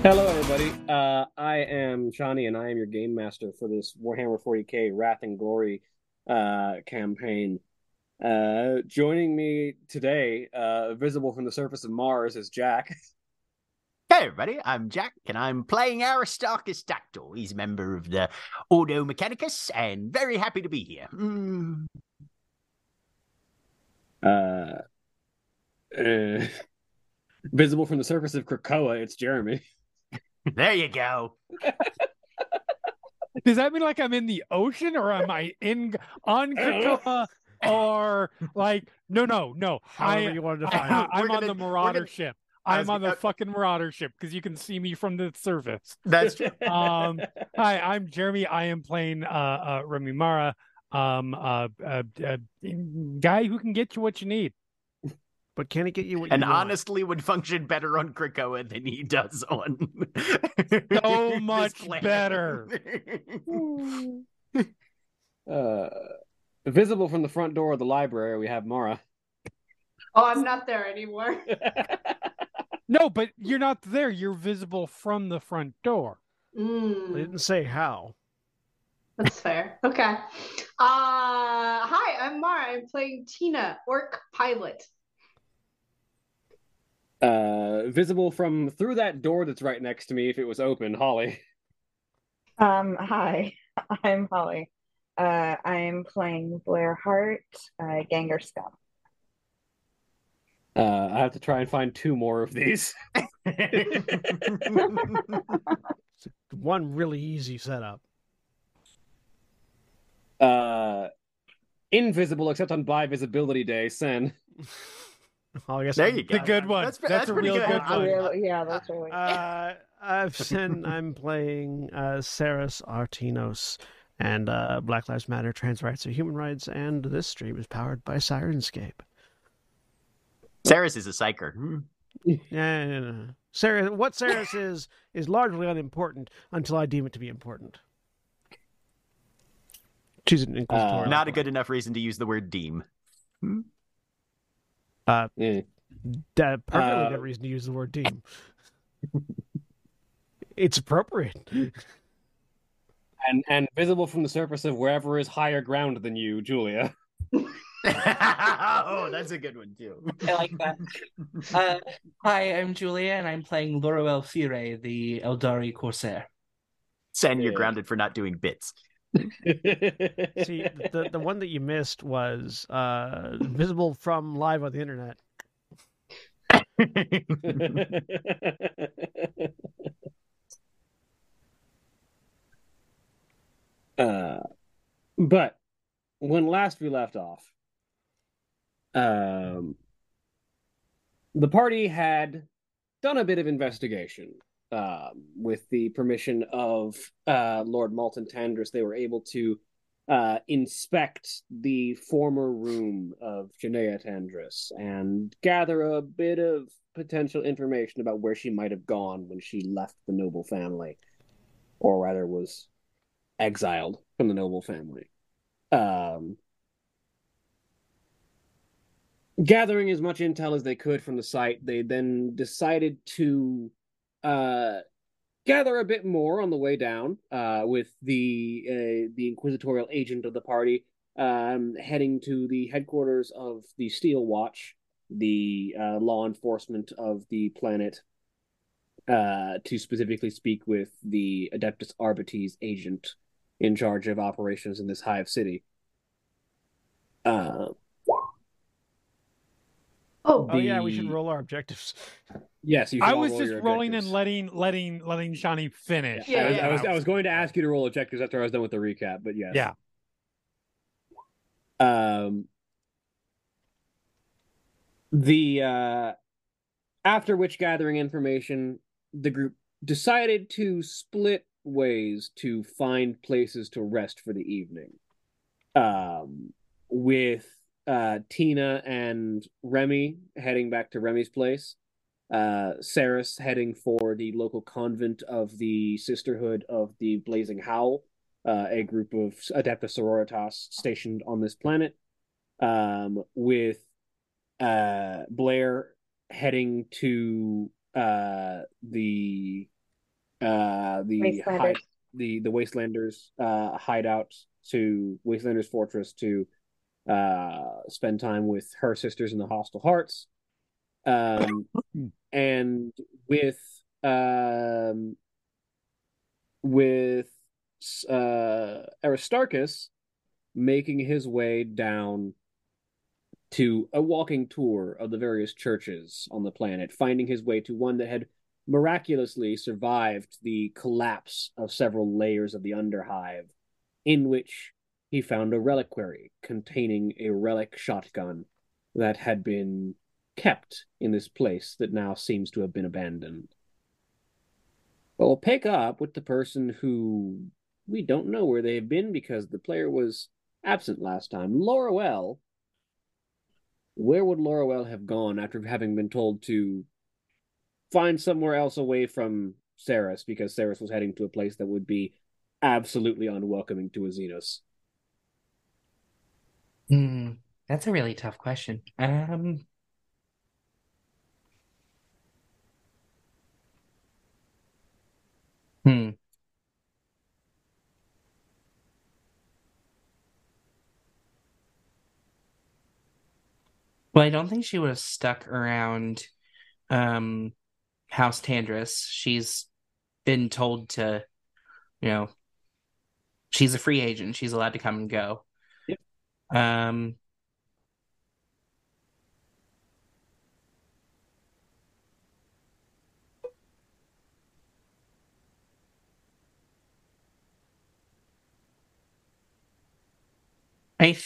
Hello, everybody. Uh, I am Shani, and I am your game master for this Warhammer 40k Wrath and Glory uh, campaign. Uh, joining me today, uh, visible from the surface of Mars, is Jack. Hey everybody, I'm Jack, and I'm playing Aristarchus Dactull. He's a member of the Ordo Mechanicus, and very happy to be here. Mm. Uh, uh, visible from the surface of Krakoa, it's Jeremy. There you go. Does that mean like I'm in the ocean or am I in on Krakoa or like no no no However I, you want to I, define it. am We're on gonna- the Marauder gonna- ship. I I'm on the gonna- fucking Marauder ship because you can see me from the surface. That's true. Um, Hi, I'm Jeremy. I am playing uh, uh Remy Mera, um, uh, uh, uh, guy who can get you what you need. But can it get you what and you want? honestly would function better on Krakoa than he does on So much better. uh, visible from the front door of the library, we have Mara. Oh, I'm not there anymore. No, but you're not there. You're visible from the front door. They Mm, didn't say how. that's fair. Okay. Uh, hi, I'm Mara. I'm playing Tina, Ork Pilot. uh, visible from through that door that's right next to me, if it was open, Holly. Um, hi, I'm Holly. Uh, I'm playing Blair Hart, uh, Ganger Scum. Uh, I have to try and find two more of these. One really easy setup. Uh, invisible except on by visibility day, Sen. Well, I guess there you go. The good one. That's, That's that's, a pretty real good. good I- one. Really- yeah, that's really Uh, I've seen, I'm playing uh, Saras Artinos and uh, Black Lives Matter, Trans Rights are Human Rights, and this stream is powered by Syrinscape. Saras is a psyker. Hmm. Yeah, yeah, yeah. Saras, what Saras is is largely unimportant until I deem it to be important. She's an inquisitorial. Uh, Not a good enough reason to use the word deem. Uh, Yeah. that perfectly Uh, good reason to use the word deem. it's appropriate. And and visible from the surface of wherever is higher ground than you, Julia. oh, that's a good one too. I like that. Uh, hi, I'm Julia, and I'm playing Loroelle Fyre, the Aeldari Corsair. Sen, you're Yeah. grounded for not doing bits. See, the the one that you missed was uh, visible from live on the internet. uh, but when last we left off, um, the party had done a bit of investigation. Um, with the permission of uh, Lord Malton Tandris, they were able to uh, inspect the former room of Janea Tandris and gather a bit of potential information about where she might have gone when she left the noble family, or rather was exiled from the noble family. Um, gathering as much intel as they could from the site, they then decided to uh, gather a bit more on the way down uh, with the uh, the inquisitorial agent of the party um, heading to the headquarters of the Steel Watch, the uh, law enforcement of the planet, uh, to specifically speak with the Adeptus Arbites agent in charge of operations in this hive city. Oh, Oh yeah, we should roll our objectives. Yes, you I was roll just rolling and letting letting letting Shani finish. Yeah, I was, yeah. I was I was going to ask you to roll objectives after I was done with the recap, but yes. Yeah. Um. The uh, after which gathering information, the group decided to split ways to find places to rest for the evening. Um, with uh Tina and Remy heading back to Remy's place uh Saras heading for the local convent of the Sisterhood of the Blazing Howl, uh, a group of Adeptus Sororitas stationed on this planet, um, with uh Blair heading to uh the uh the Wastelanders. hide, the the Wastelanders uh hideout to Wastelanders Fortress to uh spend time with her sisters in the Hostile Hearts. Um and with um with uh Aristarchus making his way down to a walking tour of the various churches on the planet, finding his way to one that had miraculously survived the collapse of several layers of the underhive, in which he found a reliquary containing a relic shotgun that had been kept in this place that now seems to have been abandoned. But we'll pick up with the person who we don't know where they have been because the player was absent last time. Loroelle. Where would Loroelle have gone after having been told to find somewhere else away from Saras because Saras was heading to a place that would be absolutely unwelcoming to a Hmm, that's a really tough question. Um, hmm. Well, I don't think she would have stuck around um House Tandris. She's been told to, you know, she's a free agent. She's allowed to come and go. Um, I th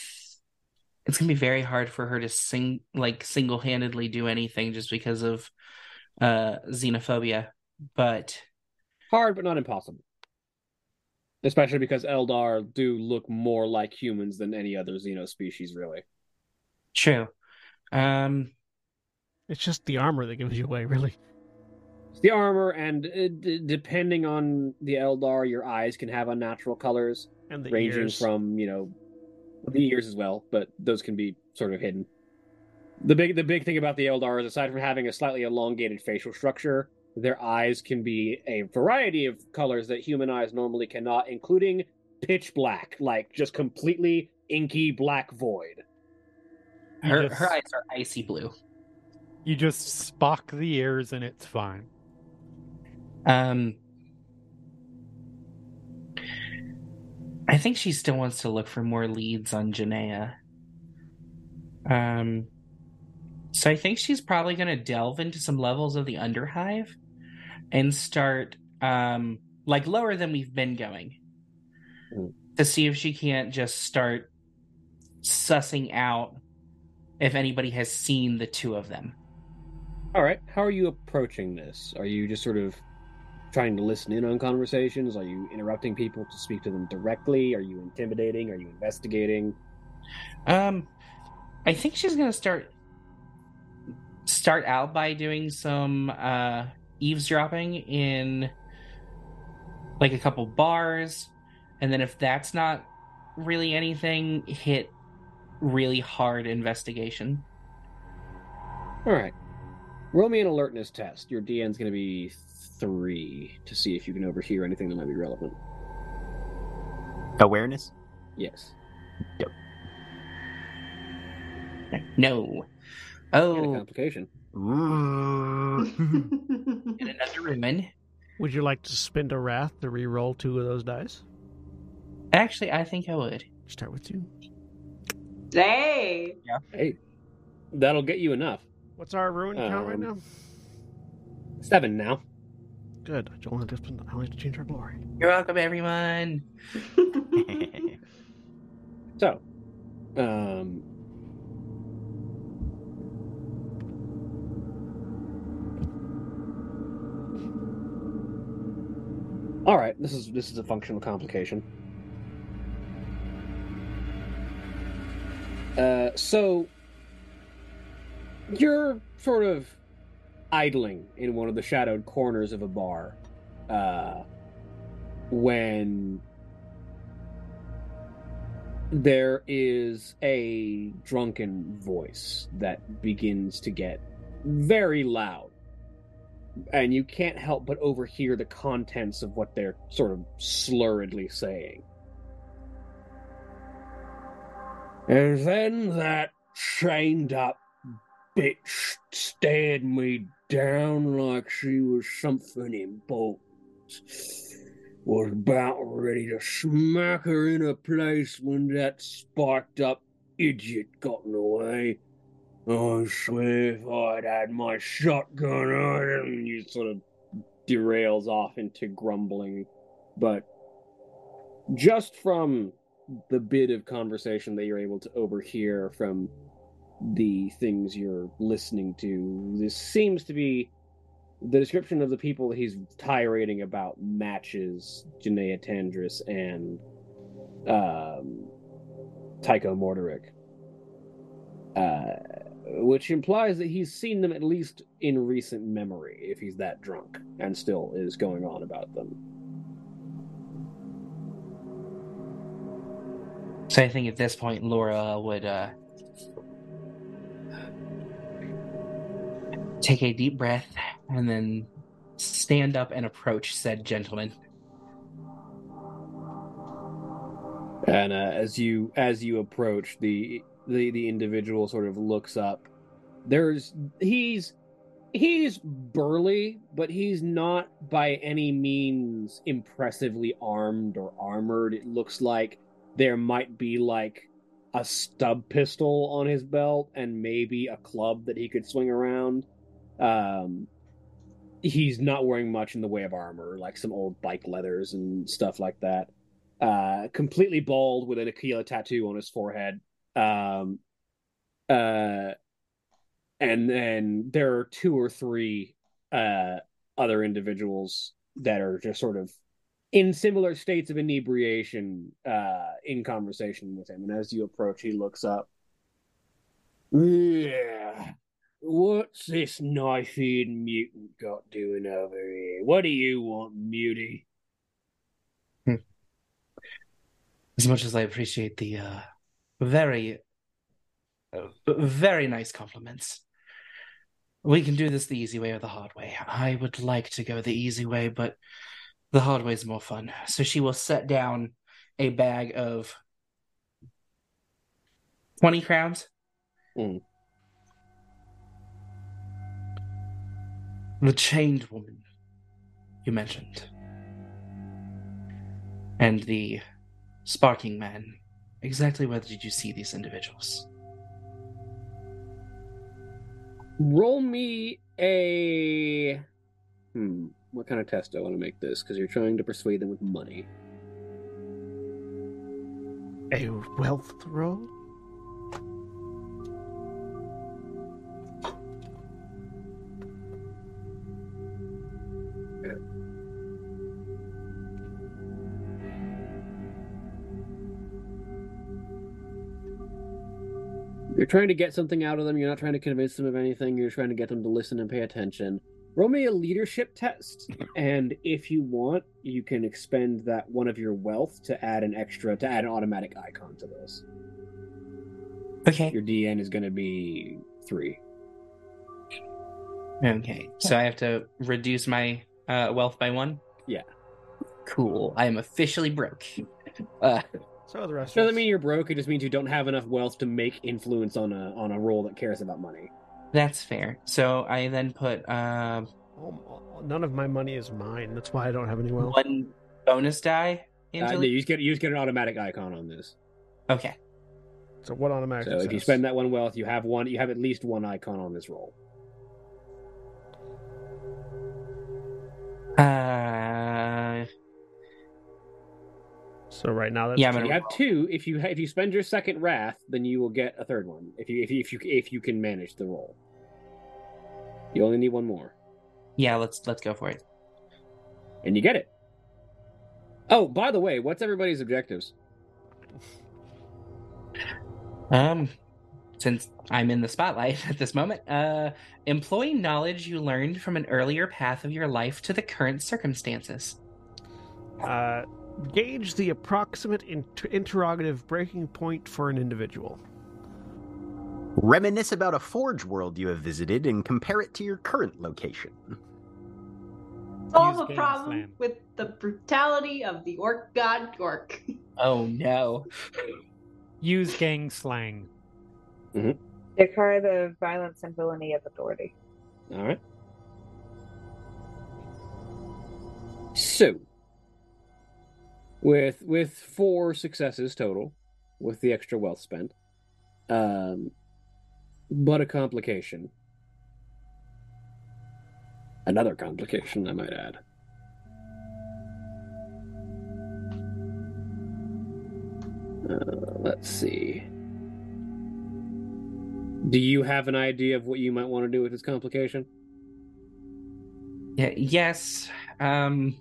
it's gonna be very hard for her to sing like single-handedly do anything just because of uh xenophobia. But Hard, but not impossible. Especially because Eldar do look more like humans than any other Xeno species, really. true. Um, It's just the armor that gives you away, really. It's the armor, and uh, d- depending on the Eldar, your eyes can have unnatural colors, And the ranging ears. from you know the ears as well, but those can be sort of hidden. The big the big thing about the Eldar is aside from having a slightly elongated facial structure, their eyes can be a variety of colors that human eyes normally cannot, including pitch black, like just completely inky black void. Her just- her eyes are icy blue. You just spock the ears and it's fine. Um, I think she still wants to look for more leads on Janaea. Um, so I think she's probably going to delve into some levels of the Underhive and start, um, like lower than we've been going, Mm. to see if she can't just start sussing out if anybody has seen the two of them. All right, how are you approaching this? Are you just sort of trying to listen in on conversations? Are you interrupting people to speak to them directly? Are you intimidating? Are you investigating? Um, I think she's gonna start start out by doing some uh eavesdropping in like a couple bars, and then if that's not really anything, hit really hard investigation. All right, roll me an alertness test. Your DN's going to be three to see if you can overhear anything that might be relevant. Awareness? Yes. Yep. No. And a Oh, complication. Ooh. and another ruin. Would you like to spend a wrath to re-roll two of those dice? Actually, I think I would. Start with two. hey. Hey, that'll get you enough. What's our ruin count right Um, now? Seven now. Good. I don't want to discipline. I like to change our glory. You're welcome, everyone. So, um, all right. This is this is a functional complication. Uh, so you're sort of idling in one of the shadowed corners of a bar uh, when there is a drunken voice that begins to get very loud and you can't help but overhear the contents of what they're sort of slurredly saying and then that chained up bitch stared me down like she was something important was about ready to smack her in her place when that sparked up idiot got in the way. I swear if I'd had my shotgun him, he sort of derails off into grumbling. But just from the bit of conversation that you're able to overhear from the things you're listening to, this seems to be the description of the people he's tirading about matches Janaea Tandris and um, Tycho Morderic. Uh, which implies that he's seen them at least in recent memory, if he's that drunk and still is going on about them. So I think at this point, Laura would uh, take a deep breath and then stand up and approach said gentleman. And uh, as you as you approach, the the the individual sort of looks up. There's he's he's burly, but he's not by any means impressively armed or armored. It looks like there might be like a stub pistol on his belt and maybe a club that he could swing around. Um, he's not wearing much in the way of armor, like some old bike leathers and stuff like that. Uh, completely bald with an Aquila tattoo on his forehead. Um, uh, and then there are two or three uh, other individuals that are just sort of in similar states of inebriation uh, in conversation with him. And as you approach, he looks up. Yeah. What's this knife-eared mutant got doing over here? What do you want, mutie? As much as I appreciate the uh, very, very nice compliments, we can do this the easy way or the hard way. I would like to go the easy way, but the hard way is more fun. So she will set down a bag of 20 crowns. Mm. The chained woman you mentioned. And the sparking man. Exactly where did you see these individuals? Roll me a. Hmm. What kind of test do I want to make this? Because you're trying to persuade them with money. A wealth roll? You're trying to get something out of them. You're not trying to convince them of anything. You're trying to get them to listen and pay attention. Roll me a leadership test, and if you want, you can expend that one of your wealth to add an extra to add an automatic icon to this. Okay. Your DN is going to be three. Okay. So I have to reduce my uh, wealth by one? Yeah. Cool. I am officially broke. Uh, so are the rest. Doesn't mean you're broke. It just means you don't have enough wealth to make influence on a on a role that cares about money. That's fair. So I then put. Uh, none of my money is mine. That's why I don't have any wealth. One bonus die. Uh, no, you just get you just get an automatic icon on this. Okay. So what automatic? So if you spend that one wealth, you have one. You have at least one icon on this roll. Uh, so right now that's Yeah, I'm you have two. If you if you spend your second wrath, then you will get a third one. If you if you if you if you can manage the roll, you only need one more, yeah, let's let's go for it. and you get it. Oh, by the way, what's everybody's objectives? Um, since I'm in the spotlight at this moment, uh, employ knowledge you learned from an earlier path of your life to the current circumstances. uh, gauge the approximate inter- interrogative breaking point for an individual. Reminisce about a forge world you have visited and compare it to your current location. Solve a problem slam. with the brutality of the Ork god Gork. Oh no! Use gang slang. Mm-hmm. Declare the violence and villainy of authority. All right. So, with with four successes total, with the extra wealth spent, um, but a complication. Another complication, I might add. Uh, let's see. Do you have an idea of what you might want to do with this complication? Yeah, yes. Um,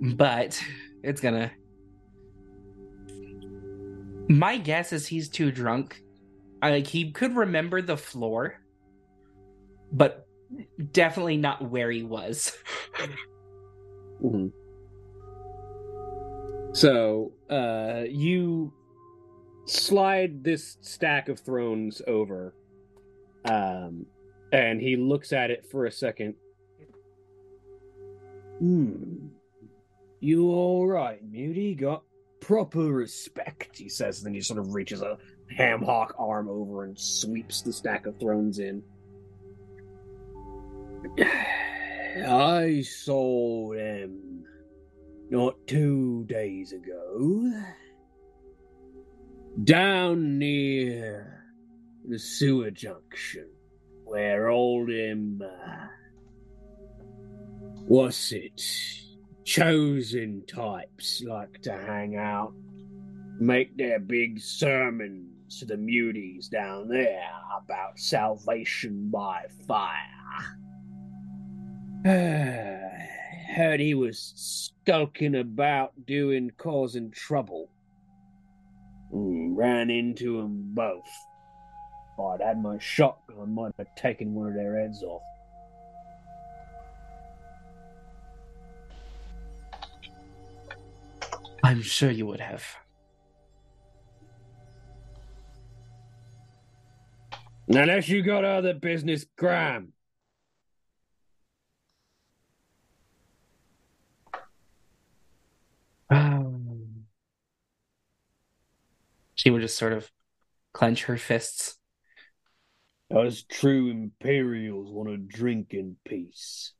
but it's gonna. My guess is he's too drunk. Like he could remember the floor, but definitely not where he was. Mhm. So, uh, you slide this stack of thrones over, um, and he looks at it for a second. Hmm. You all right, Muty? Got proper respect, he says. Then he sort of reaches a ham hock arm over and sweeps the stack of thrones in. I saw them not two days ago. Down near the sewer junction, where all them. Uh, what's it? Chosen types like to hang out, make their big sermons to the muties down there about salvation by fire. Heard he was skulking about doing causing trouble. Mm, ran into 'em both. I'd had my shotgun, might have taken one of their heads off. I'm sure you would have. Unless you got other business, Graham. Um, she would just sort of clench her fists. Us true Imperials want to drink in peace.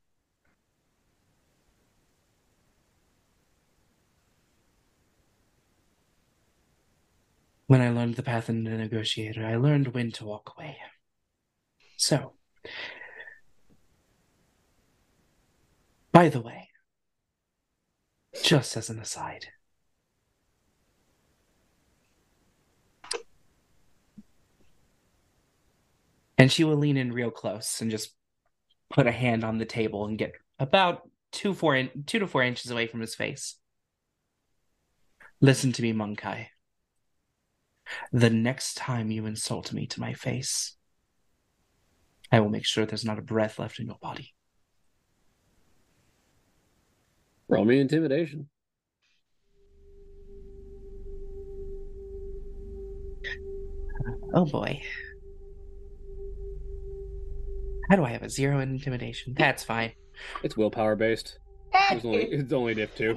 When I learned the path in the negotiator, I learned when to walk away. So, by the way, just as an aside, and she will lean in real close and just put a hand on the table and get about two four in, two to four inches away from his face. Listen to me, Mon-keigh. The next time you insult me to my face, I will make sure there's not a breath left in your body. Roll me intimidation. Oh boy. How do I have a zero in intimidation? That's fine. It's willpower based. It's only it's only diff two.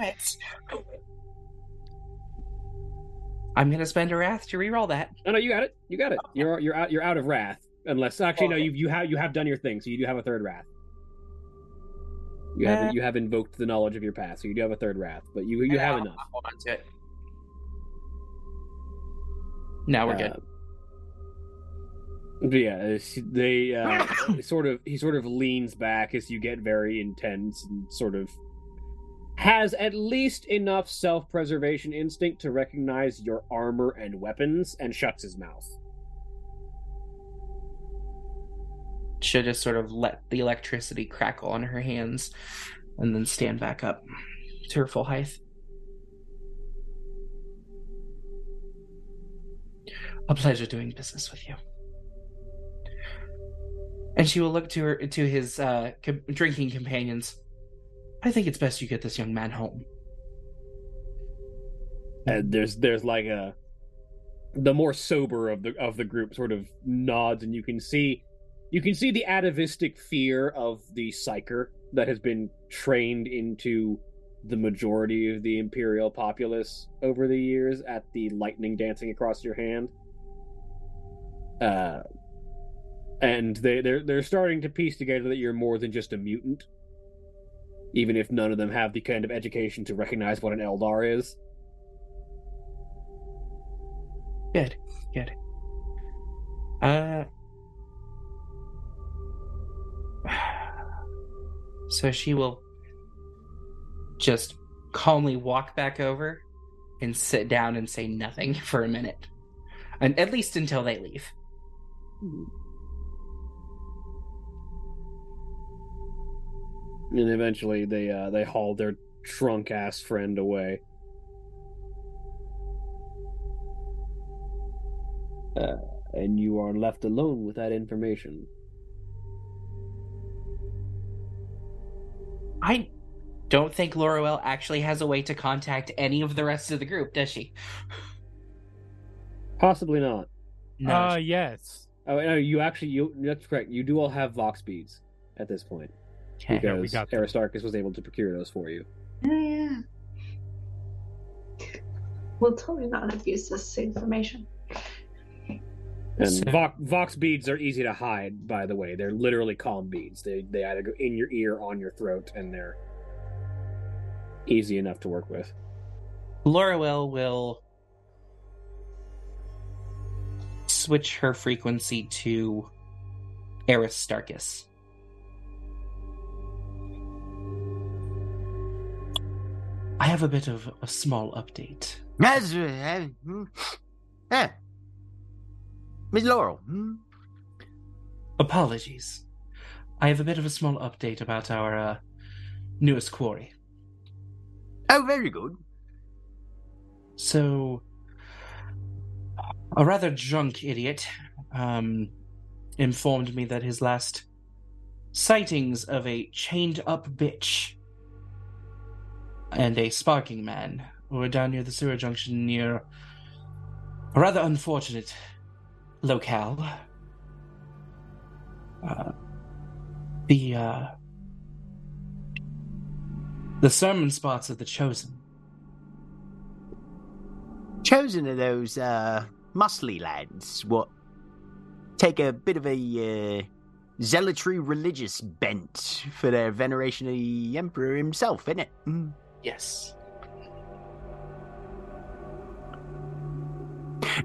I'm gonna spend a wrath to reroll that. No, no, you got it. You got it. You're you're out. You're out of wrath. Unless actually, no, you you have you have done your thing, so you do have a third wrath. You Uh, have you have invoked the knowledge of your past, so you do have a third wrath. But you you have I'll- enough. I'll hold on to it. No, we're good. Uh, But yeah, they uh, sort of he sort of leans back as you get very intense and sort of has at least enough self-preservation instinct to recognize your armor and weapons and shuts his mouth. She'll just sort of let the electricity crackle on her hands and then stand back up to her full height. A pleasure doing business with you. And she will look to her to his uh, com- drinking companions. I think it's best you get this young man home. And there's there's like a the more sober of the of the group sort of nods, and you can see you can see the atavistic fear of the psyker that has been trained into the majority of the imperial populace over the years at the lightning dancing across your hand. Uh, and they they're they're starting to piece together that you're more than just a mutant, even if none of them have the kind of education to recognize what an Eldar is. Good, good. Uh. So she will just calmly walk back over and sit down and say nothing for a minute. And at least until they leave. And eventually they uh they haul their drunk ass friend away. Uh, and you are left alone with that information. I don't think Loroelle actually has a way to contact any of the rest of the group, does she? Possibly not. No. Uh, yes. Oh no, you actually you that's correct. You do all have Vox beads at this point okay. Yeah, we because got them. Aristarchus was able to procure those for you. Oh, yeah. We'll totally not abuse this information. And Vox, Vox beads are easy to hide. By the way, they're literally comm beads. They they either go in your ear, on your throat, and they're easy enough to work with. Loroelle will switch her frequency to Aristarchus. I have a bit of a small update. Uh, hmm. yeah. Miss Loroelle. hmm? Apologies. I have a bit of a small update about our uh, newest quarry. Oh, very good. So, a rather drunk idiot um, informed me that his last sightings of a chained up bitch and a sparking man who were down near the sewer junction near a rather unfortunate locale. Uh, the uh, the sermon spots of the chosen Chosen are those uh, muscly lads what take a bit of a uh, zealotry religious bent for their veneration of the emperor himself, innit? Mm. Yes.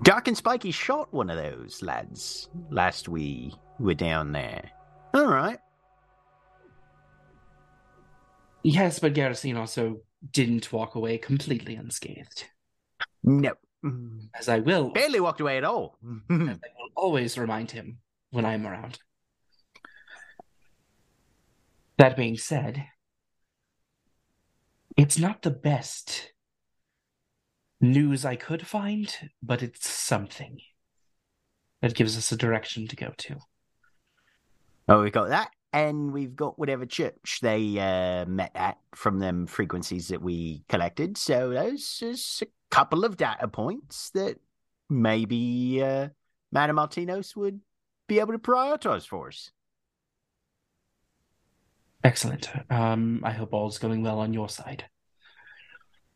Dark and Spiky shot one of those lads last we were down there. All right. Yes, but Garrison also didn't walk away completely unscathed. No. As I will, Barely walked away at all. I will always remind him when I'm around. That being said, it's not the best news I could find, but it's something that gives us a direction to go to. oh, we've got that. And we've got whatever church they uh, met at from them frequencies that we collected. So those is a couple of data points that maybe uh, Madame Artinos would be able to prioritize for us. Excellent. Um, I hope all's going well on your side.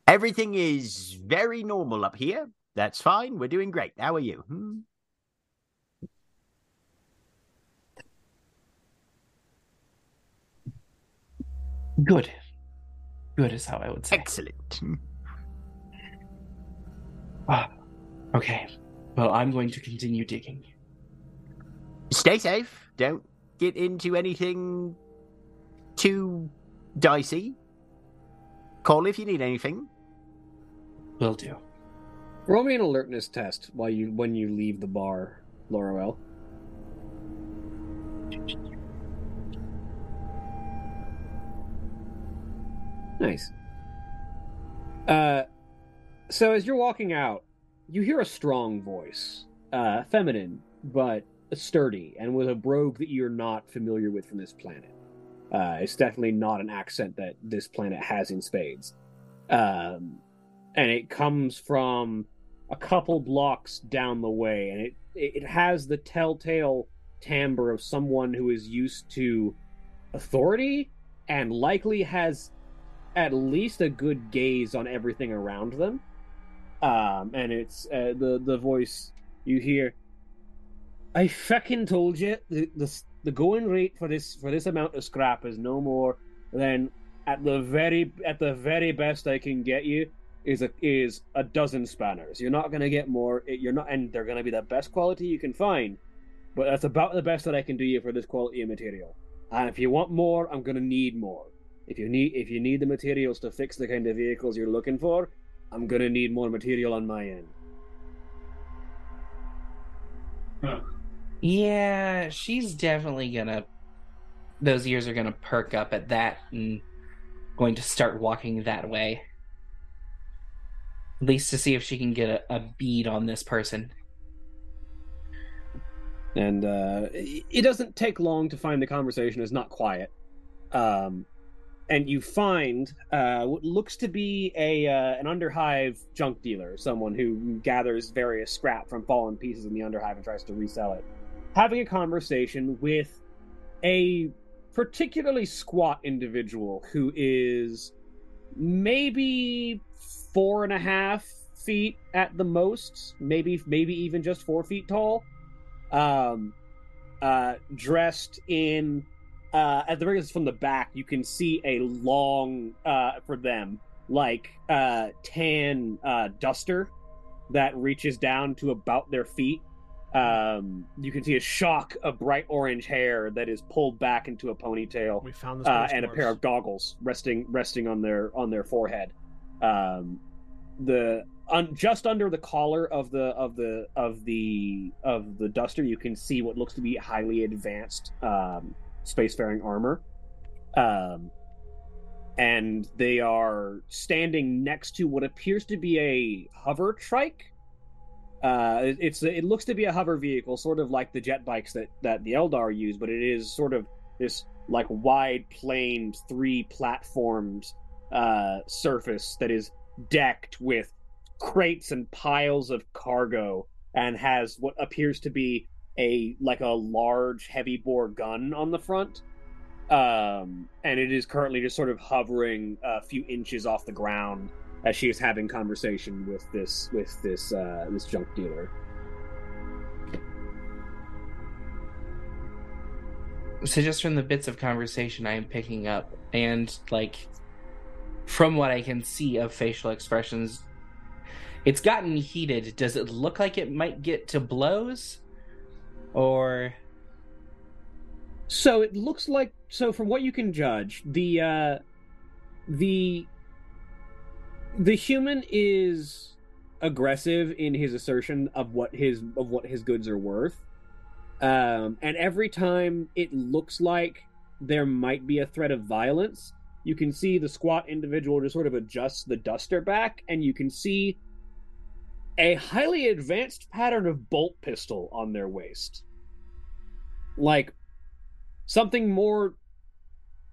Everything is very normal up here. That's fine. We're doing great. How are you? Hmm? Good. Good is how I would say. Excellent. Hmm. Ah, okay. Well, I'm going to continue digging. Stay safe. Don't get into anything too dicey. Call if you need anything. Will do. Roll me an alertness test while you when you leave the bar, Loroelle. Nice. Uh, so as you're walking out, you hear a strong voice, uh, feminine but sturdy, and with a brogue that you're not familiar with from this planet. Uh, it's definitely not an accent that this planet has in spades. Um, and it comes from a couple blocks down the way, and it it has the telltale timbre of someone who is used to authority and likely has at least a good gaze on everything around them. Um, and it's uh, the the voice you hear. I fucking told you the, the the going rate for this for this amount of scrap is no more than at the very at the very best I can get you is a is a dozen spanners. You're not gonna get more. You're not, and they're gonna be the best quality you can find. But that's about the best that I can do you for this quality of material. And if you want more, I'm gonna need more. If you need if you need the materials to fix the kind of vehicles you're looking for, I'm gonna need more material on my end. Yeah, she's definitely gonna. Those ears are gonna perk up at that and going to start walking that way. At least to see if she can get a, a bead on this person. and uh, it doesn't take long to find the conversation is not quiet. Um, and you find uh, what looks to be a uh, an underhive junk dealer, someone who gathers various scrap from fallen pieces in the underhive and tries to resell it. Having a conversation with a particularly squat individual who is maybe four and a half feet at the most, maybe maybe even just four feet tall um, uh, dressed in uh, at the very least from the back, you can see a long uh, for them like uh, tan uh, duster that reaches down to about their feet. Um, you can see a shock of bright orange hair that is pulled back into a ponytail, We found this. uh, and a pair of goggles resting resting on their on their forehead. Um, the un, just under the collar of the of the of the of the duster, you can see what looks to be highly advanced um, spacefaring armor. Um, and they are standing next to what appears to be a hover trike. Uh, it- it's it looks to be a hover vehicle, sort of like the jet bikes that that the Eldar use, but it is sort of this like wide planed three platformed uh, surface that is decked with crates and piles of cargo and has what appears to be a like a large heavy bore gun on the front. Um and it is currently just sort of hovering a few inches off the ground as she is having conversation with this with this uh this junk dealer. So just from the bits of conversation I am picking up, and like from what I can see of facial expressions, it's gotten heated. Does it look like it might get to blows? Or So it looks like so from what you can judge, the uh the the human is aggressive in his assertion of what his of what his goods are worth. Um and every time it looks like there might be a threat of violence, you can see the squat individual just sort of adjusts the duster back and you can see a highly advanced pattern of bolt pistol on their waist. Like something more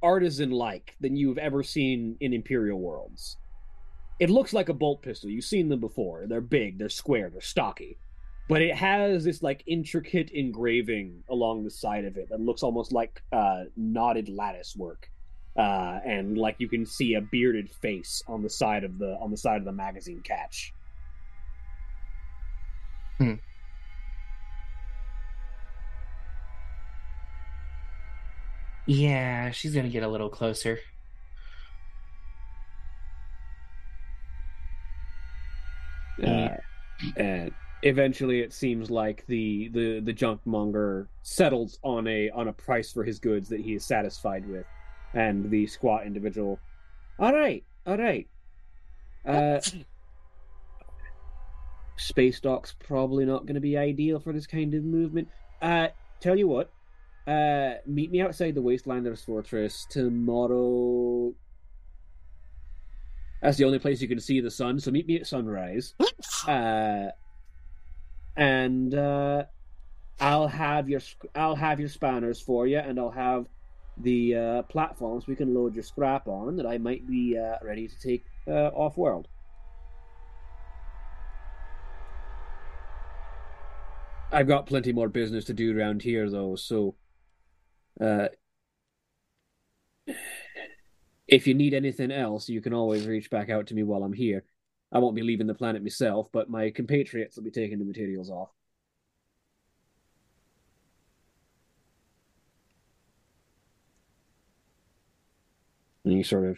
artisan like than you've ever seen in Imperial worlds. It looks like a bolt pistol. You've seen them before. They're big, they're square, they're stocky. But it has this like intricate engraving along the side of it that looks almost like uh, knotted lattice work. Uh, and like you can see a bearded face on the side of the on the side of the magazine catch. yeah, she's gonna get a little closer. Uh, and eventually it seems like the the the junk monger settles on a on a price for his goods that he is satisfied with and the squat individual. All right all right. Uh space dock's probably not going to be ideal for this kind of movement. Uh tell you what uh meet me outside the wastelanders fortress tomorrow. That's the only place you can see the sun so meet me at sunrise. Uh and uh, I'll have your I'll have your spanners for you, and I'll have the uh, platforms we can load your scrap on that I might be uh, ready to take uh, off world. I've got plenty more business to do around here, though. So, uh, if you need anything else, you can always reach back out to me while I'm here. I won't be leaving the planet myself, but my compatriots will be taking the materials off. And you sort of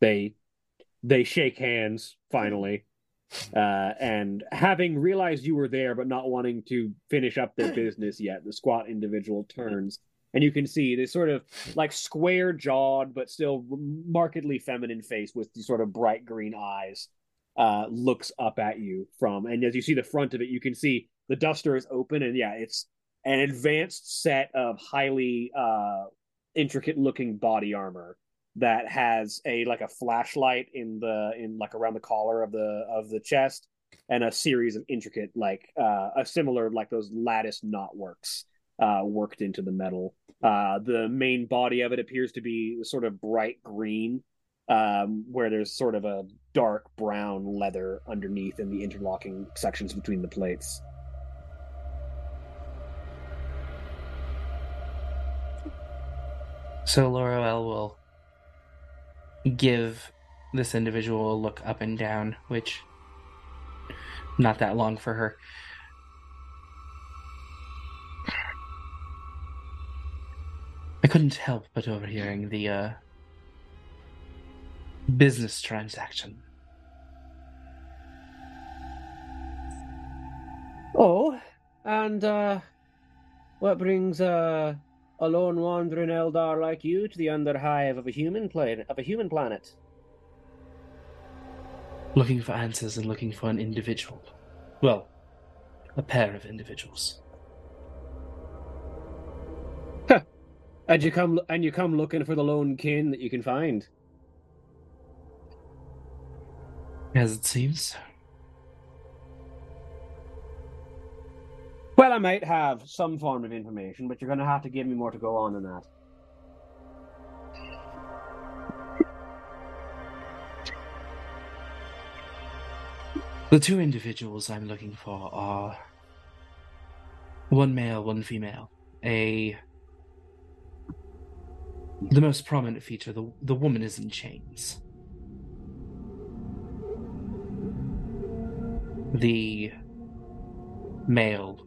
they they shake hands finally. Uh, and having realized you were there but not wanting to finish up their business yet, the squat individual turns and you can see this sort of like square jawed but still markedly feminine face with these sort of bright green eyes uh, looks up at you from, and as you see the front of it, you can see the duster is open, and yeah, it's an advanced set of highly uh, intricate looking body armor that has a like a flashlight in the in like around the collar of the of the chest and a series of intricate like uh a similar like those lattice knot works uh worked into the metal uh the main body of it appears to be sort of bright green um, where there's sort of a dark brown leather underneath in the interlocking sections between the plates. So Loroelle will give this individual a look up and down, which not that long for her. I couldn't help but overhearing the uh, business transaction. Oh, and uh, what brings uh, a lone wandering Eldar like you to the underhive of a human planet? Of a human planet? Looking for answers and looking for an individual. Well, a pair of individuals. Huh. And you come and you come looking for the lone kin that you can find. As it seems. Well, I might have some form of information, but you're going to have to give me more to go on than that. The two individuals I'm looking for are one male, one female. A the most prominent feature, the the woman is in chains. The male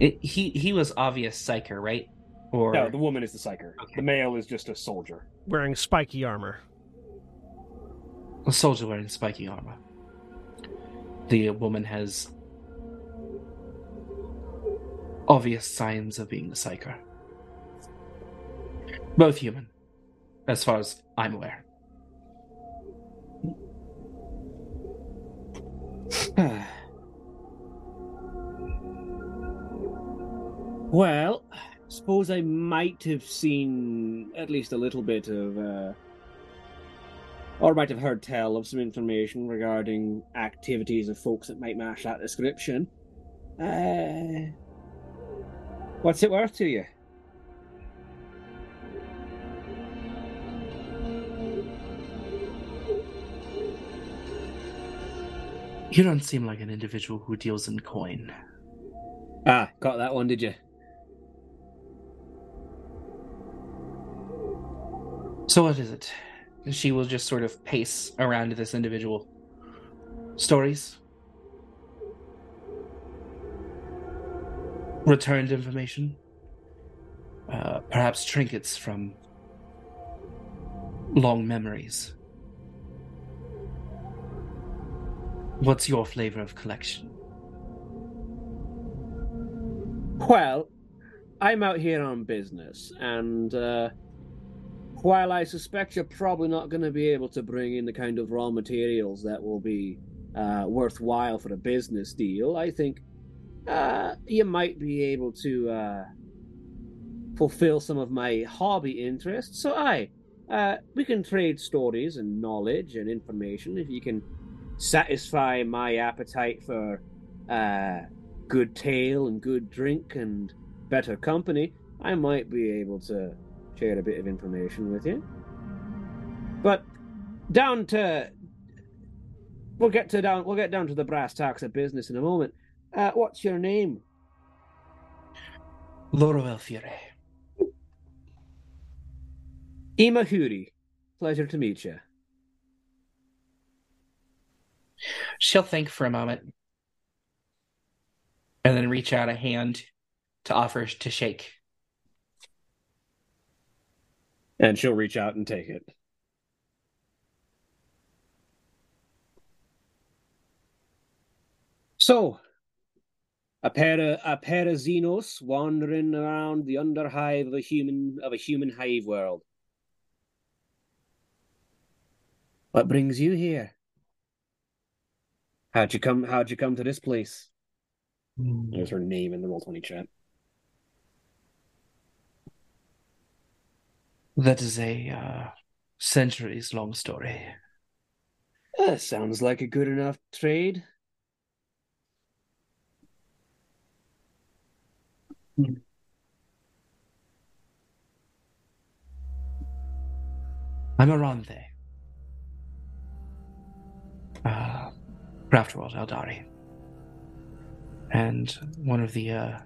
It, he he was obvious psyker, right? Or No, the woman is the psyker. Okay. The male is just a soldier. Wearing spiky armor. a soldier wearing spiky armor. The woman has obvious signs of being a psyker. Both human, as far as I'm aware. well, suppose I might have seen at least a little bit of, uh, or might have heard tell of some information regarding activities of folks that might match that description. Uh, what's it worth to you? You don't seem like an individual who deals in coin. Ah, got that one, did you? So what is it? She will just sort of pace around this individual. Stories? Returned information? Uh, perhaps trinkets from long memories. What's your flavor of collection? Well, I'm out here on business, and uh, while I suspect you're probably not going to be able to bring in the kind of raw materials that will be uh, worthwhile for a business deal, I think uh, you might be able to uh, fulfill some of my hobby interests. So, I, uh, we can trade stories and knowledge and information if you can satisfy my appetite for uh, good tale and good drink and better company. I might be able to share a bit of information with you. But down to we'll get to down we'll get down to the brass tacks of business in a moment. Uh, what's your name? Loroelle Fyre. Imahuri. Pleasure to meet you. She'll think for a moment and then reach out a hand to offer to shake. And she'll reach out and take it. So, a pair of a pair of Xenos wandering around the underhive of a human of a human hive world. What brings you here? How'd you come? How'd you come to this place? Hmm. There's her name in the roll twenty chat. That is a uh, centuries long story. Uh, sounds like a good enough trade. I'm Aranthe. Uh, Craftworld Aeldari. And one of the uh,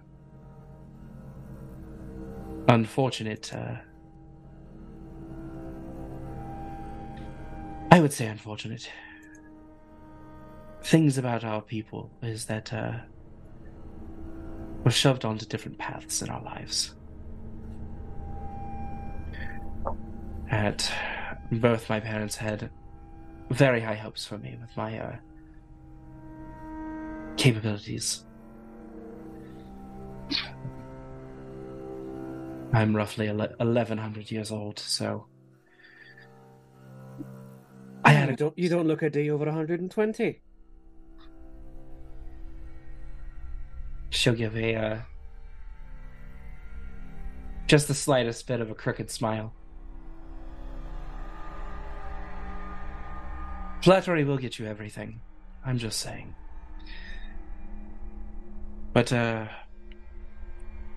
unfortunate, uh, I would say unfortunate, things about our people is that uh, we're shoved onto different paths in our lives. At both my parents had very high hopes for me with my uh, capabilities. I'm roughly 1100 years old, so Don't you don't look a day over 120. she'll give a uh, just the slightest bit of a crooked smile. Flattery will get you everything. I'm just saying. But uh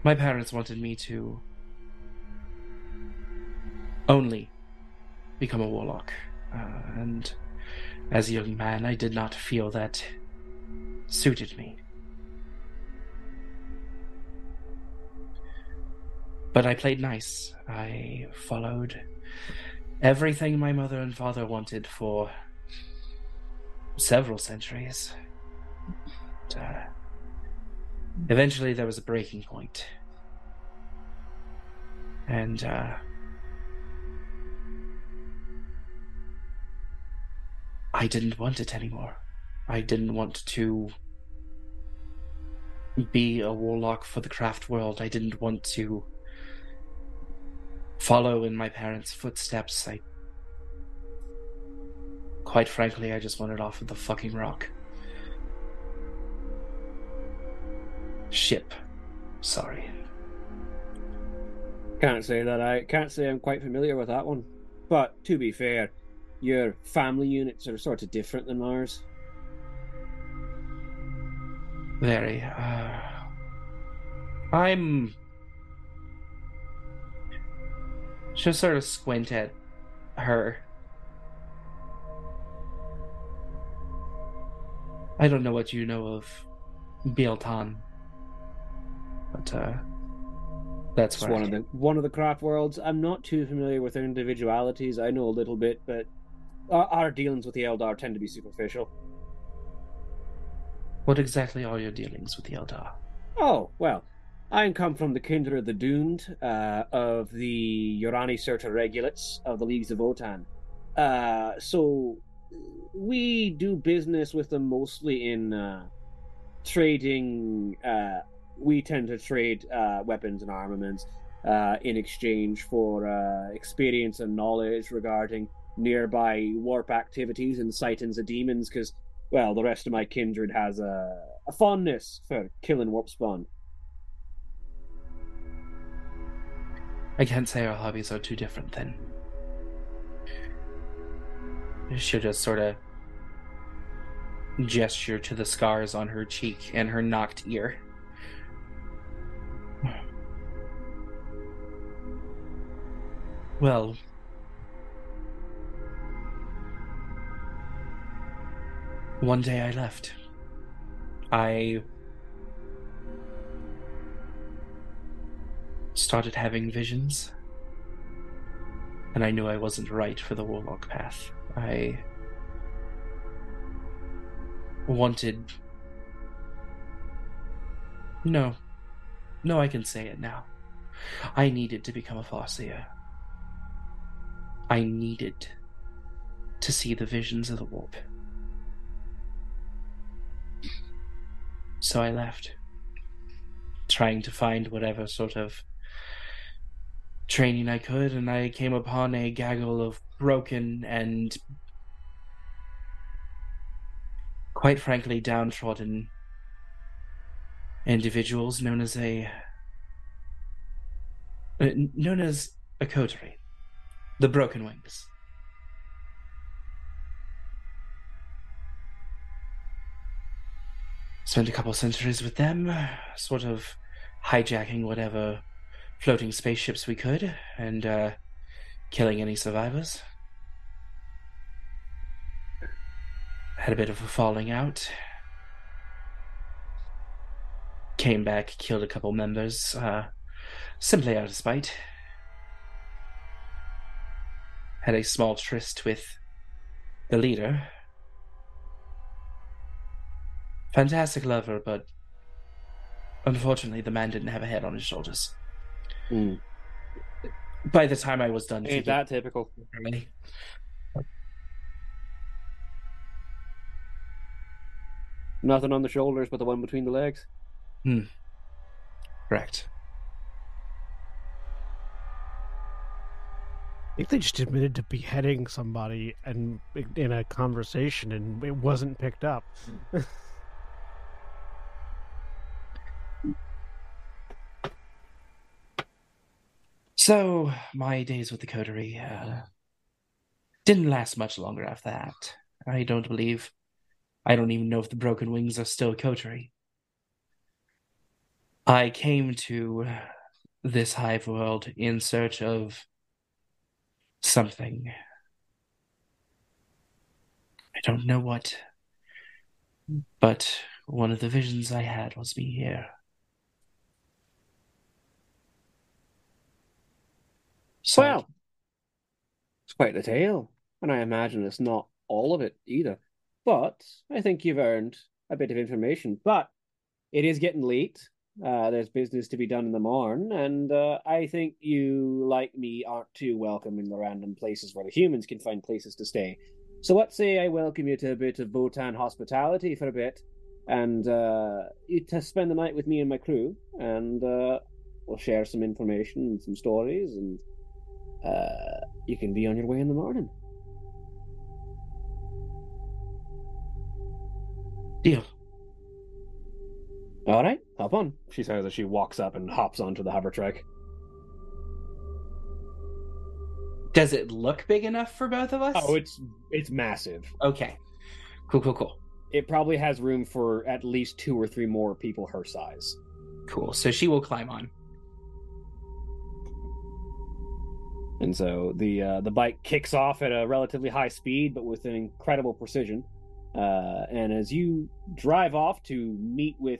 my parents wanted me to only become a warlock. Uh, and as a young man, I did not feel that suited me. But I played nice. I followed everything my mother and father wanted for several centuries. Uh, eventually, there was a breaking point. And, uh, I didn't want it anymore. I didn't want to be a warlock for the craft world. I didn't want to follow in my parents' footsteps. I quite frankly, I just wanted off of the fucking rock. Ship. Sorry. Can't say that I can't say I'm quite familiar with that one. But to be fair, your family units are sort of different than ours. Very. Uh, I'm. She'll sort of squint at her. I don't know what you know of Biel-Tan, but uh, that's one I of the one of the craft worlds. I'm not too familiar with their individualities. I know a little bit, but our, our dealings with the Eldar tend to be superficial. What exactly are your dealings with the Eldar? Oh well, I come from the kindred of the doomed, uh, of the Urani Certa Regulates of the Leagues of Votann. Uh, so we do business with them mostly in uh, trading. Uh, we tend to trade uh, weapons and armaments uh, in exchange for uh, experience and knowledge regarding nearby warp activities and sightings of demons. Because, well, the rest of my kindred has a, a fondness for killing warp spawn. I can't say our hobbies are too different then. She'll just sort of gesture to the scars on her cheek and her knocked ear. Well, one day I left. I started having visions, and I knew I wasn't right for the warlock path. I wanted. No. No, I can say it now. I needed to become a Farseer. I needed to see the visions of the warp. So I left, trying to find whatever sort of training I could, and I came upon a gaggle of broken and quite frankly downtrodden individuals known as a uh, known as a coterie the broken wings spent a couple centuries with them sort of hijacking whatever floating spaceships we could and uh, killing any survivors had a bit of a falling out. Came back, killed a couple members, uh, simply out of spite. Had a small tryst with the leader. Fantastic lover, but unfortunately, the man didn't have a head on his shoulders. Mm. By the time I was done, Ain't that typical? Germany. Nothing on the shoulders but the one between the legs. Correct. I think they just admitted to beheading somebody and in a conversation, and it wasn't picked up. So my days with the coterie uh, didn't last much longer after that. I don't believe, I don't even know if the Broken Wings are still coterie. I came to this hive world in search of something. I don't know what, but one of the visions I had was me here. So Well, it's quite the tale, and I imagine it's not all of it either. But I think you've earned a bit of information. But it is getting late. Uh, there's business to be done in the morn, and uh, I think you, like me, aren't too welcome in the random places where the humans can find places to stay. So what say I welcome you to a bit of Votann hospitality for a bit, and uh, you to spend the night with me and my crew, and uh, we'll share some information and some stories, and uh, you can be on your way in the morning. deal. All right, hop on. She says as she walks up and hops onto the hover trike. Does it look big enough for both of us? Oh, it's it's massive. okay. Cool, cool, cool. It probably has room for at least two or three more people her size. Cool. So she will climb on. And so the uh, the bike kicks off at a relatively high speed, but with an incredible precision. Uh, and as you drive off to meet with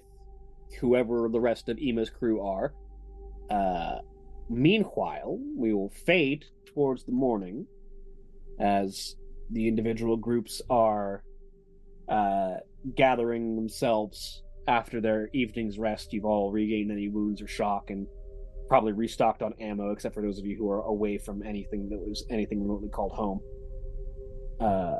whoever the rest of Ema's crew are, uh, meanwhile we will fade towards the morning as the individual groups are uh, gathering themselves after their evening's rest. You've all regained any wounds or shock, and probably restocked on ammo, except for those of you who are away from anything that was anything remotely called home. Uh,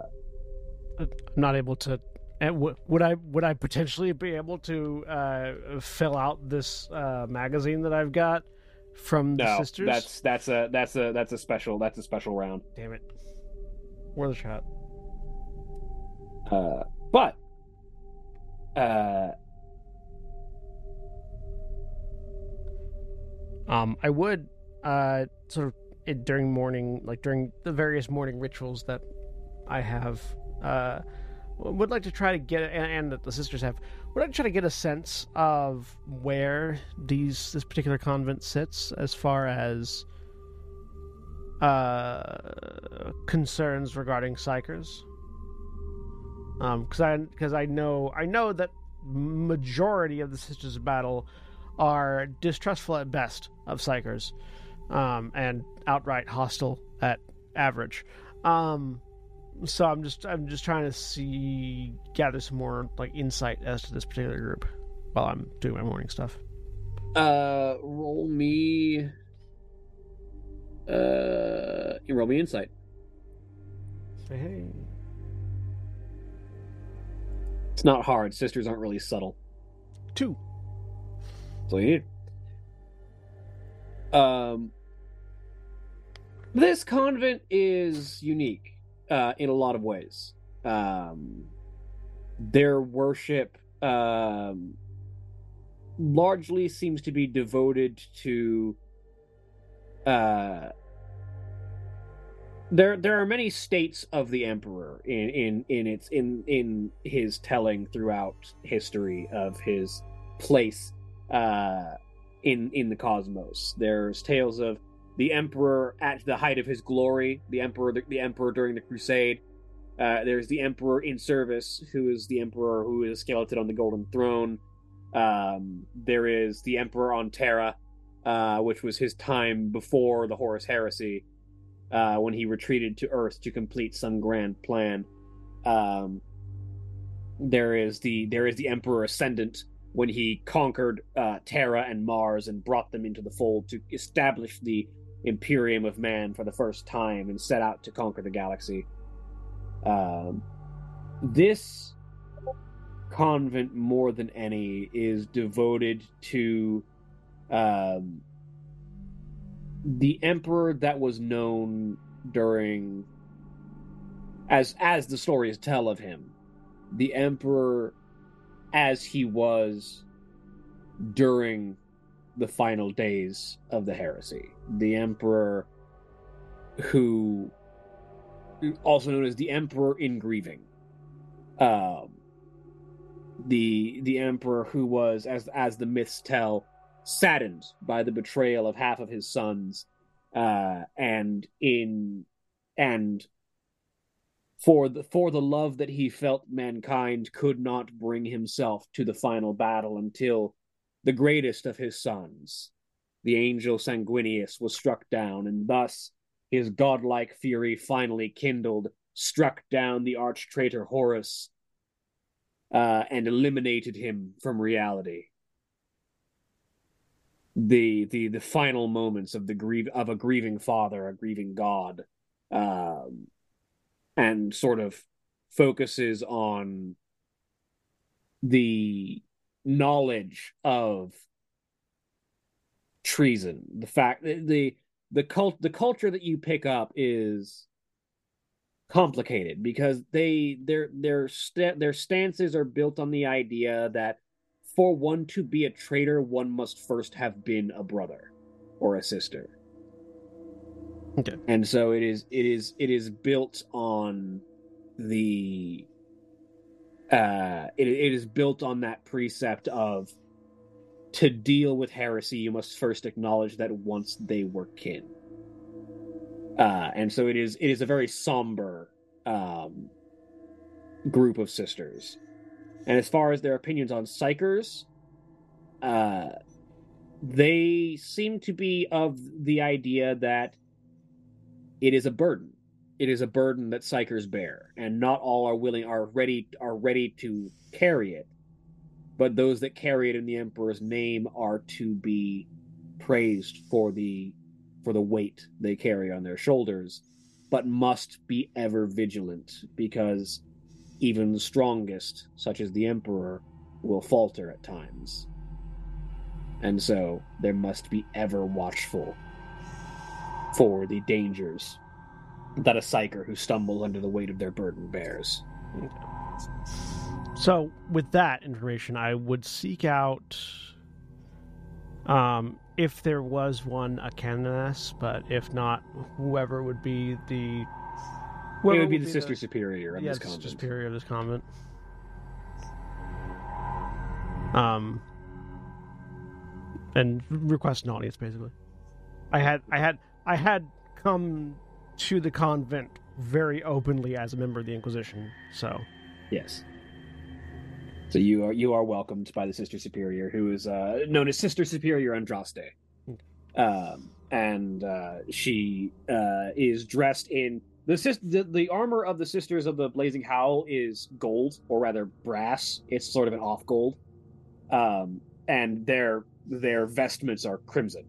I'm not able to. And w- would I would I potentially be able to uh, fill out this uh, magazine that I've got from the No, sisters? that's that's a that's a that's a special that's a special round. damn it. Worth a shot. Uh, but uh, Um, I would uh, sort of it, during morning, like during the various morning rituals that I have, uh, would like to try to get and, and that the sisters have. Would like to try to get a sense of where these this particular convent sits as far as uh, concerns regarding psykers. Um, because I because I know I know that majority of the sisters of battle are distrustful at best of psykers, um, and outright hostile at average. Um, so I'm just I'm just trying to see gather some more like insight as to this particular group while I'm doing my morning stuff. uh, roll me. Uh, you roll me insight. Say hey. It's not hard. Sisters aren't really subtle. Two. You. Um, this convent is unique uh, in a lot of ways. Um, their worship um, largely seems to be devoted to. Uh, there, there are many states of the emperor in in in its in in his telling throughout history of his place uh, in in the cosmos. There's tales of the emperor at the height of his glory, the emperor the, the emperor during the crusade. Uh, there's the emperor in service, who is the emperor who is skeleton on the golden throne. Um, there is the emperor on Terra, uh, which was his time before the Horus Heresy, uh, when he retreated to Earth to complete some grand plan. Um, there is the there is the emperor ascendant, when he conquered uh, Terra and Mars and brought them into the fold to establish the Imperium of Man for the first time and set out to conquer the galaxy. Um, this convent, more than any, is devoted to um, the emperor that was known during, as as the stories tell of him, the emperor as he was during the final days of the heresy. The emperor who also known as the emperor in grieving. Um the the emperor who was as as the myths tell saddened by the betrayal of half of his sons uh and in and for the for the love that he felt mankind could not bring himself to the final battle until the greatest of his sons the angel sanguinius was struck down and thus his godlike fury finally kindled struck down the arch traitor horus uh, and eliminated him from reality. The the the final moments of the grieve of a grieving father a grieving god um and sort of focuses on the knowledge of treason. The fact the the cult the culture that you pick up is complicated because they their their sta- their stances are built on the idea that for one to be a traitor one must first have been a brother or a sister Okay. and so it is it is it is built on the uh it, it is built on that precept of to deal with heresy you must first acknowledge that once they were kin uh and so it is it is a very somber um group of sisters and as far as their opinions on psykers uh they seem to be of the idea that it is a burden. It is a burden that psykers bear, and not all are willing are ready are ready to carry it. But those that carry it in the emperor's name are to be praised for the for the weight they carry on their shoulders, but must be ever vigilant because even the strongest, such as the Emperor, will falter at times. And so there must be ever watchful for the dangers that a psyker who stumbles under the weight of their burden bears. So, with that information, I would seek out, um, if there was one, a canoness, but if not, whoever would be the. it whoever would be the sister superior of yeah, this the convent. sister superior of this convent. Um, and request an audience, basically. I had, I had, I had come to the convent very openly as a member of the Inquisition, so Yes. So you are you are welcomed by the Sister Superior, who is uh, known as Sister Superior Andraste, um, and uh, she uh, is dressed in the, the the armor of the Sisters of the Blazing Howl is gold, or rather brass. It's sort of an off gold, um, and their their vestments are crimson.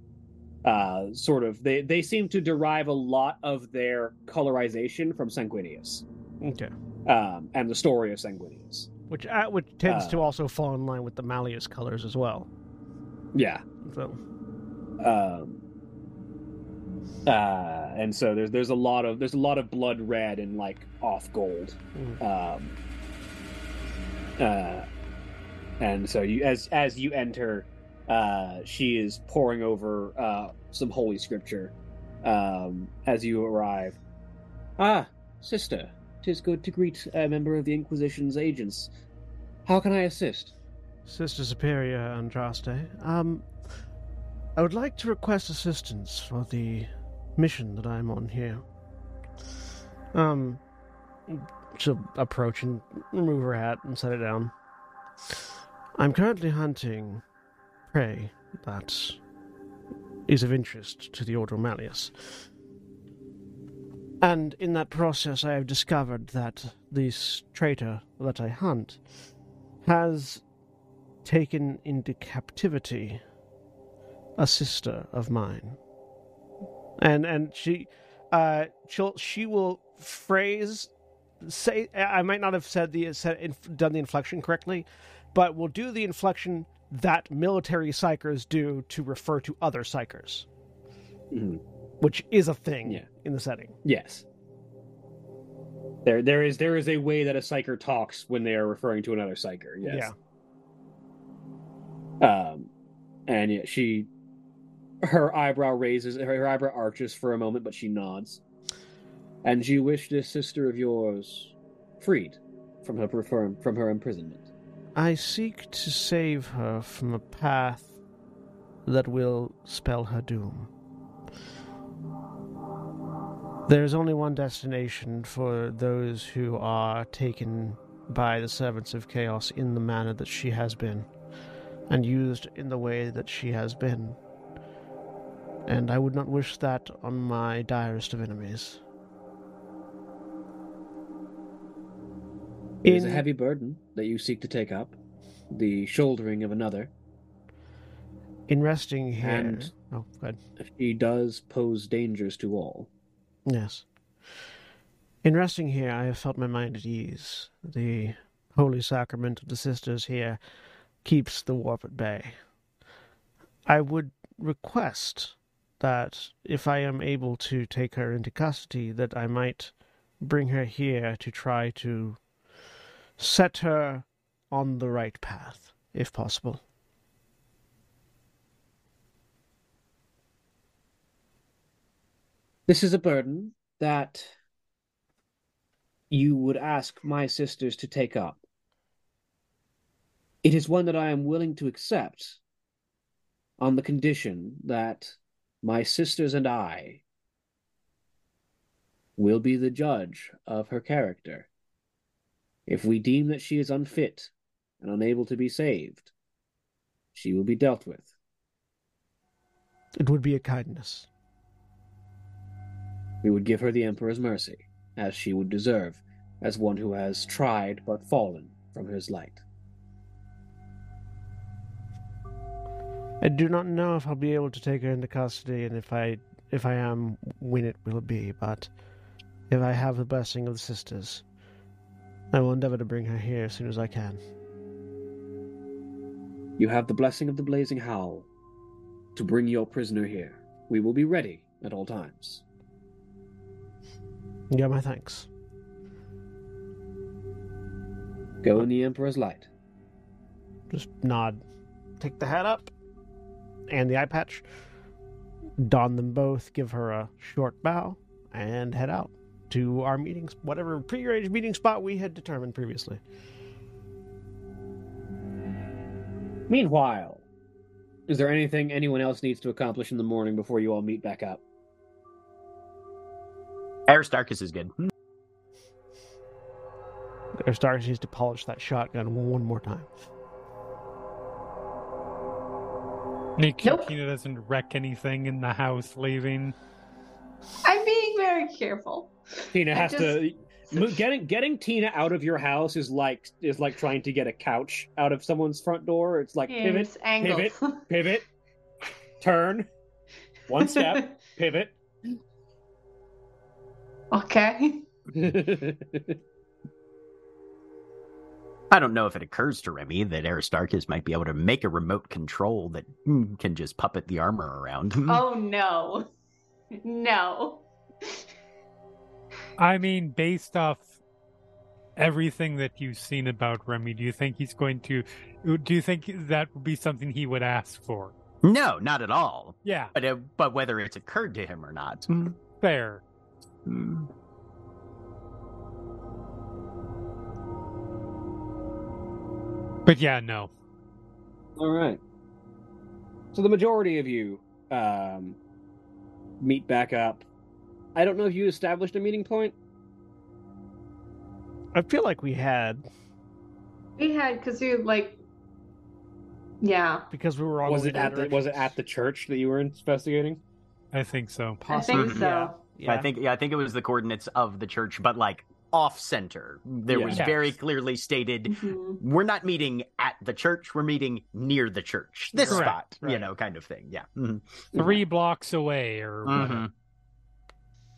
Uh, sort of they they seem to derive a lot of their colorization from Sanguinius okay. um, and the story of Sanguinius. Which uh, which tends Uh, to also fall in line with the Malleus colors as well. Yeah. So Um, uh, and so there's there's a lot of there's a lot of blood red and like off gold. Mhm. Um, uh, and so you as as you enter, uh, she is poring over uh, some holy scripture. Um, as you arrive, ah, sister, tis good to greet a member of the Inquisition's agents. How can I assist? Sister Superior Andraste, um, I would like to request assistance for the mission that I'm on here. Um, she'll approach and remove her hat and set it down. I'm currently hunting prey that is of interest to the Order of Malleus. And in that process, I have discovered that this traitor that I hunt has taken into captivity a sister of mine. And and she uh she'll she will phrase say I might not have said the said done the inflection correctly, but will do the inflection that military psykers do to refer to other psykers, Mhm. which is a thing Yeah. in the setting. Yes. There, there is there is a way that a psyker talks when they are referring to another psyker. Yes. Um, and yeah, she, her eyebrow raises, her, her eyebrow arches for a moment, but she nods. And you wish this sister of yours freed from her from, from her imprisonment. I seek to save her from a path that will spell her doom. There is only one destination for those who are taken by the servants of chaos in the manner that she has been, and used in the way that she has been. And I would not wish that on my direst of enemies. It is a heavy burden that you seek to take up, the shouldering of another. In resting here. And- Oh, go ahead. She does pose dangers to all. Yes. In resting here, I have felt my mind at ease. The holy sacrament of the sisters here keeps the warp at bay. I would request that if I am able to take her into custody, that I might bring her here to try to set her on the right path, if possible. This is a burden that you would ask my sisters to take up. It is one that I am willing to accept on the condition that my sisters and I will be the judge of her character. If we deem that she is unfit and unable to be saved, she will be dealt with. It would be a kindness. We would give her the Emperor's mercy, as she would deserve, as one who has tried but fallen from his light. I do not know if I'll be able to take her into custody, and if I if I am, when it will be. But if I have the blessing of the sisters, I will endeavor to bring her here as soon as I can. You have the blessing of the Blazing Howl to bring your prisoner here. We will be ready at all times. Yeah, my thanks. Go in the Emperor's light. Just nod. Take the hat up and the eye patch. Don them both, give her a short bow, and head out to our meetings, whatever prearranged meeting spot we had determined previously. Meanwhile, is there anything anyone else needs to accomplish in the morning before you all meet back up? Aristarchus is good. Aristarchus needs to polish that shotgun one more time. Nick Nope. Doesn't wreck anything in the house leaving. I'm being very careful. Tina has just- to mo- getting getting Tina out of your house is like is like trying to get a couch out of someone's front door. It's like Yeah, pivot, it's angled. pivot. pivot, turn, one step, pivot. okay. I don't know if it occurs to Remy that Aristarchus might be able to make a remote control that mm, can just puppet the armor around. Oh no. No. I mean, based off everything that you've seen about Remy, do you think he's going to? Do you think that would be something he would ask for? no, not at all. Yeah, But uh, but whether it's occurred to him or not. fair. Mm. But yeah, no. All right. So the majority of you um, meet back up. I don't know if you established a meeting point. I feel like we had We had because you like Yeah. because we were on Was it at the was it at the church that you were investigating? I think so. I think so. Yeah. yeah. I think yeah, I think it was the coordinates of the church, but like off center. There Yeah. was Yes. very clearly stated Mhm. we're not meeting at the church, we're meeting near the church. This Correct, spot, you know, kind of thing. Yeah. Mhm. Three blocks away, or Mhm.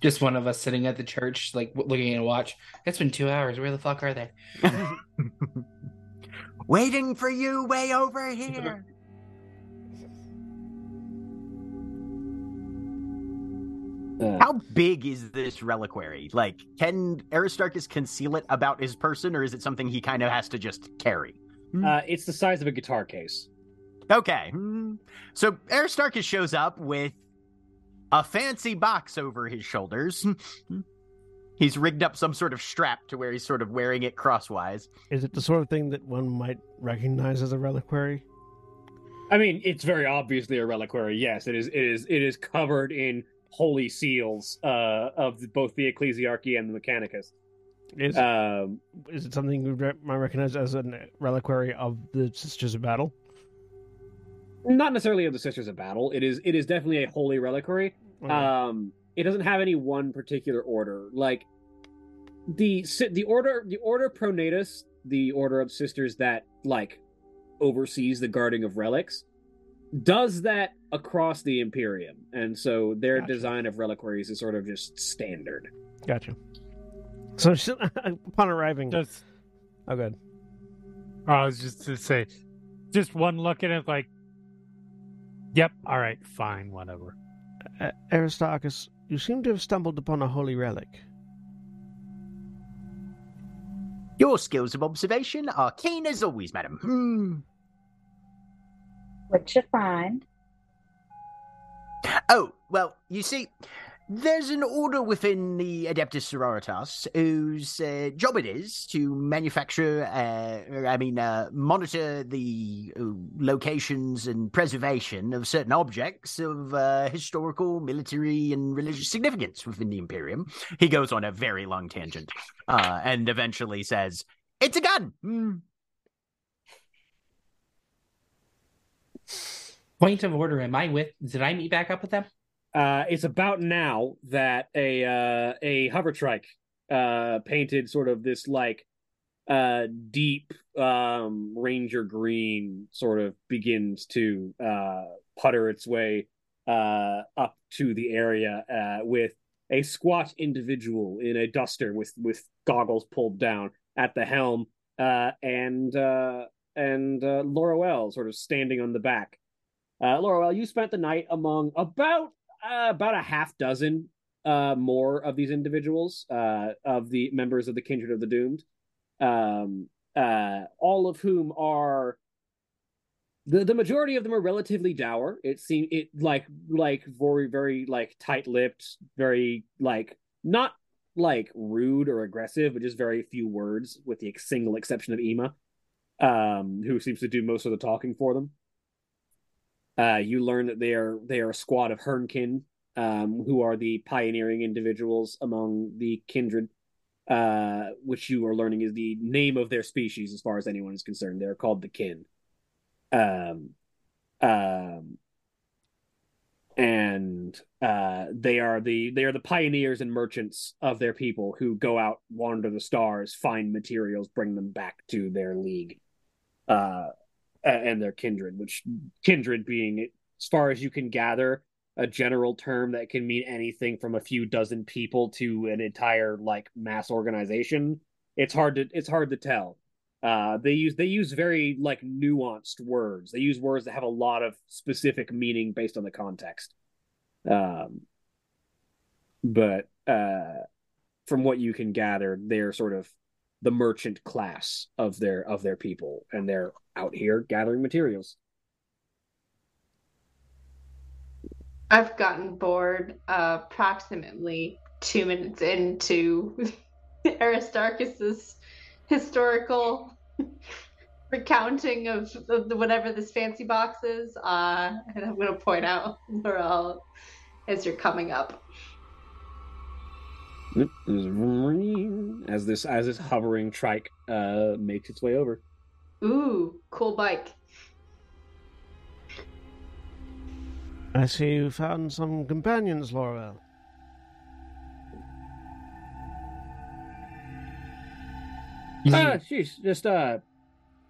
Whatever. Just one of us sitting at the church, like looking at a watch. It's been two hours. Where the fuck are they? Waiting for you way over here. Uh, How big is this reliquary? Like, can Aristarchus conceal it about his person, or is it something he kind of has to just carry? uh, it's the size of a guitar case. Okay. Hmm. So Aristarchus shows up with a fancy box over his shoulders. He's rigged up some sort of strap to where he's sort of wearing it crosswise. Is it the sort of thing that one might recognize as a reliquary? I mean, it's very obviously a reliquary. Yes, it is. It is. It is covered in holy seals uh, of both the Ecclesiarchy and the Mechanicus. Is Um, is it something you might recognize as a reliquary of the Sisters of Battle? not necessarily of the Sisters of Battle. It is. It is definitely a holy reliquary. Okay. Um, it doesn't have any one particular order. Like the the order the order Pronatus, the order of sisters that like oversees the guarding of relics, does that across the Imperium, and so their Gotcha. design of reliquaries is sort of just standard. gotcha. So upon arriving, Just, oh good. I was just to say, just one look at it, like, yep, all right, fine, whatever. Uh, Aristarchus, you seem to have stumbled upon a holy relic. Your skills of observation are keen as always, madam. Hmm. What you find? Oh, well, you see, there's an order within the Adeptus Sororitas whose uh, job it is to manufacture, uh, I mean, uh, monitor the uh, locations and preservation of certain objects of uh, historical, military, and religious significance within the Imperium. He goes on a very long tangent uh, and eventually says, It's a gun! Hmm. Point of order. Am I with? Did I meet back up with them? Uh, it's about now that a uh, a hover trike uh, painted sort of this like uh, deep um, ranger green sort of begins to uh, putter its way uh, up to the area uh, with a squat individual in a duster with with goggles pulled down at the helm, uh, and uh, and uh, Loroelle sort of standing on the back. Uh, Loroelle, you spent the night among about uh, about a half dozen uh, more of these individuals, uh, of the members of the Kindred of the Doomed, um, uh, all of whom are the the majority of them are relatively dour. It seems it like like very very like tight lipped, very like not like rude or aggressive, but just very few words, with the single exception of Ema, um, who seems to do most of the talking for them. Uh, you learn that they are they are a squad of Hernkin, um, who are the pioneering individuals among the kindred, uh, which you are learning is the name of their species as far as anyone is concerned. They're called the kin. Um, um, and uh, they are the they are the pioneers and merchants of their people who go out, wander the stars, find materials, bring them back to their league, uh, and their kindred. Which kindred being, as far as you can gather, a general term that can mean anything from a few dozen people to an entire like mass organization. It's hard to it's hard to tell. Uh, they use they use very like nuanced words. They use words that have a lot of specific meaning based on the context. Um, but uh, from what you can gather, they're sort of the merchant class of their of their people, and they're out here gathering materials. I've gotten bored uh, approximately two minutes into Aristarchus's historical recounting of, of the, whatever this fancy box is. Uh, and I'm going to point out Loroelle as you're coming up. As this as this hovering trike uh, makes its way over. Ooh, cool bike. I see you found some companions, Loroelle. Ah, she's just uh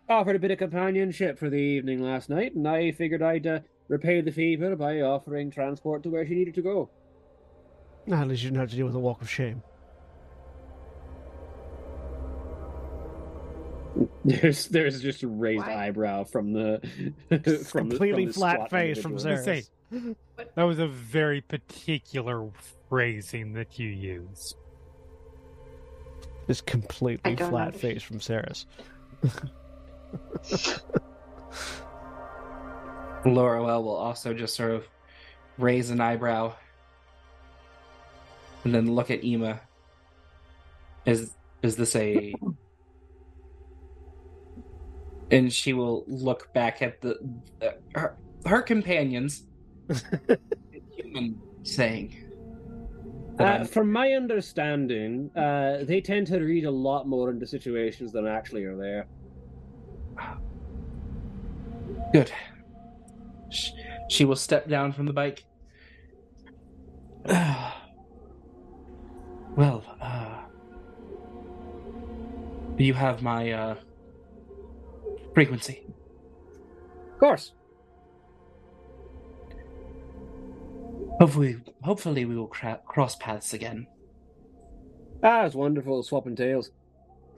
offered a bit of companionship for the evening last night, and I figured I'd uh, repay the favor by offering transport to where she needed to go. At least you didn't have to deal with a walk of shame. There's there's just a raised Why? eyebrow from the from the- Completely from flat squat face from individual. Sarah. Say, that was a very particular phrasing that you used. This completely flat understand. face from Saras. Loroelle will also just sort of raise an eyebrow and then look at Ema. Is is this a and she will look back at the, uh, her, her companions human saying that Uh, from my understanding, uh, they tend to read a lot more into situations than actually are there. Good. Sh- She will step down from the bike. well, uh, you have my uh, frequency. Of course. Hopefully, hopefully we will cra- cross paths again. Ah, it's wonderful swapping tales.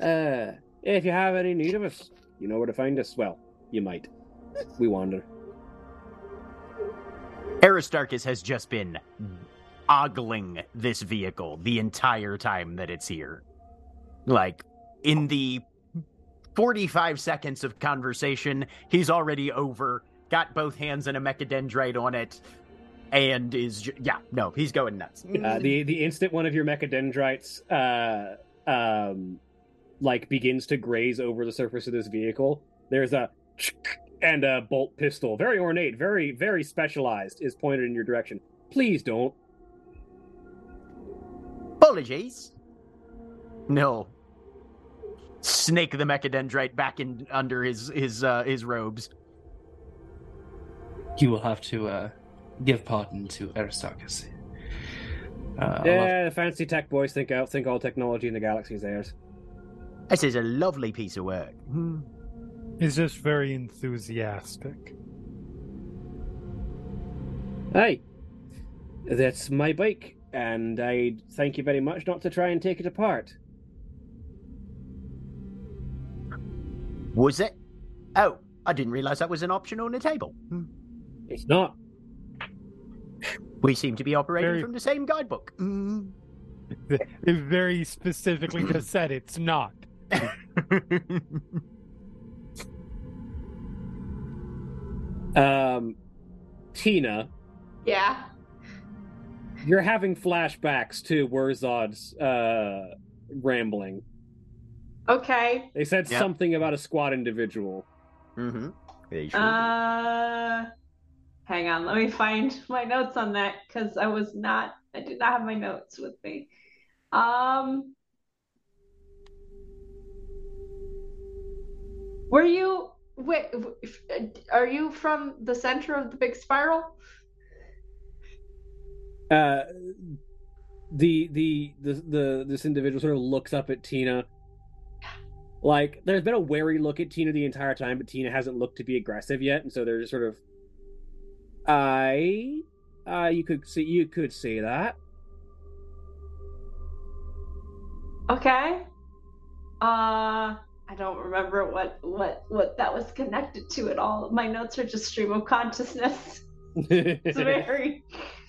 Uh, if you have any need of us, you know where to find us. Well, you might. We wander. Aristarchus has just been ogling this vehicle the entire time that it's here. Like, in the 45 seconds of conversation, he's already over, got both hands and a mechadendrite on it, and is, yeah, no, he's going nuts. Uh, the the instant one of your mechadendrites uh um like begins to graze over the surface of this vehicle, there's a and a bolt pistol, very ornate, very very specialized, is pointed in your direction. Please don't. Apologies. No. Snake the mechadendrite back in under his his uh, his robes. You will have to uh, give pardon to Aristarchus. Uh, I'll yeah, the fancy tech boys think out think all technology in the galaxy is theirs. This is a lovely piece of work. Hmm. He's just very enthusiastic. Hey, that's my bike, and I thank you very much not to try and take it apart. Was it? Oh, I didn't realize that was an option on the table. Hmm. It's not. We seem to be operating Very- from the same guidebook. Hmm. It very specifically just said it's not. Um, Tina, Yeah. you're having flashbacks to Wurzod's uh, rambling. Okay. They said Yep. something about a squad individual. mm-hmm. They sure Uh, hang on. Let me find my notes on that because I was not. I did not have my notes with me. Um, were you? Wait, are you from the center of the big spiral? Uh, the, the the the this individual sort of looks up at Tina. Like, there's been a wary look at Tina the entire time, but Tina hasn't looked to be aggressive yet, and so they're just sort of. I, uh, you could see, you could say that. Okay. Uh, I don't remember what what what that was connected to at all. My notes are just stream of consciousness. It's very.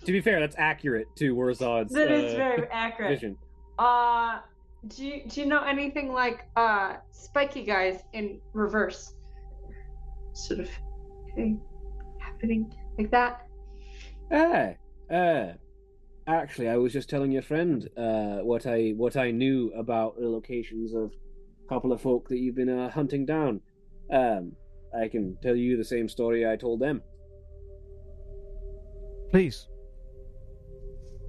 to be fair, that's accurate to Wurzod's That is uh, very accurate. vision. Uh, do you, do you know anything like uh spiky guys in reverse? Sort of thing happening like that. Ah, uh, actually, I was just telling your friend uh, what I what I knew about the locations of a couple of folk that you've been uh, hunting down. Um, I can tell you the same story I told them. Please.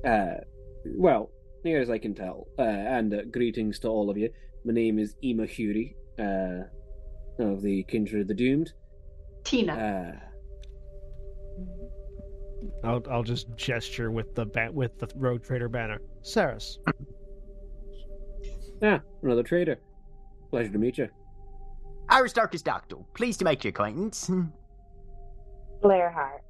Uh, well, near as I can tell, uh, and uh, greetings to all of you. My name is Ema Huri, uh, of the Kindred of the Doomed. Tina. Uh, I'll I'll just gesture with the ba- with the Rogue Trader banner. Saras. ah, another trader. Pleasure to meet you. Aristarchus Dactull, pleased to make your acquaintance. Blair Hart.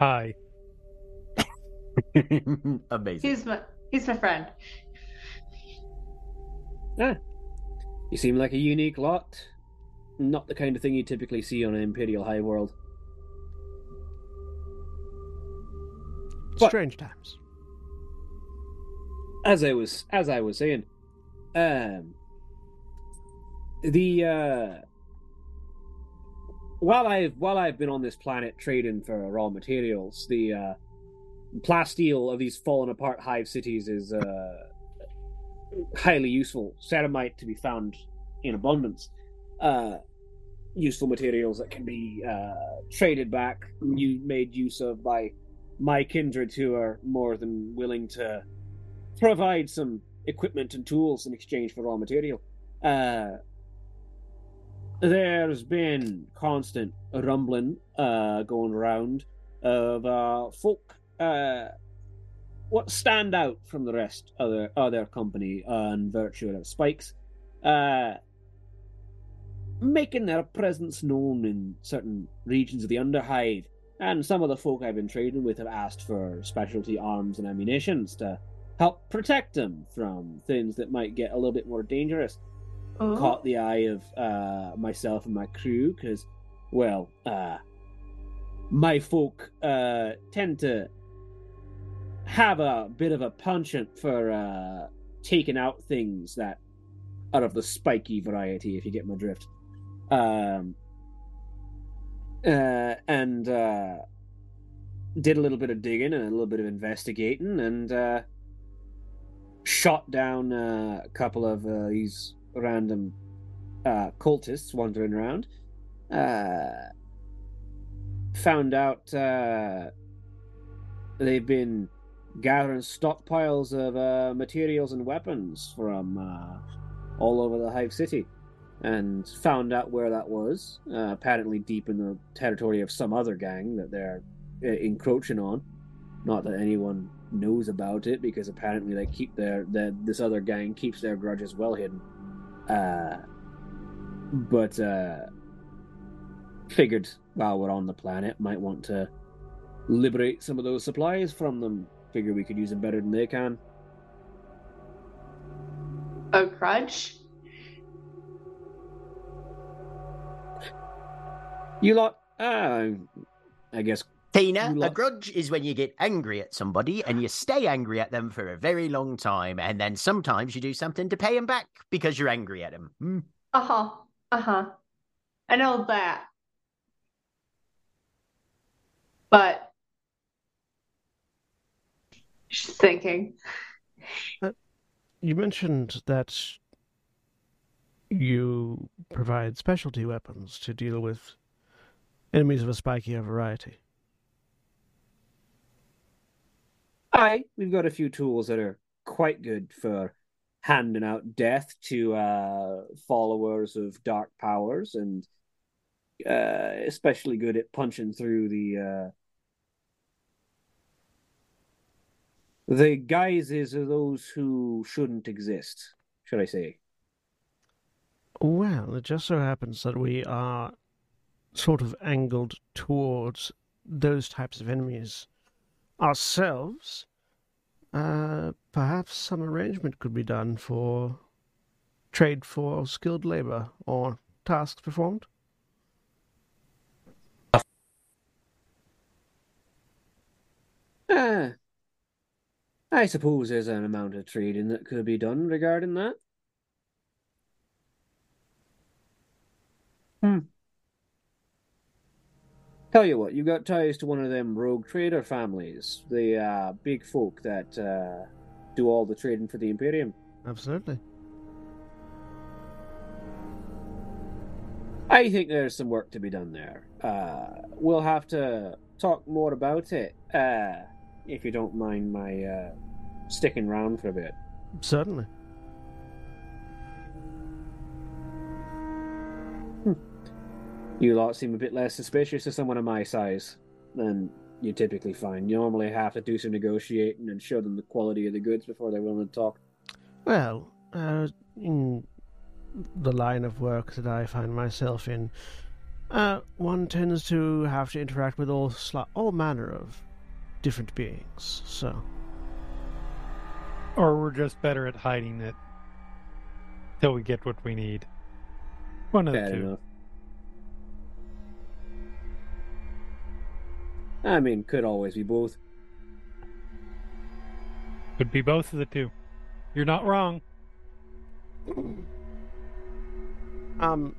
Hi. Amazing. He's my he's my friend. You seem like a unique lot. Not the kind of thing you typically see on an Imperial High World. What? Strange times. As I was as I was saying, um the uh while I've while I've been on this planet trading for raw materials, the uh plasteel of these fallen apart hive cities is uh highly useful. Ceramite to be found in abundance. Uh useful materials that can be uh traded back, you made use of by my kindred who are more than willing to provide some equipment and tools in exchange for raw material. Uh, there's been constant rumbling uh, going around of uh, folk uh, what stand out from the rest of their, of their company on virtue of spikes, uh, making their presence known in certain regions of the Underhive. And some of the folk I've been trading with have asked for specialty arms and ammunitions to help protect them from things that might get a little bit more dangerous. Oh. Caught the eye of uh, myself and my crew because, well, uh, my folk uh, tend to have a bit of a penchant for uh, taking out things that are of the spiky variety, if you get my drift. Um, uh, and uh, did a little bit of digging and a little bit of investigating, and uh, shot down uh, a couple of uh, these random uh, cultists wandering around. Found out they've been gathering stockpiles of uh, materials and weapons from uh, all over the Hive City, and found out where that was. Uh, apparently, deep in the territory of some other gang that they're uh, encroaching on. Not that anyone knows about it, because apparently they keep their, their this other gang keeps their grudges well hidden. Uh, but uh, figured while we're on the planet, might want to liberate some of those supplies from them. Figure we could use them better than they can. A grudge? You lot, uh, I guess Tina, You a grudge is when you get angry at somebody and you stay angry at them for a very long time, and then sometimes you do something to pay them back because you're angry at them. Hmm. Uh huh. Uh huh. I know that. But just thinking. You mentioned that you provide specialty weapons to deal with enemies of a spikier variety. Aye, we've got a few tools that are quite good for handing out death to uh, followers of dark powers, and uh, especially good at punching through the uh, the guises of those who shouldn't exist. Should I say? Well, it just so happens that we are sort of angled towards those types of enemies ourselves. Uh, perhaps some arrangement could be done for trade for skilled labor or tasks performed. Ah, I suppose there's an amount of trading that could be done regarding that. Hmm. Tell you what, you've got ties to one of them rogue trader families, the uh, big folk that uh, do all the trading for the Imperium. Absolutely. I think there's some work to be done there. Uh, we'll have to talk more about it, uh, if you don't mind my uh, sticking around for a bit. Certainly. You lot seem a bit less suspicious of someone of my size than you typically find. You normally have to do some negotiating and show them the quality of the goods before they're willing to talk. Well, uh, in the line of work that I find myself in, uh, one tends to have to interact with all sli- all manner of different beings. So, Or we're just better at hiding it till we get what we need. One of the two. enough. I mean, could always be both. Could be both of the two. You're not wrong. um,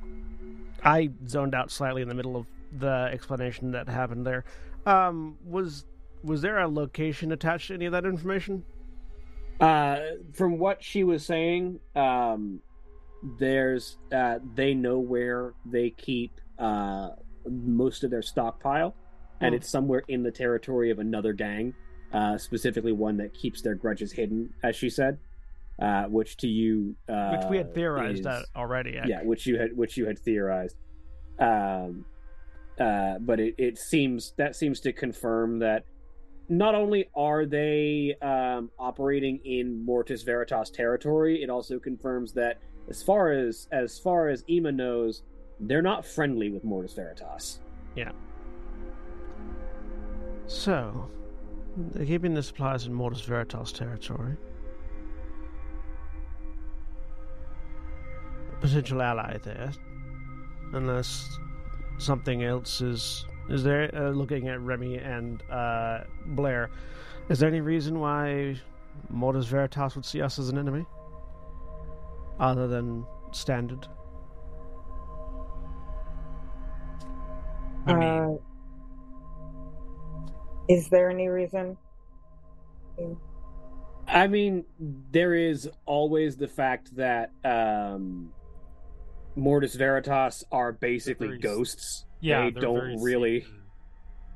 I zoned out slightly in the middle of the explanation that happened there. Um, was was there a location attached to any of that information? Uh, from what she was saying, um, there's uh, they know where they keep uh, most of their stockpile, and Hmm. it's somewhere in the territory of another gang, uh, specifically one that keeps their grudges hidden, as she said. Uh, which to you, uh, Which we had theorized is- that already. yeah, which you had which you had theorized. Um, uh, but it, it seems that seems to confirm that not only are they um, operating in Mortis Veritas territory, it also confirms that as far as as far as Ema knows, they're not friendly with Mortis Veritas. Yeah. So, they're keeping the supplies in Mortis Veritas territory. A potential ally there, unless something else is. Is there uh, looking at Remy and uh, Blair? Is there any reason why Mortis Veritas would see us as an enemy, other than standard? I mean, Uh, is there any reason? I mean, there is always the fact that um, Mortis Veritas are basically very ghosts. yeah, they don't really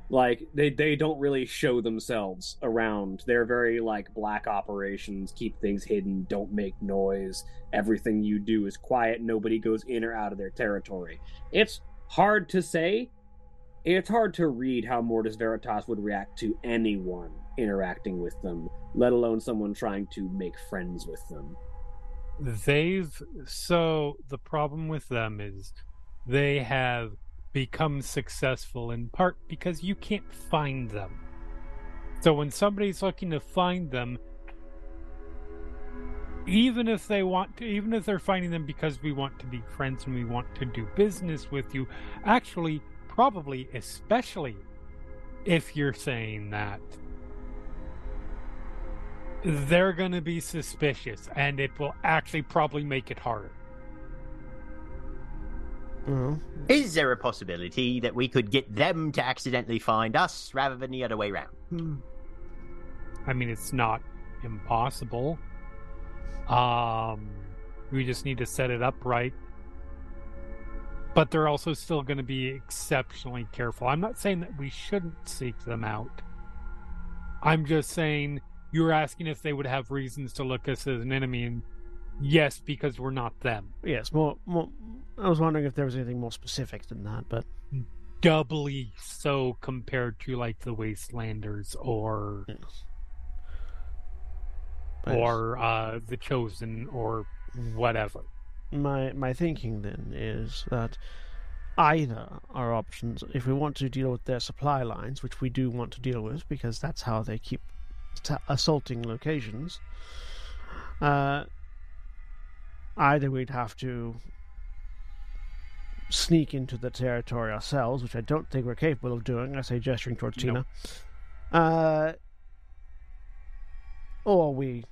like they they don't really show themselves around. They're very like black operations, keep things hidden, don't make noise. Everything you do is quiet. Nobody goes in or out of their territory. It's hard to say. It's hard to read how Mortis Veritas would react to anyone interacting with them, let alone someone trying to make friends with them. They've so the problem with them is they have become successful in part because you can't find them. So when somebody's looking to find them, even if they want to, even if they're finding them because we want to be friends and we want to do business with you, actually, probably, especially if you're saying that, they're going to be suspicious and it will actually probably make it harder. Well, Is there a possibility that we could get them to accidentally find us rather than the other way around? Hmm. I mean, it's not impossible. Um, we just need to set it up right. But they're also still going to be exceptionally careful. I'm not saying that we shouldn't seek them out. I'm just saying you were asking if they would have reasons to look us as an enemy, and yes, because we're not them. yes, more, more. I was wondering if there was anything more specific than that, but Doubly so compared to like the Wastelanders or yes. Or uh, the Chosen or whatever. my my thinking then is that either are options if we want to deal with their supply lines, which we do want to deal with because that's how they keep assaulting locations. Uh, either we'd have to sneak into the territory ourselves, which I don't think we're capable of doing. I say gesturing towards Tina. Uh, or we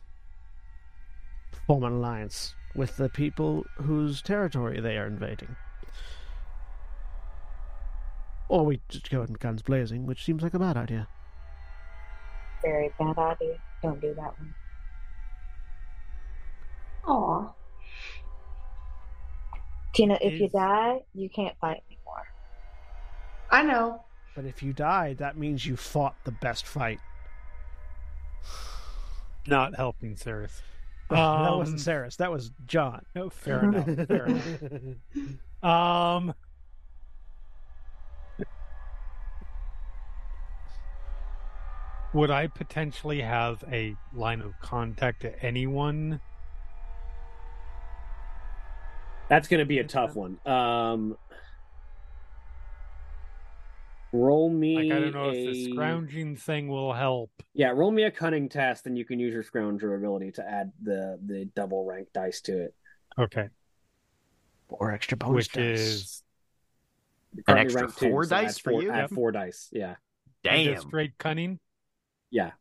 form an alliance with the people whose territory they are invading. Or we just go in guns blazing, which seems like a bad idea. Very bad idea. Don't do that one. Aw. Tina, if you die, you can't fight anymore. I know. But if you die, that means you fought the best fight. Not helping, Saras. that Um, wasn't Saras, that was John. No, fair enough. Fair enough. Um, would I potentially have a line of contact to anyone? That's going to be a tough one. Um, roll me. Like, I don't know a... if the scrounging thing will help. Yeah, roll me a cunning test, and you can use your scrounger ability to add the the double rank dice to it. Okay, Or extra bonus which dice. is An extra rank two, four so add dice for four- you? Add Yep. four dice. Yeah, Damn. just straight cunning. Yeah.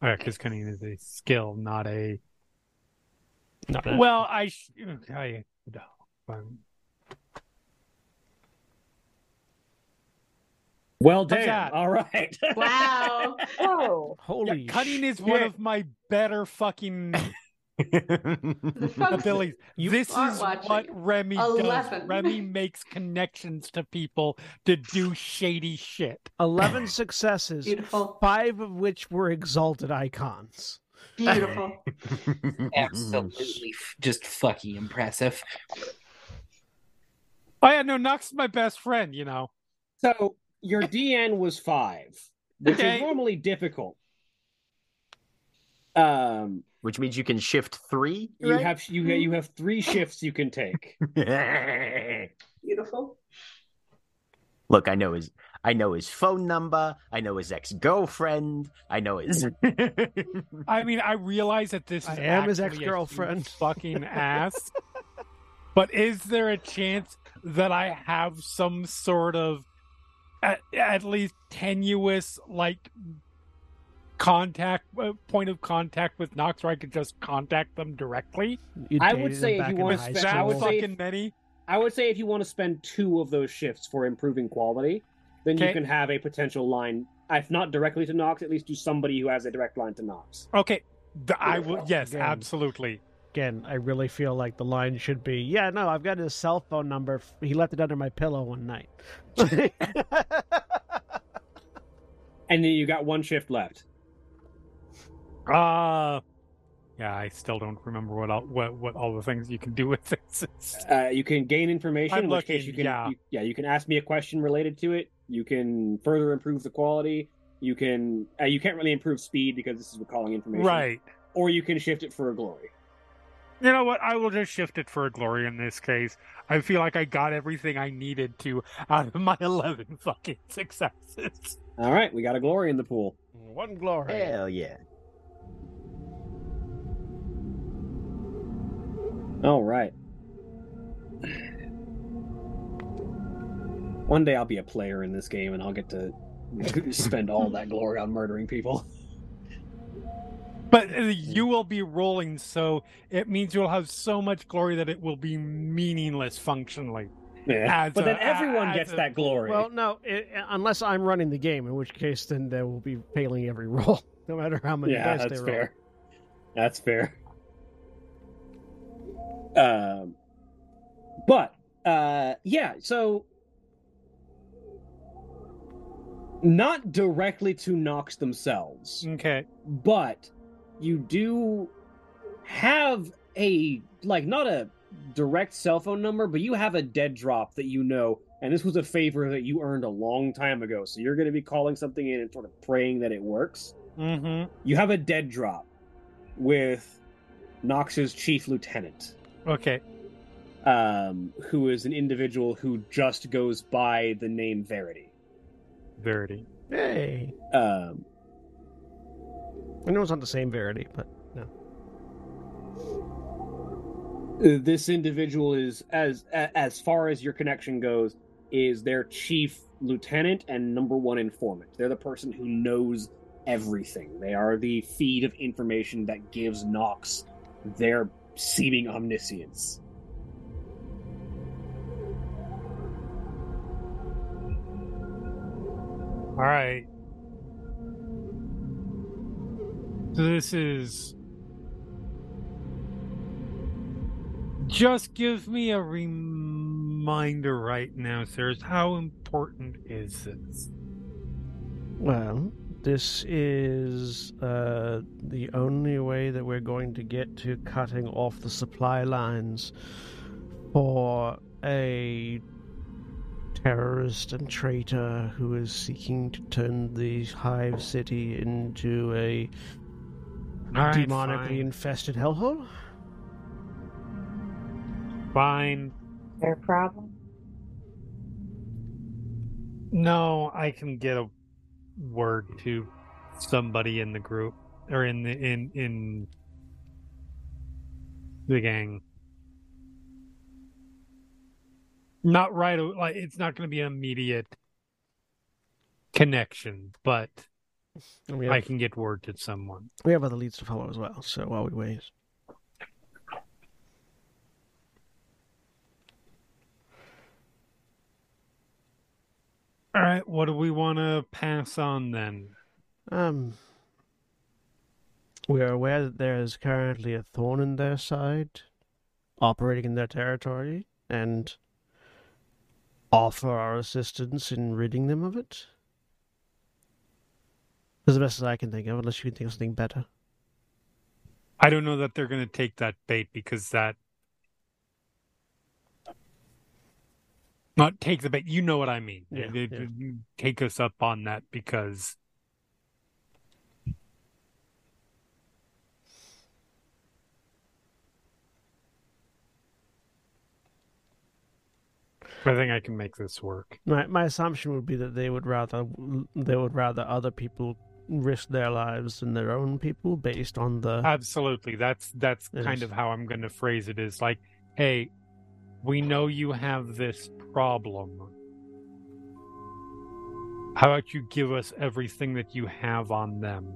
because cunning is a skill, not a. Not bad. Well, I. sh- I no, um, Well, How's damn. All right. Wow. Whoa! Holy yeah, cunning is one of my better fucking The folks- abilities. You this is what Remy does. Remy makes connections to people to do shady shit. 11 successes, Beautiful. five of which were exalted icons. Beautiful. Absolutely, just fucking impressive. Oh yeah, no, Nox is my best friend. You know. So your DN was five, which Okay. is normally difficult. Um, Which means you can shift three. you right? have you you have three shifts you can take. Beautiful. Look, I know his I know his phone number. I know his ex girlfriend. I know his. I mean, I realize that this is I am his ex-girlfriend. fucking ass. but is there a chance that I have some sort of at, at least tenuous like contact uh, point of contact with Knox where I could just contact them directly? You I would say if you wanna spend- That I would say- fucking many. I would say if you want to spend two of those shifts for improving quality, then you can have a potential line, if not directly to Knox, at least to somebody who has a direct line to Knox. Okay, the, I will. Yes, Again. absolutely. Again, I really feel like the line should be, yeah, no, I've got his cell phone number. He left it under my pillow one night. And then you got one shift left. Uh yeah, I still don't remember what all what, what all the things you can do with this. Uh, you can gain information. I'm in which case you can, yeah. you- yeah, you can ask me a question related to it. You can further improve the quality. You can, uh, you can't really improve speed because this is recalling information. Right. Or you can shift it for a glory. You know what? I will just shift it for a glory in this case. I feel like I got everything I needed to out of my 11 fucking successes. All right, we got a glory in the pool. One glory. Hell yeah. All right. One day I'll be a player in this game and I'll get to spend all that glory on murdering people. But uh, you will be rolling, so it means you'll have so much glory that it will be meaningless functionally. Yeah. As But then everyone gets a- that glory. Well, no, it, unless I'm running the game, in which case then they will be failing every roll, no matter how many yeah, dice that's they roll. fair. That's fair. Um, but uh, yeah, so not directly to Nox themselves, Okay. but you do have a like not a direct cell phone number, but you have a dead drop that you know, and this was a favor that you earned a long time ago. So you're going to be calling something in and sort of praying that it works. Mm-hmm. You have a dead drop with Knox's chief lieutenant, Okay. um, who is an individual who just goes by the name Verity. Verity. Hey, Um, I know it's not the same Verity, but no. This individual is as as far as your connection goes is their chief lieutenant and number one informant they're the person who knows everything they are the feed of information that gives knox their seeming omniscience All right. So this is. Just give me a reminder right now, sirs. How important is this? Well, this is uh, the only way that we're going to get to cutting off the supply lines for a terrorist and traitor who is seeking to turn the Hive City into a All right, demonically fine. infested hellhole. Fine. Their problem. No, I can get a word to somebody in the group or in the in in the gang. Not right like it's not going to be an immediate connection, but we I can get word to someone. we have other leads to follow as well. So while we wait, All right, what do we want to pass on then? Um, we are aware that there is currently a thorn in their side, operating in their territory, and offer our assistance in ridding them of it. That's the best as I can think of, unless you can think of something better. I don't know that they're going to take that bait because that not take the bait. You know what I mean. Yeah, They- yeah. Take us up on that because I think I can make this work. My my assumption would be that they would rather they would rather other people risk their lives than their own people, based on the Absolutely. That's that's kind is. of how I'm going to phrase it is like, hey, we know you have this problem. How about you give us everything that you have on them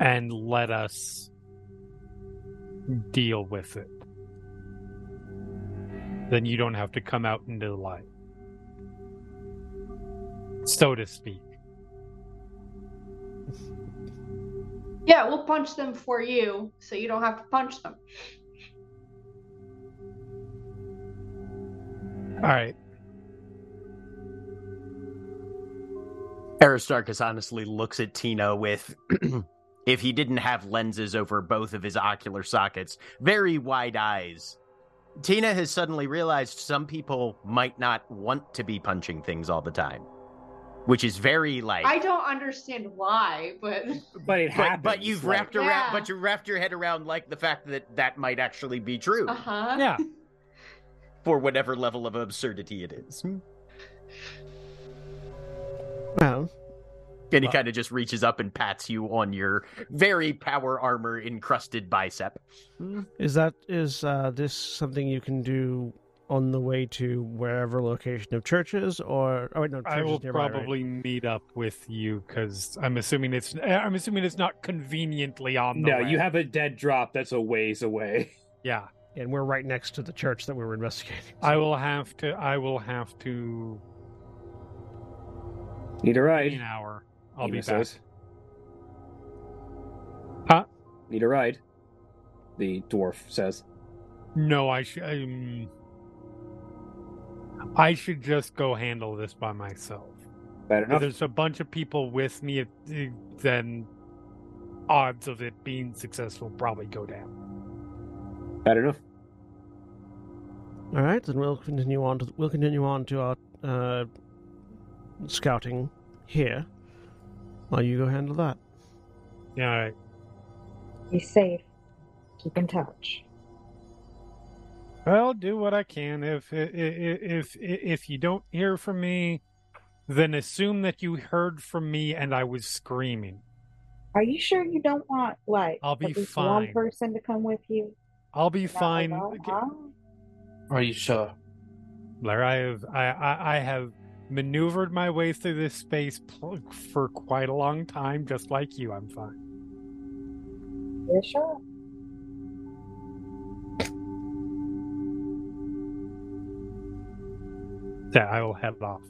and let us deal with it? Then you don't have to come out into the light. So to speak. Yeah, we'll punch them for you, so you don't have to punch them. All right. Aristarchus honestly looks at Tina with, if he didn't have lenses over both of his ocular sockets, very wide eyes. Tina has suddenly realized some people might not want to be punching things all the time. which is very like. I don't understand why, but But it but, happens. but you've like- wrapped around, Yeah. but you wrapped your head around like the fact that that might actually be true uh huh. Yeah. For whatever level of absurdity it is. Hmm. Well, And he Well- kind of just reaches up and pats you on your very power armor encrusted bicep. Hmm. is that is uh, this something you can do on the way to wherever location of churches, or oh wait, no, I churches will nearby, right? probably meet up with you because I'm assuming it's eh, I'm assuming it's not conveniently on the No, way. you have a dead drop that's a ways away. yeah. And we're right next to the church that we were investigating. I will have to. I will have to. Need a ride. An hour. I'll Ema be back. says. Huh? Need a ride. The dwarf says. No, I should. Um, I should just go handle this by myself. Better If enough. there's a bunch of people with me, then odds of it being successful probably go down. Better enough. All right, then we'll continue on to we'll continue on to our uh, scouting here, while you go handle that. Yeah, all right. Be safe. Keep in touch. Well, do what I can. If if if if you don't hear from me, then assume that you heard from me and I was screaming. Are you sure you don't want like I'll be at least one fine. person to come with you? I'll be Not fine. alone, huh? Are you sure? Blair, I have I, I I have maneuvered my way through this space pl- for quite a long time, just like you. I'm fine. You sure? Yeah, I will head off.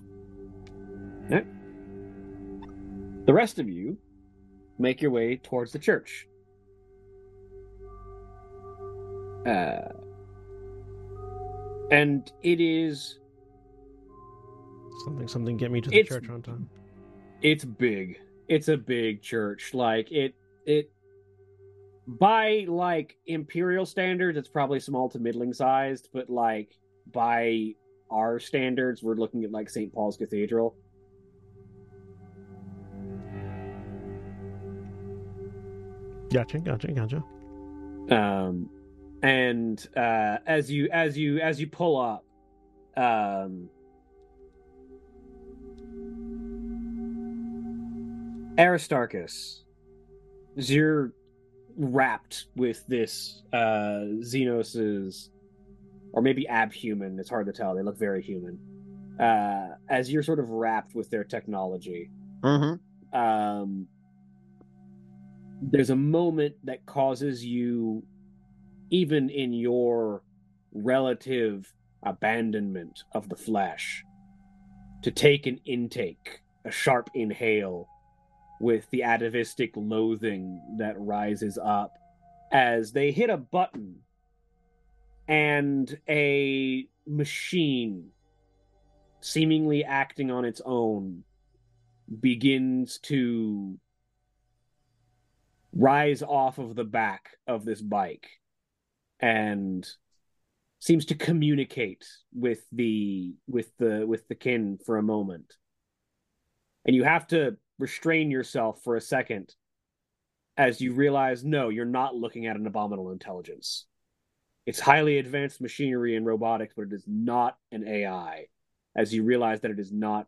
The rest of you make your way towards the church. Uh, and it is Something, something, get me to the church on time. it's big. It's a big church. Like it it by like imperial standards, it's probably small to middling sized, but like by our standards, we're looking at like St. Paul's Cathedral. Gotcha, gotcha, gotcha. um and uh as you as you as you pull up um aristarchus as you're wrapped with this uh xenos's or maybe abhuman it's hard to tell they look very human uh as you're sort of wrapped with their technology Mm-hmm. um, there's a moment that causes you, even in your relative abandonment of the flesh, to take an intake, a sharp inhale, with the atavistic loathing that rises up as they hit a button and a machine, seemingly acting on its own, begins to rise off of the back of this bike and seems to communicate with the with the with the kin for a moment. And you have to restrain yourself for a second as you realize no you're not looking at an abominable intelligence. It's highly advanced machinery and robotics but it is not an ai as you realize that it is not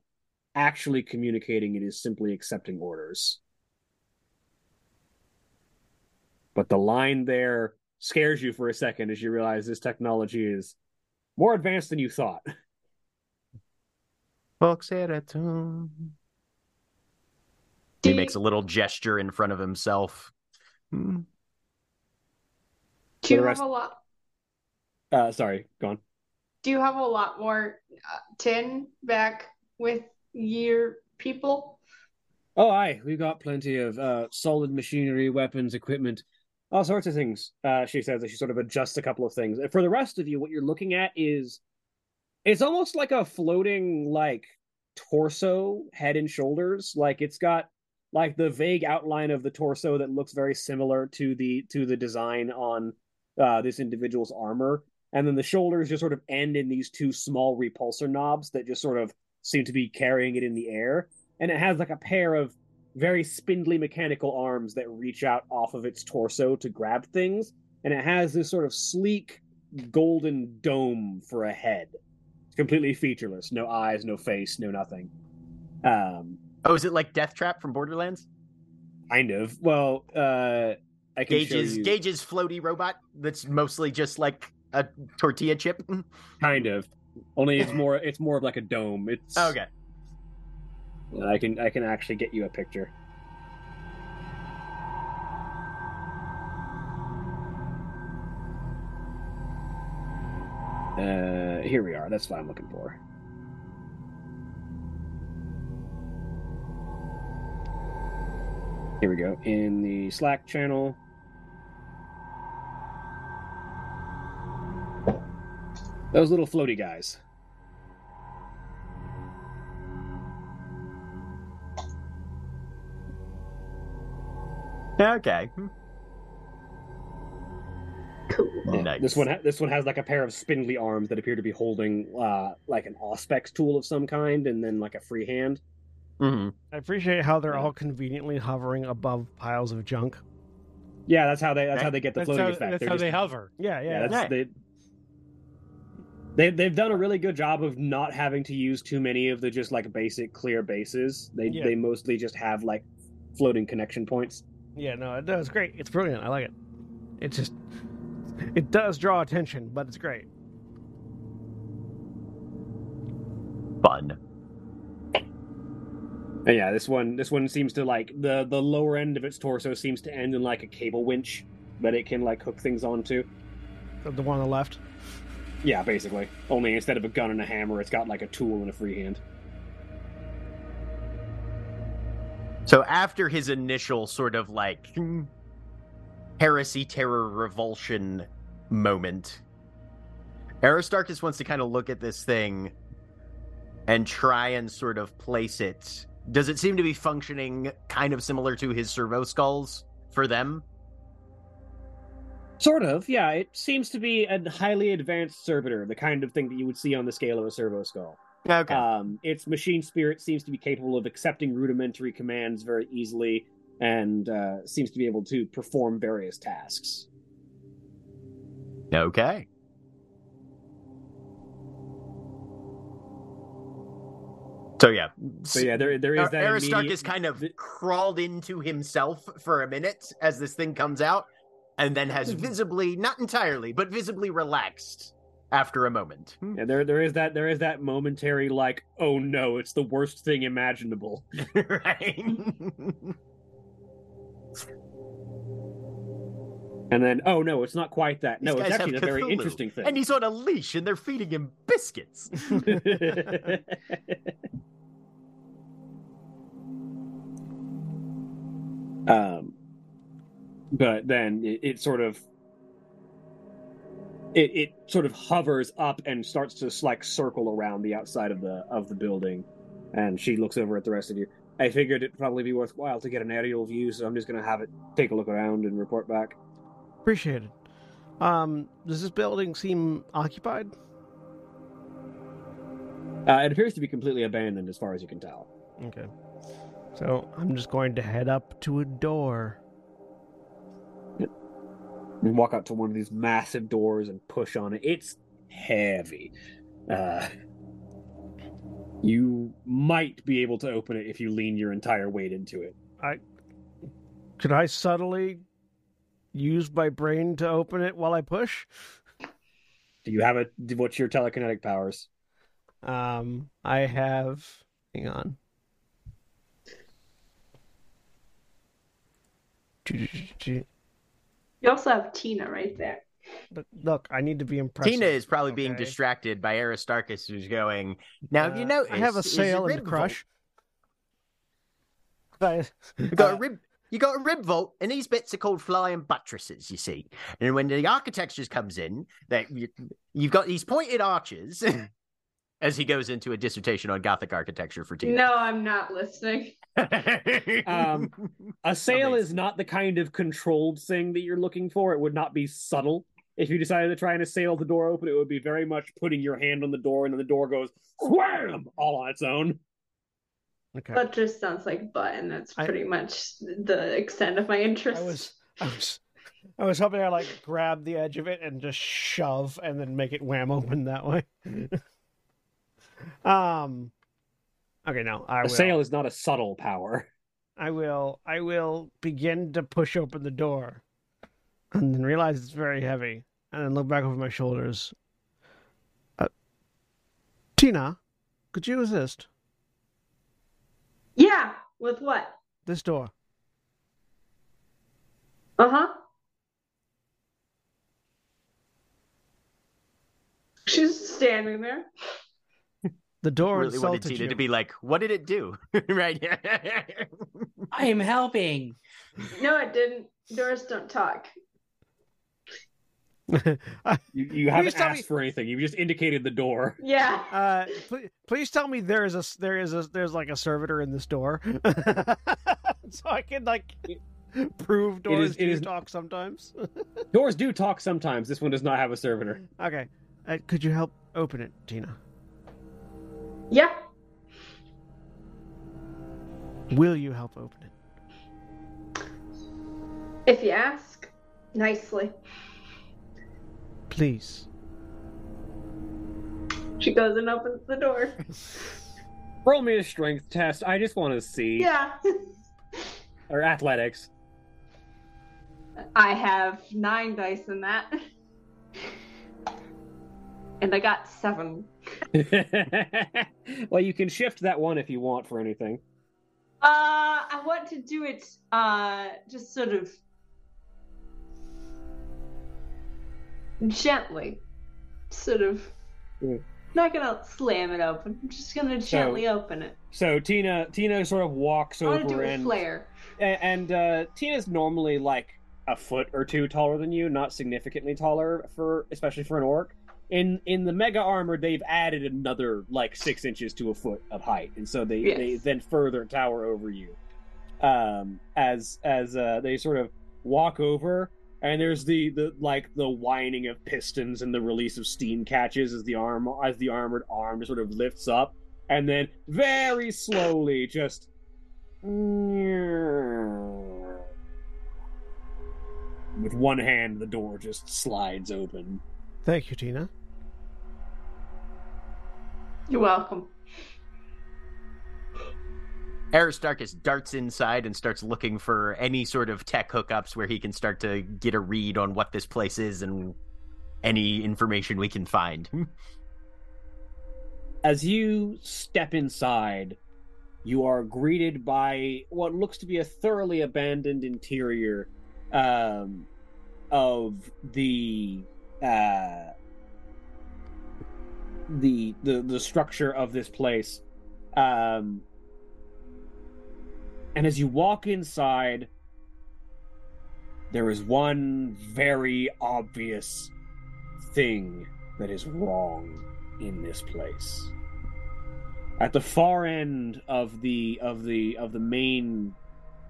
actually communicating it is simply accepting orders. But the line there scares you for a second as you realize this technology is more advanced than you thought He makes a little gesture in front of himself. Hmm. Do you For the have a lot? uh sorry go on Do you have a lot more uh, tin back with your people? oh aye we've got plenty of uh solid machinery weapons equipment all sorts of things uh she says as she sort of adjusts a couple of things. And for the rest of you what you're looking at is it's almost like a floating like torso head and shoulders. Like it's got like the vague outline of the torso that looks very similar to the to the design on uh this individual's armor. And then the shoulders just sort of end in these two small repulsor knobs that just sort of seem to be carrying it in the air. And it has like a pair of very spindly mechanical arms that reach out off of its torso to grab things, and it has this sort of sleek golden dome for a head. It's completely featureless, no eyes, no face, no nothing. Um, Oh, is it like Death Trap from Borderlands? kind of. Well, uh, I can Gaige's you. Gaige's floaty robot that's mostly just like a tortilla chip. kind of. Only it's more. It's more of like a dome. It's okay. I can I can actually get you a picture. Uh, here we are. That's what I'm looking for. Here we go. In the Slack channel. Those little floaty guys. Okay. Cool. Yeah, Nice. This one, ha- this one has like a pair of spindly arms that appear to be holding uh, like an auspex tool of some kind, and then like a free hand. hmm I appreciate how they're Yeah. all conveniently hovering above piles of junk. Yeah, that's how they. That's Okay. how they get the That's floating how, effect. that's They're how just- they hover. Yeah, yeah. yeah, that's, Yeah. they. They they've done a really good job of not having to use too many of the just like basic clear bases. They Yeah. they mostly just have like floating connection points. Yeah, no, it does great. It's brilliant. I like it. It just it does draw attention, but it's great. Fun. And yeah, this one this one seems to like the the lower end of its torso seems to end in like a cable winch that it can like hook things onto. The- The one on the left. Yeah, basically. Only instead of a gun and a hammer, it's got like a tool and a free hand. So after his initial sort of like heresy, terror, revulsion moment, Aristarchus wants to kind of look at this thing and try and sort of place it. Does it seem to be functioning kind of similar to his servo skulls for them? Sort of, yeah. It seems to be a highly advanced servitor, the kind of thing that you would see on the scale of a servo skull. Okay. Um, its machine spirit seems to be capable of accepting rudimentary commands very easily and uh, seems to be able to perform various tasks. okay. So yeah, So yeah, there there is Ar- that Aristarchus immediate- kind of crawled into himself for a minute as this thing comes out, and then has Hmm. visibly, not entirely, but visibly relaxed after a moment. Yeah, there there is that there is that momentary like, oh no, it's the worst thing imaginable. right? And then, oh no, it's not quite that. No, it's actually a have very interesting thing. And he's on a leash, and they're feeding him biscuits. um, but then it, it sort of it, it sort of hovers up and starts to like circle around the outside of the of the building, and she looks over at the rest of you. I figured it'd probably be worthwhile to get an aerial view, so I'm just gonna have it take a look around and report back. Appreciate it. Um, does this building seem occupied? Uh, it appears to be completely abandoned, as far as you can tell. Okay. So I'm just going to head up to a door. And walk out to one of these massive doors and push on it. It's heavy. Uh, you might be able to open it if you lean your entire weight into it. I could I subtly use my brain to open it while I push? Do you have a? What's your telekinetic powers? Um, I have. Hang on. You also have Tina right there. But look, I need to be impressed. Tina is probably being distracted by Aristarchus, who's going. Now, have you know. I have a sail rib and a crush. I- You got a uh, rib. You got a rib vault, and these bits are called flying buttresses. You see, and when the architecture comes in, that you, you've got these pointed arches. as he goes into a dissertation on Gothic architecture for Tina. No, I'm not listening. Um, Assail Amazing. is not the kind of controlled thing that you're looking for. It would not be subtle. If you decided to try and sail the door open, it would be very much putting your hand on the door, and then the door goes wham all on its own. Okay. That just sounds like butt, and that's I- pretty much the extent of my interest. I was, I was, I was hoping I like grab the edge of it and just shove, and then make it wham open that way. um. Okay, no, I A will. sail is not a subtle power. I will. I will begin to push open the door, and then realize it's very heavy, and then look back over my shoulders. Uh, Tina, could you assist Yeah, with what? this door? Uh huh. She's standing there. The door really wanted Tina you. to be like, "What did it do?" right? I am helping. No, it didn't. Doors don't talk. You, you haven't tell asked me- for anything. You've just indicated the door. Yeah. uh, please, please tell me there is a there is a there's like a servitor in this door, so I can like prove doors is- it do is- talk sometimes. Doors do talk sometimes. This one does not have a servitor. okay, uh, could you help open it, Tina? Yeah. Will you help open it? If you ask nicely. Please. She goes and opens the door. Roll me a strength test. I just want to see. Yeah. Or athletics. I have nine dice in that. And I got seven. well, you can shift that one if you want for anything. Uh, I want to do it, uh, just sort of gently. Sort of. Mm. Not gonna slam it open. I'm just gonna gently open it. So Tina, Tina sort of walks I do over a and flare. And uh, Tina's normally like a foot or two taller than you, not significantly taller for, especially for an Ork. In in the mega armor, they've added another like six inches to a foot of height, and so they, they then further tower over you. Um, as as uh, they sort of walk over, and there's the the like the whining of pistons and the release of steam catches as the arm as the armored arm sort of lifts up, and then very slowly just with one hand, the door just slides open. Thank you, Tina. You're welcome. Aristarchus darts inside and starts looking for any sort of tech hookups where he can start to get a read on what this place is and any information we can find. As you step inside, you are greeted by what looks to be a thoroughly abandoned interior um, of the uh, the the the structure of this place. Um, and as you walk inside, there is one very obvious thing that is wrong in this place. At the far end of the of the of the main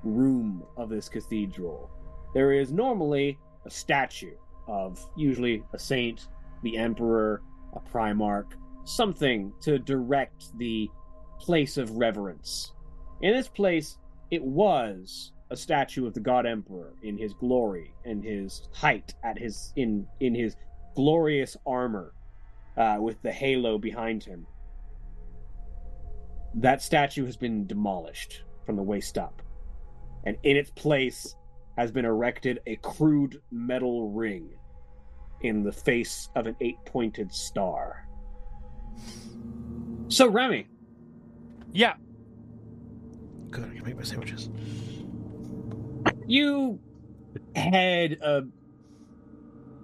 room of this cathedral, there is normally a statue of usually a saint, the emperor, a primarch, something to direct the place of reverence. In this place, it was a statue of the god emperor in his glory and his height at his in in his glorious armor uh, with the halo behind him. That statue has been demolished from the waist up, and in its place has been erected a crude metal ring in the face of an eight pointed star. So, Remy, Yeah. Good, I can make my sandwiches. you had uh,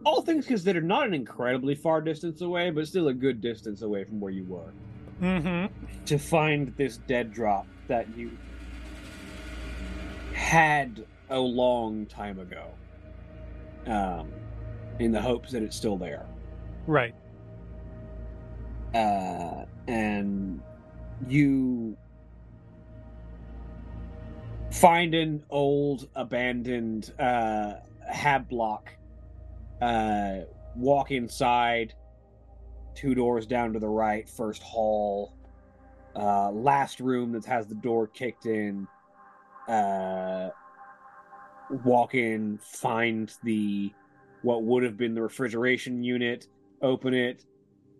all things considered not an incredibly far distance away but still a good distance away from where you were Mm-hmm. to find this dead drop that you had a long time ago um, in the hopes that it's still there Right. uh, and you find an old abandoned uh, hab block uh, walk inside two doors down to the right first hall uh, last room that has the door kicked in. Uh, walk in, find the what would have been the refrigeration unit, open it,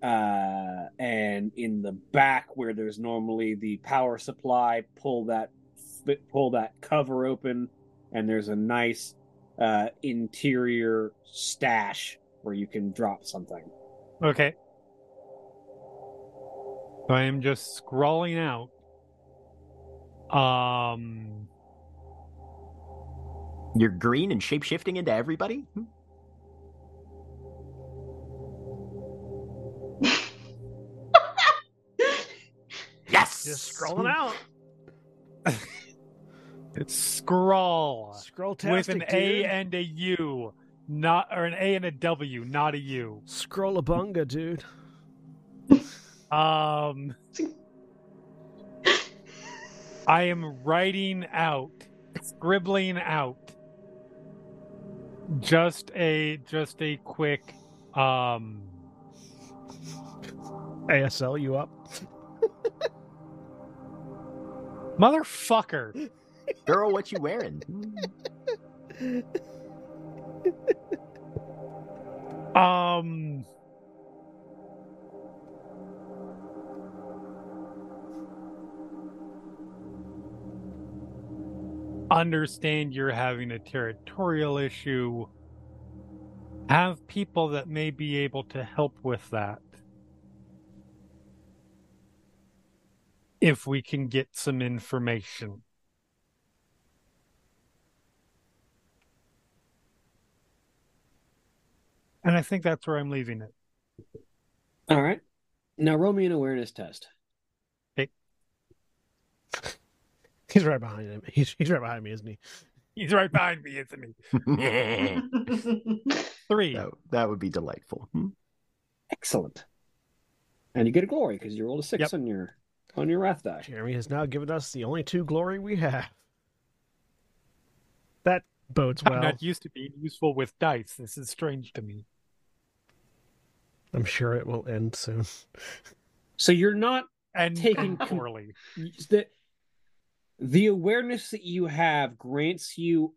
uh, and in the back where there's normally the power supply, pull that pull that cover open, and there's a nice uh, interior stash where you can drop something. Okay. So I am just scrolling out. Um, You're green and shape shifting into everybody? Just scrolling out. it's scroll Scroll with an A and a U, not or an A and a W, not a U. Scroll a bunga, dude. Um, I am writing out, scribbling out, just a just a quick um ASL, you up? Motherfucker. Girl, what you wearing? Um. Understand you're having a territorial issue. Have people that may be able to help with that. If we can get some information. And I think that's where I'm leaving it. All right. Now roll me an awareness test. Hey. He's right behind him. He's, he's right behind me, isn't he? He's right behind me, isn't he? that, Three. that would be delightful. Hmm. Excellent. And you get a glory because you rolled a six Yep. on your on your wrath die. Jeremy has now given us the only two glory we have. That bodes I'm not used to being useful with dice. This is strange to me. I'm sure it will end soon. So you're not And Taking- poorly. the the awareness that you have grants you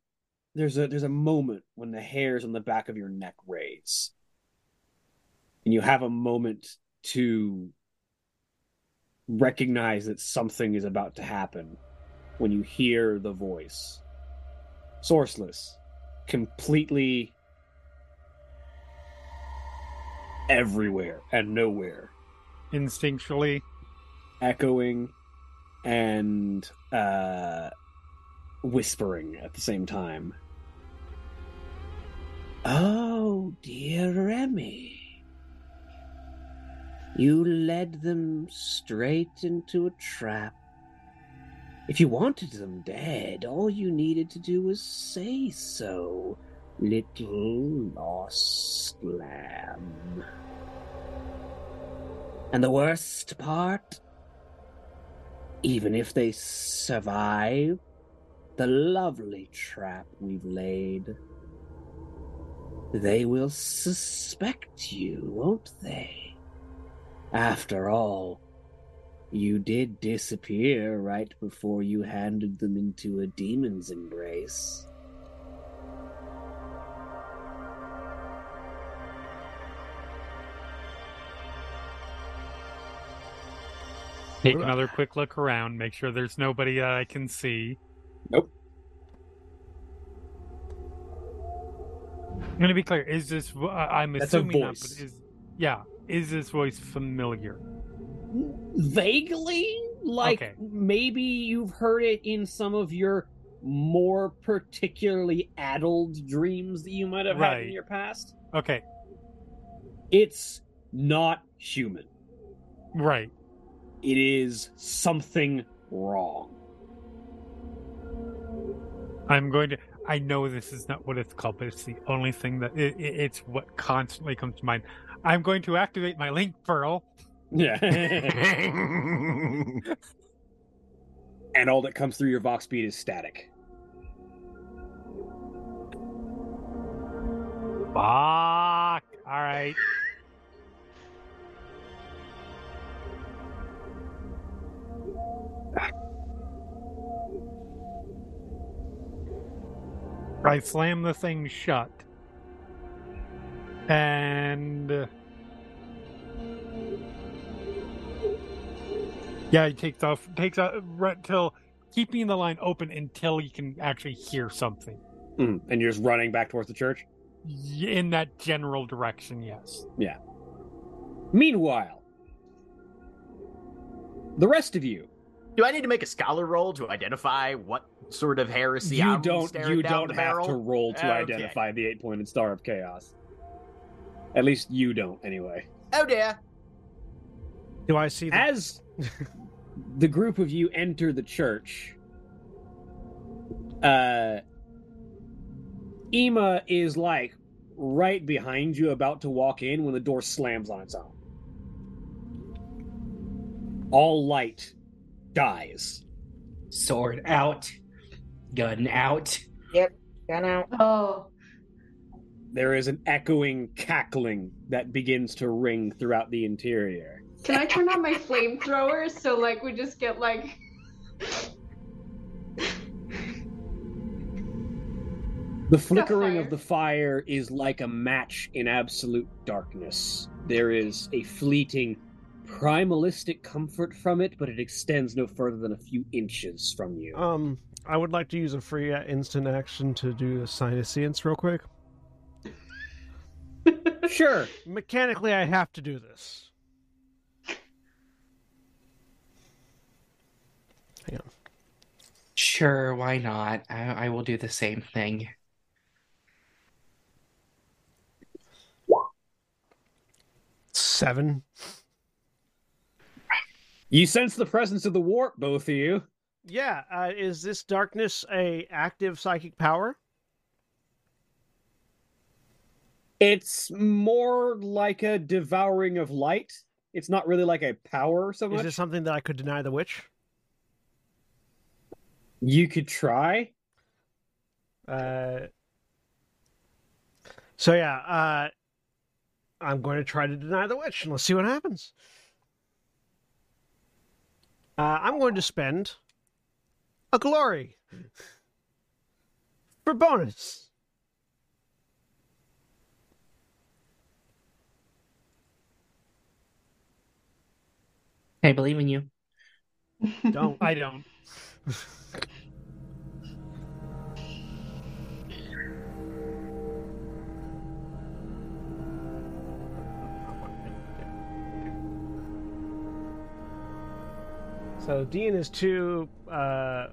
there's a there's a moment when the hairs on the back of your neck raise and you have a moment to recognize that something is about to happen when you hear the voice sourceless completely everywhere and nowhere Instinctually. echoing and uh whispering at the same time. Oh, dear Remy. You led them straight into a trap. If you wanted them dead, all you needed to do was say so, little lost lamb. And the worst part? Even if they survive the lovely trap we've laid, they will suspect you, won't they? After all, you did disappear right before you handed them into a demon's embrace. Take another quick look around, make sure there's nobody that I can see. Nope. I'm gonna be clear. Is this? vo- I- I'm That's a assuming not, voice. but is yeah? Is this voice familiar? Vaguely, like Okay. maybe you've heard it in some of your more particularly addled dreams that you might have had in your past. Okay, It's not human. right. It is something wrong. I'm going to. I know this is not what it's called, but it's the only thing that it, it, it's what constantly comes to mind. I'm going to activate my link pearl. Yeah. and all that comes through your vox bead is static. Fuck. All right. I slam the thing shut. And. Yeah, he takes off, takes out right till keeping the line open until he can actually hear something. Mm, and you're just running back towards the church. In that general direction, yes. Yeah. Meanwhile, the rest of you, Do I need to make a scholar roll to identify what sort of heresy you I'm don't staring you down don't the have barrel? to roll to Okay. identify the eight-pointed star of chaos. At least you don't, anyway. Oh dear. Do I see the As the group of you enter the church, uh, Ema is like right behind you, about to walk in when the door slams on its own. All light dies. Sword out, gun out. Yep, gun out. Oh, There is an echoing cackling that begins to ring throughout the interior. can I turn on my flamethrower so like we just get like The flickering of the fire is like a match in absolute darkness. There is a fleeting, primalistic comfort from it, but it extends no further than a few inches from you. Um, I would like to use a free uh, instant action to do the psyniscience real quick. Sure. Mechanically, I have to do this. Hang on. Sure, why not? I, I will do the same thing. Seven. You sense the presence of the warp, both of you. Yeah. Uh, is this darkness a active psychic power? It's more like a devouring of light. It's not really like a power so Is much. this something that I could deny the witch? You could try. Uh, so yeah, uh, I'm going to try to deny the witch, and let's see what happens. Uh, I'm going to spend a glory for bonus. I believe in you. Don't. I don't. So DN is two uh,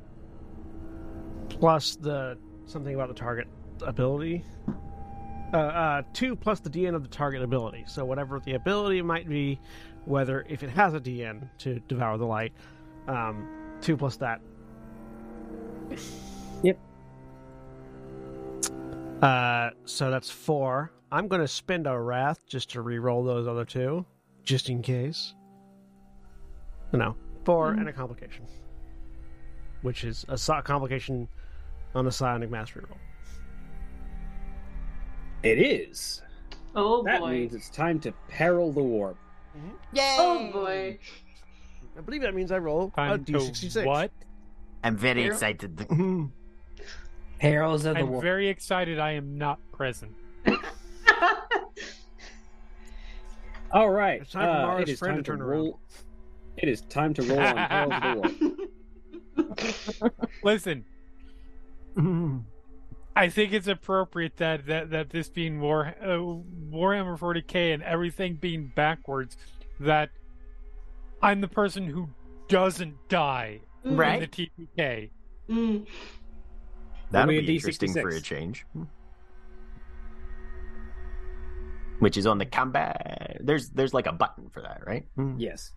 plus the something about the target ability. Uh, uh, two plus the DN of the target ability. So whatever the ability might be, whether if it has a DN to devour the light, um, two plus that. Yep. Uh, so that's four. I'm going to spend a wrath just to re-roll those other two, just in case. No, 4 and a complication, which is a so- complication on the psionic mastery roll. It is. oh That boy. means it's time to peril the warp. Mm-hmm. Yay! Oh boy. I believe that means I roll a Time to d66. what? I'm very Here. excited. Hmm. Perils of the I'm war. very excited I am not present. All right. It's time for uh, Mara's it is friend time to turn roll. It is time to roll on Perils of the Warp. Listen, hmm. I think it's appropriate that that, that this being War uh, Warhammer 40k and everything being backwards, that I'm the person who doesn't die Right. in the TPK. Mm. That'll Only a be interesting for a D66. change. Which is on the combat. There's there's like a button for that, right? Hmm. Yes.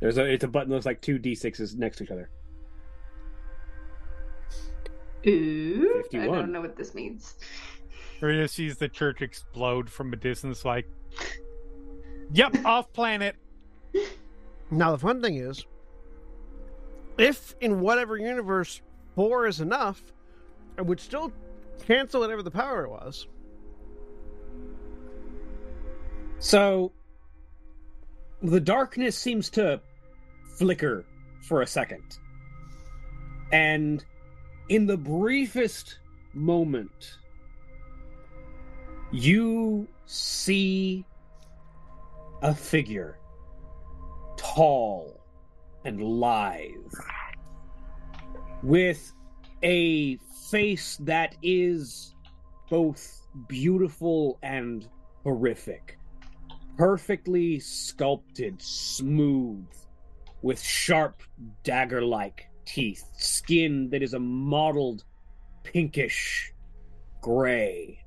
There's a it's a button that looks like two d6s next to each other. Ooh. I don't know what this means. Rita sees the church explode from a distance, like, "Yep, off planet." Now the fun thing is, if in whatever universe four is enough, I would still cancel whatever the power was. So the darkness seems to flicker for a second. And in the briefest moment, you see a figure, tall and lithe, with a face that is both beautiful and horrific. Perfectly sculpted, smooth, with sharp dagger like teeth, skin that is a mottled pinkish gray,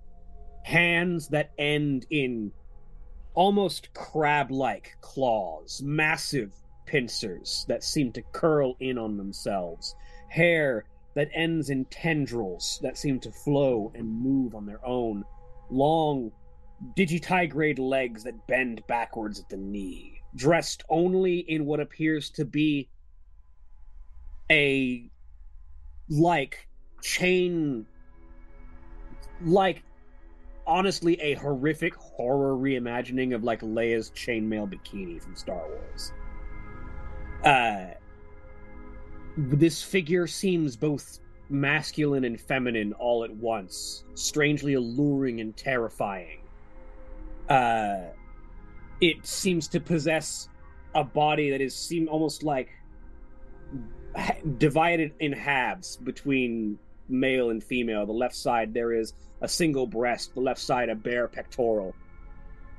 hands that end in almost crab like claws, massive pincers that seem to curl in on themselves, hair that ends in tendrils that seem to flow and move on their own, long digitigrade legs that bend backwards at the knee, dressed only in what appears to be a like chain like honestly a horrific horror reimagining of like Leia's chainmail bikini from Star Wars. Uh this figure seems both masculine and feminine all at once, strangely alluring and terrifying. Uh it seems to possess a body that is seem almost like divided in halves between male and female. The left side there is a single breast, the left side a bare pectoral,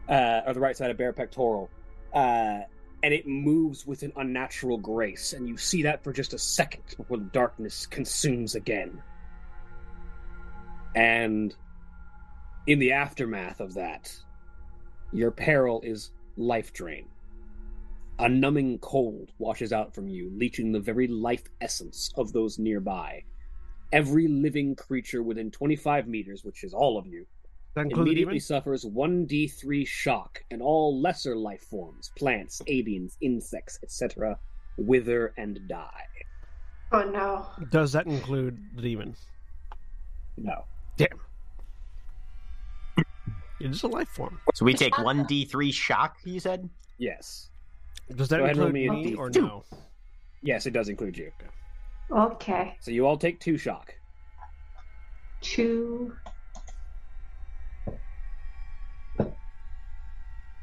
uh, or the right side a bare pectoral, uh, and it moves with an unnatural grace. And you see that for just a second before the darkness consumes again. And in the aftermath of that, your peril is life drain. A numbing cold washes out from you, leeching the very life essence of those nearby. Every living creature within 25 meters, which is all of you, That include the immediately demon? suffers 1d3 shock, and all lesser life forms, plants, avians, insects, etc., wither and die. Oh no. Does that include the demon? No. Damn. It is a life form. So we take one D three shock. You said. Yes. Does that Go ahead and roll include me a me D- or two. no? Yes, it does include you. Okay. So you all take two shock. Two.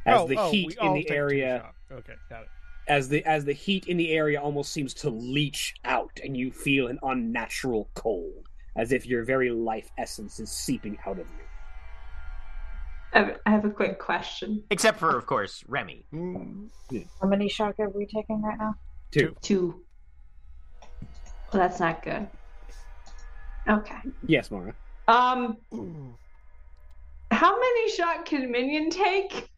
As Oh, the oh, heat we in all the two area shock. Okay, got it. as the as the heat in the area almost seems to leach out and you feel an unnatural cold as if your very life essence is seeping out of you I have, a quick question. Except for, of course, Remy. How many shock are we taking right now? two Two. Well, that's not good. Okay. yes mara Um, how many shot can Minion take?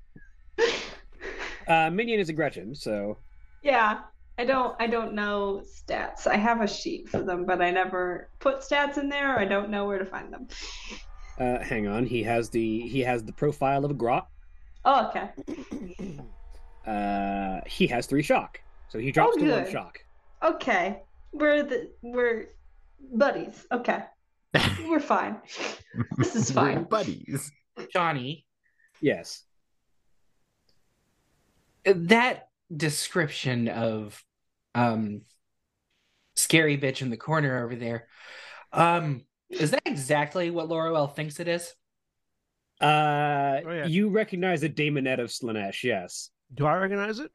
uh minion is a gretchin so yeah, I don't. I don't know stats. I have a sheet for them, but I never put stats in there. I don't know where to find them. Uh hang on he has the he has the profile of a grot Oh, okay. uh he has three shock so he drops Oh, to one shock Okay. We're the we're buddies. Okay. We're fine. This is We're fine. buddies. Johnny, yes that description of um scary bitch in the corner over there, um, is that exactly what Loroelle thinks it is? uh Oh, yeah. you recognize the daemonette of Slaanesh yes Do I recognize it?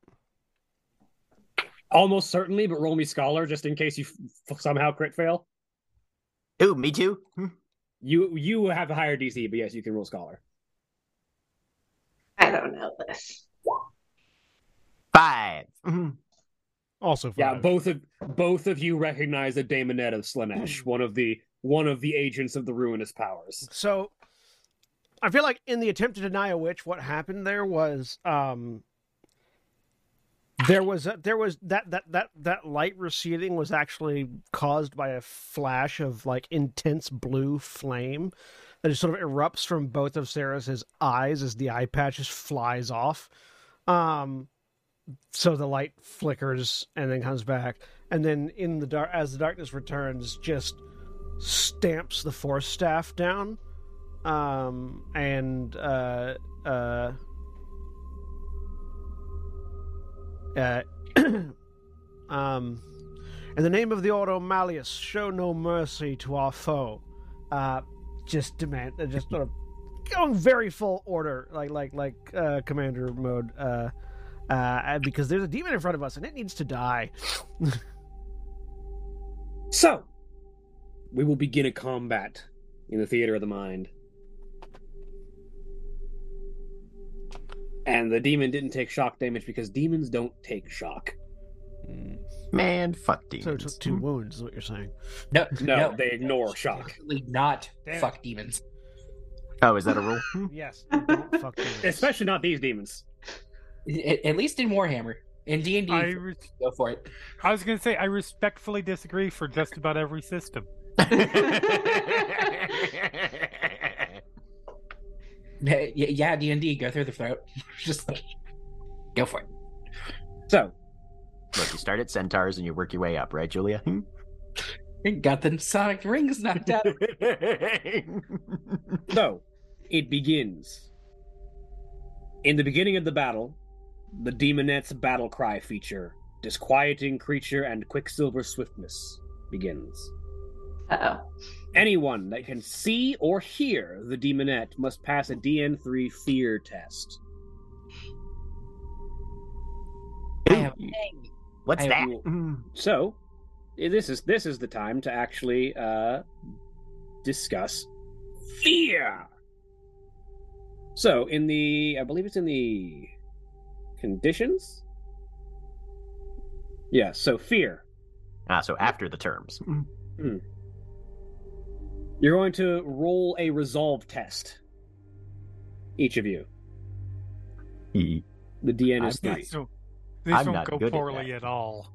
almost certainly but roll me scholar just in case you f- somehow crit fail Ooh, me too. Hmm. You you have a higher DC, but yes, you can roll scholar. I don't know this. Five. Mhm. Also, Yeah, both of both of you recognize the Daemonette of Slaanesh, one of the one of the agents of the ruinous powers. So, I feel like in the attempt to deny a witch, what happened there was um, there was a, there was that that that that light receding was actually caused by a flash of like intense blue flame that just sort of erupts from both of Sarah's eyes as the eye patch just flies off. Um, so the light flickers and then comes back, and then in the dark as the darkness returns, just stamps the force staff down um and uh uh uh um In the name of the Ordo Malleus, show no mercy to our foe. Uh, just demand, uh, just sort of going very full order, like like like uh, commander mode. Uh, uh, because there's a demon in front of us and it needs to die. So, we will begin a combat in the theater of the mind. And the demon didn't take shock damage because demons don't take shock. Man, fuck demons. so it took two wounds, is what you're saying. No, No, they ignore shock. Not Damn fuck demons. Oh, is that a rule? Yes, don't fuck demons. Especially not these demons. At, at least in Warhammer. In D and I, D, res- go for it. I was going to say I respectfully disagree for just about every system. Yeah, yeah, D and D, go through the throat. Just go for it. So, Look, you start at centaurs and you work your way up, right, Julia? Hmm? Got the sonic rings knocked out. so it begins. In the beginning of the battle, the demonette's battle cry feature, disquieting creature and quicksilver swiftness, begins. Uh Anyone that can see or hear the demonette must pass a DN3 fear test. I have What's I that? will- Mm. So, this is this is the time to actually uh, discuss fear. So, in the I believe it's in the conditions. Yeah. So, fear. Ah, so after the terms. You're going to roll a resolve test. Each of you. Mm. The DN is I'm three. This, won't- this I'm won't go good at poorly at all.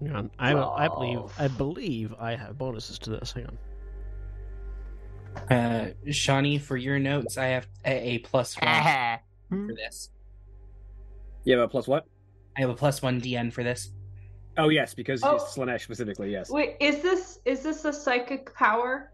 Hang on. I, I believe. I believe I have bonuses to this. Hang on. Uh, Shani, for your notes, I have a, a plus one Ah. for this. You have a plus what? I have a plus one DN for this. Oh yes, because Oh. Slaanesh specifically. Yes. Wait, is this is this a psychic power?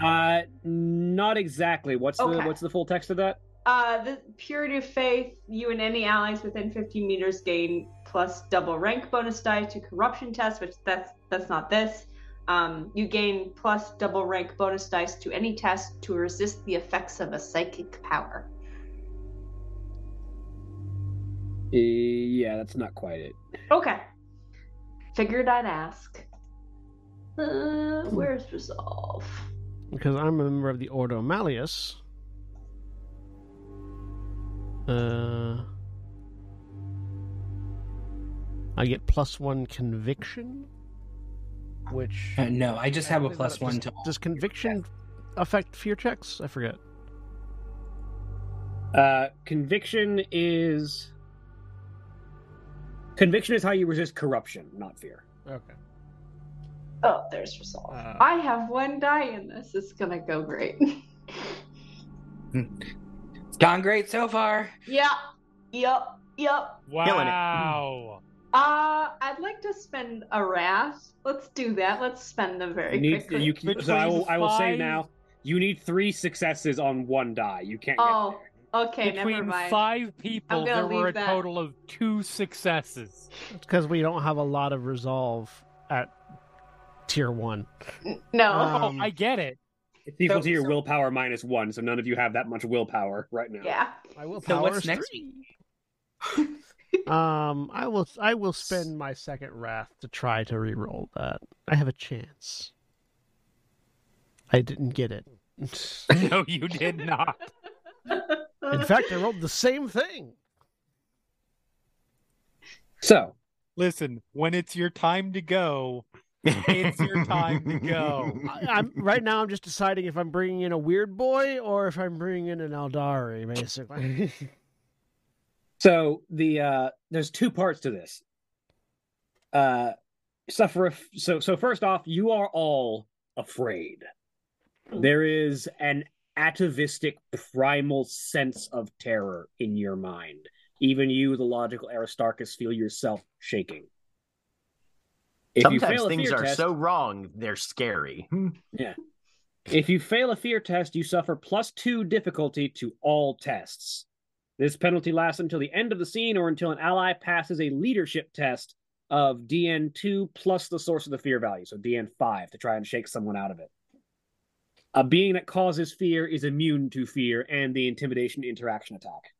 Uh, not exactly. What's the what's the full text of that? Uh, the purity of faith. You and any allies within 15 meters gain plus double rank bonus die to corruption test, which that's that's not this. Um, you gain plus double rank bonus dice to any test to resist the effects of a psychic power. Uh, yeah, that's not quite it. Okay. Figured I'd ask. Uh, where's resolve? Because I'm a member of the Ordo Malleus. Uh, I get plus one conviction, which Uh, no, I just have a Does- plus one does, to. Does conviction affect fear checks? I forget. Uh, conviction is conviction is how you resist corruption, not fear. Okay. Oh, there's resolve. Uh, I have one die in this. It's gonna go great. It's gone great so far. yep. Yep. Yep. Wow. Uh, I'd like to spend a wrath. Let's do that. Let's spend them very You need quickly. you. Between So I will I will say now. You need three successes on one die. You can't. Oh, Get there. okay. never Between mind. five people, gonna there were a that. total of two successes. It's because we don't have a lot of resolve at tier one. No. Um, oh, I get it. It's equal So- to your so- willpower minus one, so none of you have that much willpower right now. yeah. My willpower So what's is next? three. um, I will. I will spend my second wrath to try to re-roll that. I have a chance. I didn't get it. No, you did not. In fact, I rolled the same thing. So Listen, when it's your time to go, It's your time to go. I, I'm right now. I'm just deciding if I'm bringing in a weird boy or if I'm bringing in an Aeldari, basically. So the uh there's two parts to this. Uh suffer af- so so first off, you are all afraid. There is an atavistic primal sense of terror in your mind. Even you, the logical Aristarchus, feel yourself shaking. If you Sometimes fail a things fear are test, so wrong, they're scary. Hmm. Yeah. If you fail a fear test, you suffer plus two difficulty to all tests. This penalty lasts until the end of the scene or until an ally passes a leadership test of DN2 plus the source of the fear value, so DN5 to try and shake someone out of it. A being that causes fear is immune to fear and the intimidation interaction attack.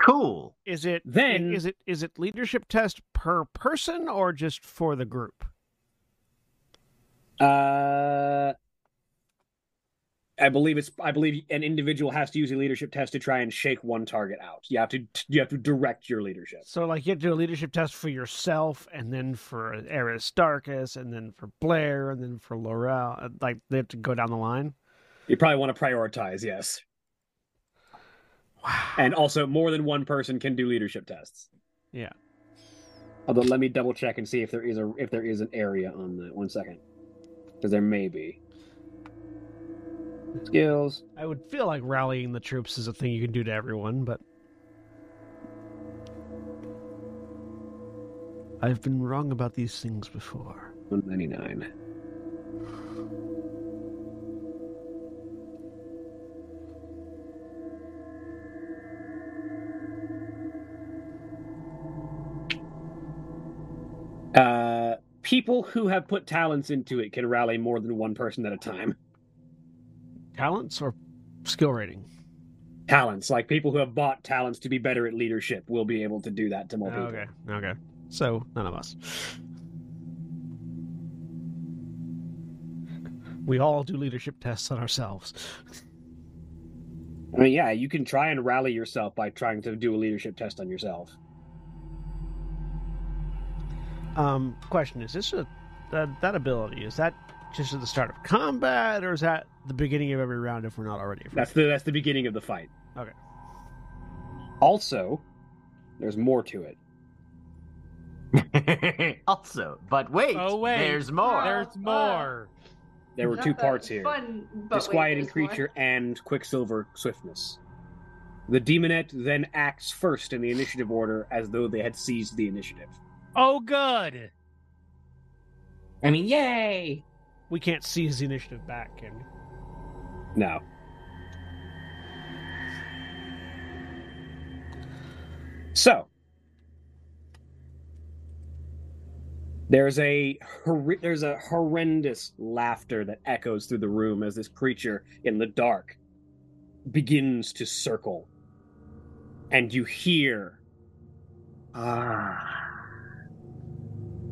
Cool. Is it Then- is it is it leadership test per person or just for the group? Uh, I believe it's. I believe an individual has to use a leadership test to try and shake one target out. You have to. You have to direct your leadership. So like you have to do a leadership test for yourself, and then for Aristarchus, and then for Blair, and then for Loroelle. Uh, Like they have to go down the line. You probably want to prioritize. Yes, Wow. and also more than one person can do leadership tests. Yeah. Although let me double check and see if there is a if there is an area on that. One second, because there may be. Skills. I would feel like rallying the troops is a thing you can do to everyone, but I've been wrong about these things before. One ninety nine. Uh, people who have put talents into it can rally more than one person at a time. Talents or skill rating? Talents, like people who have bought talents to be better at leadership, will be able to do that to more people. Okay, okay. So none of us. We all do leadership tests on ourselves. I mean, yeah, you can try and rally yourself by trying to do a leadership test on yourself. Um, question: Is this a that, that ability? Is that just at the start of combat, or is that the beginning of every round if we're not already? That's the that's the beginning of the fight. Okay. Also, there's more to it. also, but wait, Oh, wait. there's more. There's more. There were two parts here: Fun, but wait, disquieting more. creature and quicksilver swiftness. The demonette then acts first in the initiative order, as though they had seized the initiative. Oh, good. I mean, yay! We can't seize the initiative back, can we? No. So there's a there's a horrendous laughter that echoes through the room as this creature in the dark begins to circle, and you hear, "Ah,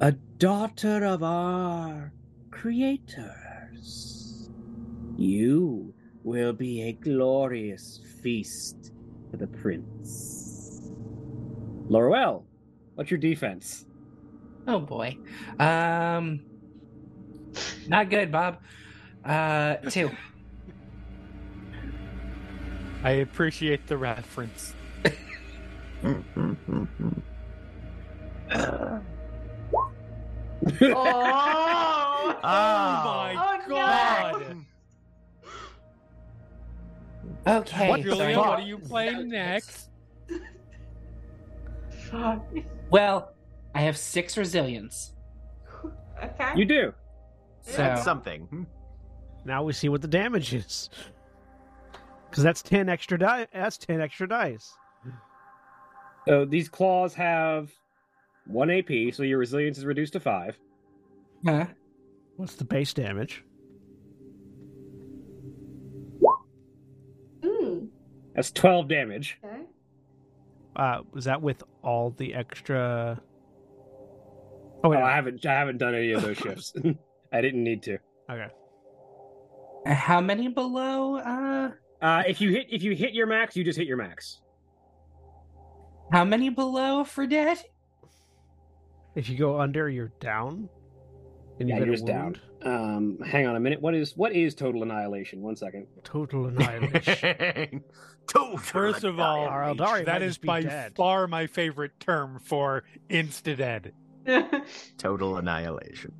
a daughter of our creators." You will be a glorious feast for the prince. Loroelle, what's your defense? Oh boy. Um, not good, Bob. Uh, two. I appreciate the reference. Oh, Oh ah. my Oh, no. god! Okay. What the Julian, fuck? what are you playing next? fuck. Well, I have six resilience. Okay. You do. So That's something. Now we see what the damage is. Because that's ten extra die. That's ten extra dice. So these claws have one AP, so your resilience is reduced to five. Huh? What's the base damage? Mm, That's twelve damage. okay. Uh, was that with all the extra? Oh Oh, wait, I haven't I haven't done any of those shifts. I didn't need to. okay. How many below? Uh, Uh, if you hit if you hit your max, you just hit your max. how many below for dead? If you go under, you're down. And you Yeah, get you're just down. Um, hang on a minute. What is what is total annihilation? One second. Total annihilation. Total First of all, Our that is by dead. far my favorite term for insta dead. total annihilation.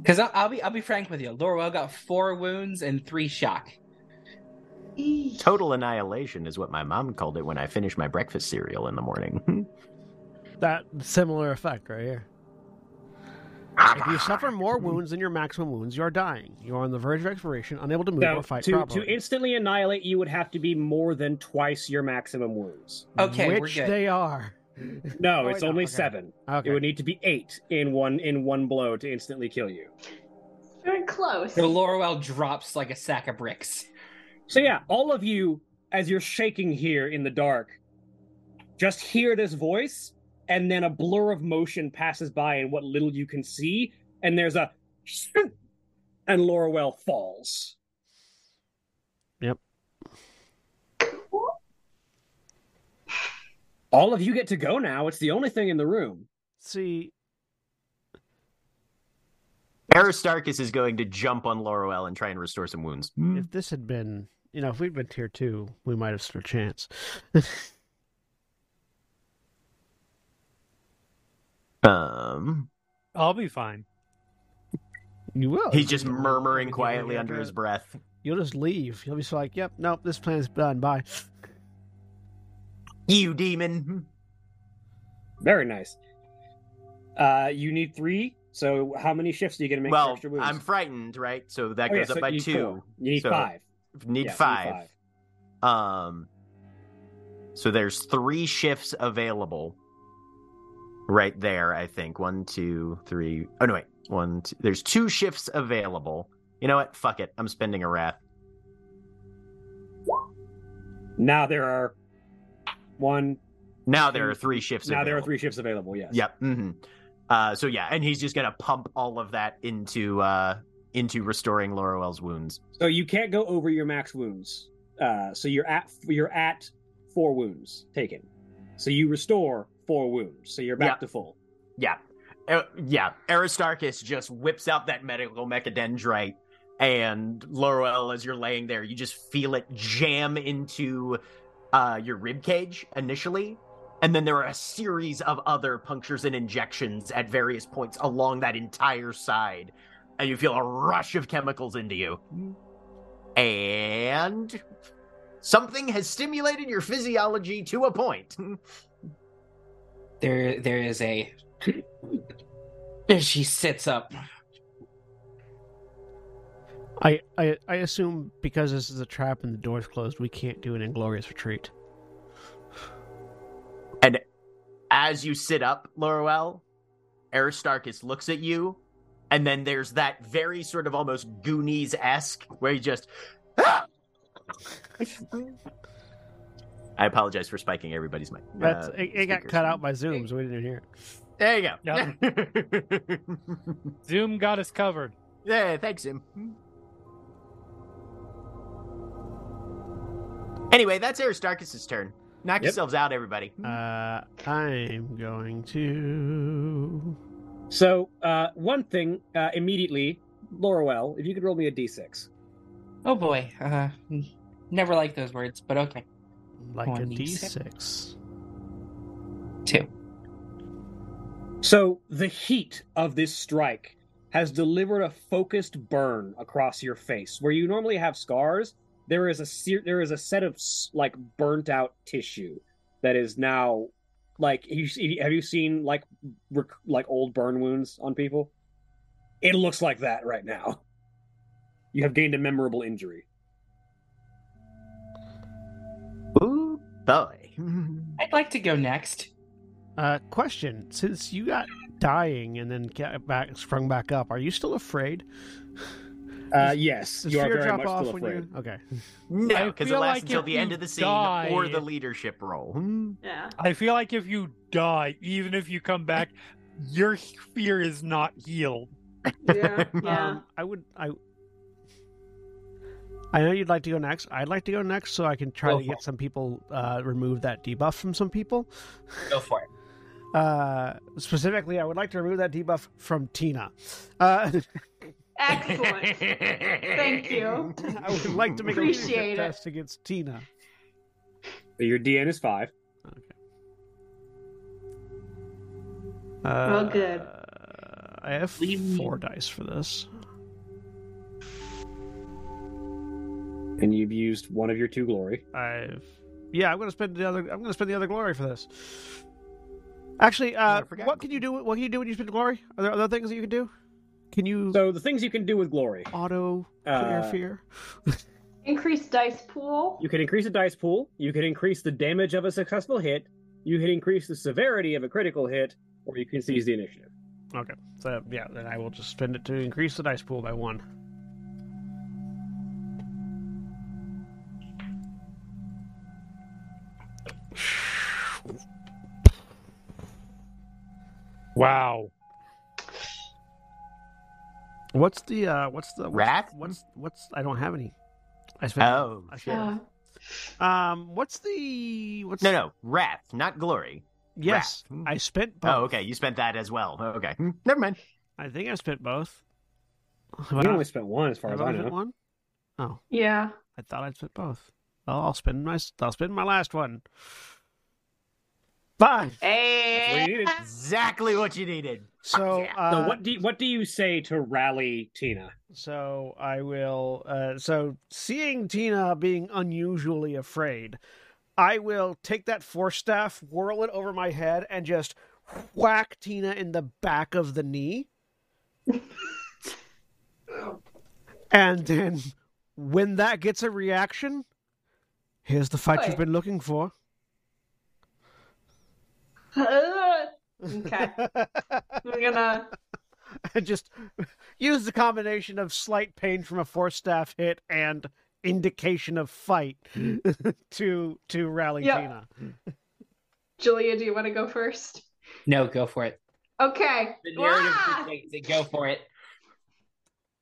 Because I'll, I'll be I'll be frank with you. Loroelle got four wounds and three shock. Total annihilation is what my mom called it when I finished my breakfast cereal in the morning. that similar effect right here. If you suffer more wounds than your maximum wounds, you are dying. You are on the verge of expiration, unable to move Now, or fight to properly. to instantly annihilate, you would have to be more than twice your maximum wounds. Okay, we're which good. they are. No, Oh, it's only okay. seven. Okay. It would need to be eight in one in one blow to instantly kill you. Very close. So Loroelle drops like a sack of bricks. So yeah, all of you, as you're shaking here in the dark, just hear this voice, and then a blur of motion passes by and what little you can see, and there's a and Loroelle falls. Yep. All of you get to go now. It's the only thing in the room. See, Aristarchus is going to jump on Loroelle and try and restore some wounds. if this had been, you know, if we'd been tier two, we might have stood a chance. Um, I'll be fine. You will. he's just murmuring quietly under his breath. You'll just leave. You'll be so like, "Yep, nope, this plan is done. Bye." You demon! Very nice. Uh, you need three. So how many shifts do you get to make Well, extra? I'm frightened, right? So that Oh, yeah, goes so up by you two. four. You need So five. Need Yeah, so you five. Um, so there's three shifts available right there. I think one, two, three. Oh no, wait, one. Two, there's two shifts available. You know what? Fuck it. I'm spending a wrath. Now there are one. Now there Two- are three shifts. Now there are three shifts available. Yes. Yep. Mm-hmm. Uh, so yeah, and he's just gonna pump all of that into uh into restoring Loroelle's wounds. So you can't go over your max wounds. Uh, so you're at you're at four wounds taken. So you restore four wounds. So you're back Yeah. to full. Yeah. Uh, yeah. Aristarchus just whips out that medical mechadendrite, and Loroelle, as you're laying there, you just feel it jam into uh, your rib cage initially. And then there are a series of other punctures and injections at various points along that entire side. And you feel a rush of chemicals into you. And something has stimulated your physiology to a point. There, there is a. she sits up. I, I I assume because this is a trap and the door's closed, we can't do an inglorious retreat. And as you sit up, Loroelle, Aristarchus looks at you, and then there's that very sort of almost Goonies esque where he just. Ah! I apologize for spiking everybody's mic. That's uh, it, it got cut out by Zoom, so we didn't hear it. There you go. Zoom got us covered. yeah, thanks, Sim. Anyway, that's Aristarchus's turn. Knock Yep. yourselves out, everybody. Uh, I'm going to. So uh, one thing uh, immediately, Loroelle, if you could roll me a d6. Oh boy. Uh, never like those words, but okay. Like a One D6. Two. So the heat of this strike has delivered a focused burn across your face. Where you normally have scars, there is a se- there is a set of like burnt out tissue that is now like you see, have you seen like rec- like old burn wounds on people? It looks like that right now. You have gained a memorable injury. Boy. I'd like to go next. Uh, question: Since you got dying and then got back sprung back up, are you still afraid? Uh, yes, Does you are fear very drop much off still when afraid. you? Okay. No, because it feel lasts like until the end of the scene die- or the leadership role. Hmm. Yeah. I feel like if you die, even if you come back, your fear is not healed. Yeah. Yeah. Um, I would. I. I know you'd like to go next. I'd like to go next so I can try Go to for get some people uh, remove that debuff from some people. Go for it. Uh, specifically, I would like to remove that debuff from Tina. Uh, Excellent. Thank you. I would like to make a Appreciate leadership it. test against Tina. Your DN is five. Uh, Well, good. I have Leave me- four dice for this. And you've used one of your two glory. I've yeah, I'm gonna spend the other. I'm gonna spend the other glory for this. Actually, uh, what can you do? What can you do when you spend glory? Are there other things that you can do? Can you So the things you can do with glory, auto clear Uh, fear? Increase dice pool. you can increase the dice pool. You can increase the damage of a successful hit. you can increase the severity of a critical hit, or you can seize the initiative. Okay, so yeah, then I will just spend it to increase the dice pool by one. Wow. What's the uh what's the what's, Wrath? What's what's I don't have any. I spent Oh, I shit. spent- Uh, Um what's the what's No, no, wrath, not glory. Yes, Wrath. I spent both. Oh, okay. You spent that as well. Okay, Hmm, never mind. I think I spent both. Have I You not- only spent one, as far have as I spent know. one? Oh, yeah. I thought I'd spent both. Well, I'll spend my I'll spend my last one. Five. That's what Hey. Exactly what you needed. So, uh, so what do you, what do you say to rally Tina? So I will. Uh, so seeing Tina being unusually afraid, I will take that force staff, whirl it over my head, and just whack Tina in the back of the knee. and then, when that gets a reaction, here's the fight you've been looking for. okay. We're gonna. just use the combination of slight pain from a force staff hit and indication of fight to to rally Yep. Tina. Julia, do you want to go first? No, go for it. Okay. The narrative Ah! dictates it. Go for it.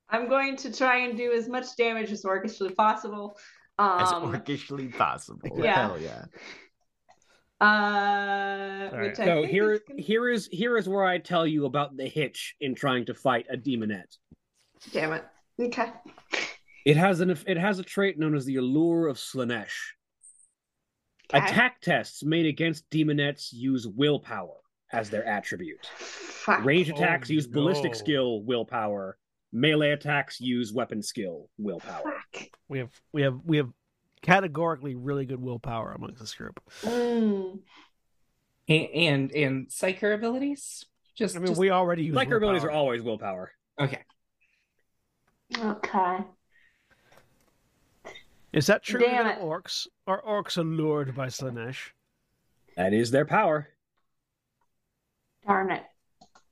I'm going to try and do as much damage as orchestrally possible. As Um, orchishly possible. yeah. Hell yeah. Uh, All which right. I So think here, is gonna- here is here is where I tell you about the hitch in trying to fight a demonette. Damn it. Okay. It has an it has a trait known as the allure of Slaanesh. Okay. Attack tests made against demonettes use willpower as their attribute. Fuck. Range Oh, attacks use ballistic skill, willpower. Melee attacks use weapon skill, willpower. Fuck. We have we have we have categorically really good willpower amongst this group. Mm. And and, and psyker abilities. Just, I mean, just- we already use Like abilities are always willpower. okay. Okay. Is that true Damn even it. Orks? Are Orks allured by Slaanesh? That is their power. Darn it.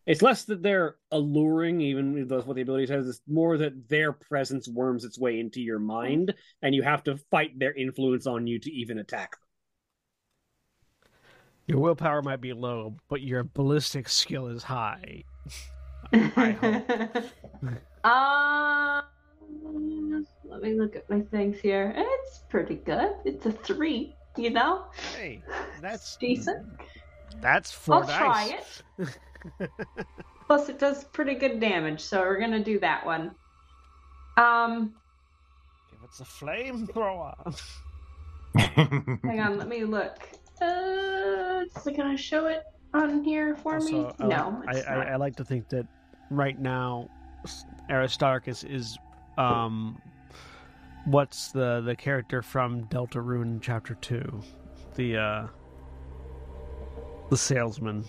It's less that they're alluring, even if that's what the ability says. It's more that their presence worms its way into your mind, and you have to fight their influence on you to even attack them. Your willpower might be low, but your ballistic skill is high. I um, let me look at my things here. It's pretty good. It's a three, you know? Hey, that's Decent. That's 4 I'll dice. try it. Plus, it does pretty good damage, so we're gonna do that one. Um, Give it's a flamethrower. hang on, let me look. Uh, is it gonna show it on here for me? Also, uh, no, I, I. I like to think that right now, Aristarchus is um, what's the the character from Deltarune Chapter Two, the uh, the salesman.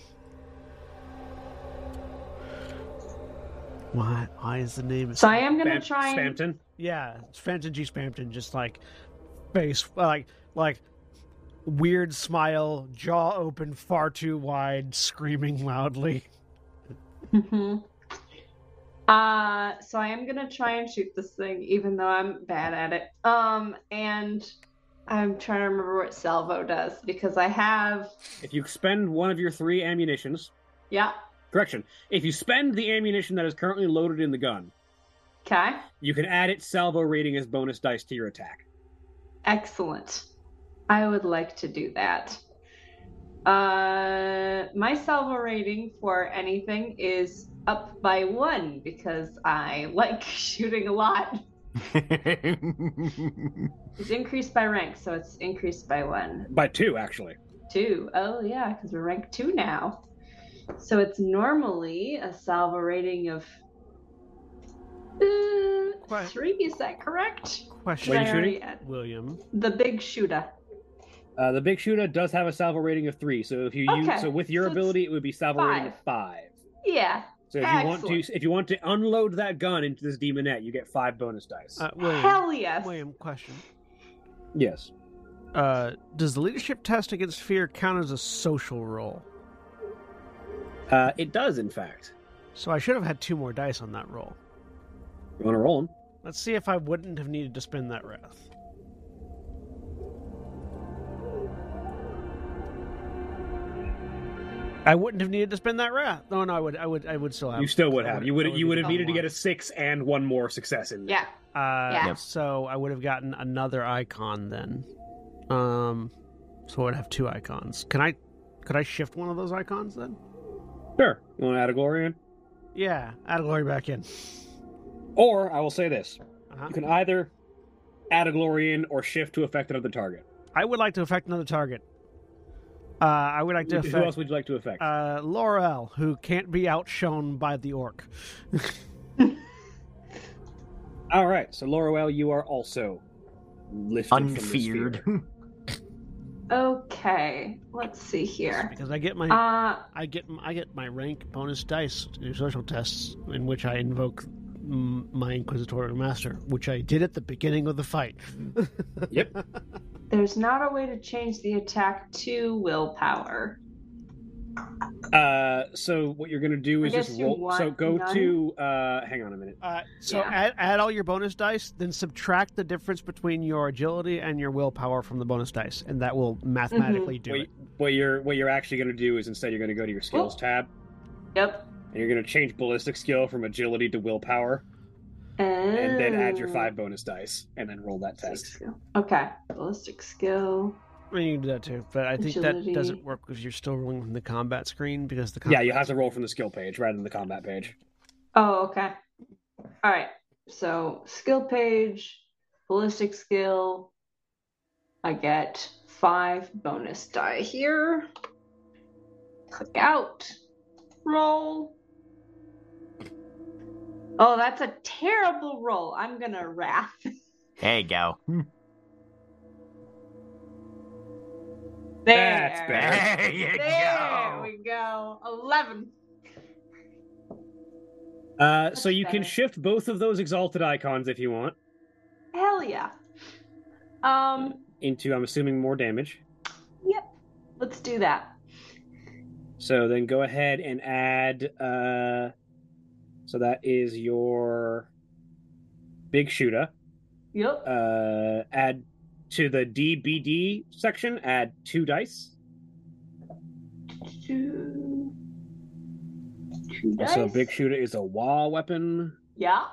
Why? Why is the name? So I am gonna Spam- try and Spamton. Yeah, it's Spamton G. Spamton, just like face, like like weird smile, jaw open far too wide, screaming loudly. Mhm. Uh, so I am gonna try and shoot this thing, even though I'm bad at it. Um, and I'm trying to remember what salvo does because I have, If you expend one of your three ammunitions, yeah, correction, if you spend the ammunition that is currently loaded in the gun, okay, you can add its salvo rating as bonus dice to your attack. excellent. I would like to do that. Uh, my salvo rating for anything is up by one because I like shooting a lot. It's increased by rank, so it's increased by one. By two, actually. Two. Oh yeah, because we're rank two now. So it's normally a salvo rating of uh, three. Is that correct? Question, What are Did you already shooting? William. The big shooter. Uh, the big shooter does have a salvo rating of three, so if you use so with your so ability, it would be salvo rating of five. Yeah. So if you want to if you want to unload that gun into this demonette, you get five bonus dice. Uh, William. Hell yes. William, question. yes. Uh, does the leadership test against fear count as a social roll? Uh, it does, in fact. So I should have had two more dice on that roll. You want to roll them? Let's see if I wouldn't have needed to spend that wrath. I wouldn't have needed to spend that wrath. No, no, I would, I would, I would still have. You still would I have. You would. I You would have be- needed to get a six and one more success in. there. Yeah. Uh, Yeah. So I would have gotten another icon then. Um, so I would have two icons. Can I? Could I shift one of those icons then? Sure. You want to add a glory in? Yeah, add a glory back in. Or I will say this: Uh-huh. you can either add a glory in or shift to affect another target. I would like to affect another target. Uh, I would like to Who affect else would you like to affect? uh, Loroelle, who can't be outshone by the Ork. All right. So Loroelle, you are also lifted from this Unfeared. fear. Okay. Let's see here. because I get my Uh, I get I get my rank bonus dice to do social tests in which I invoke my inquisitorial master, which I did at the beginning of the fight. Yep. there's not a way to change the attack to willpower. Uh, so what you're gonna do is just roll. So go none? to. Uh, hang on a minute. Uh, so Yeah. add, add all your bonus dice, then subtract the difference between your agility and your willpower from the bonus dice, and that will mathematically do What, it. what you're what you're actually gonna do is instead you're gonna go to your skills Oh. tab Yep. and you're gonna change ballistic skill from agility to willpower, and then add your Oh. five bonus dice, and then roll that Ballistic test. skill. Okay. Ballistic skill. I mean, you can do that too, but I think Agility. that doesn't work because you're still rolling from the combat screen because the combat Yeah, you have to roll from the skill page rather than the combat page. Oh, okay. All right. So skill page, ballistic skill. I get five bonus die here. Click out. Roll. Oh, that's a terrible roll. I'm gonna wrath. There you go. There. That's better. There you There go. we go. Eleven. Uh, so Much you can shift both of those exalted icons if you want Hell yeah. Um. into, I'm assuming, more damage. Yep. Let's do that. So then go ahead and add. Uh, so that is your big shooter. Yep. Uh, add to the DBD section. Add two dice. Two. Two dice. So big shooter is a wall weapon. Yeah.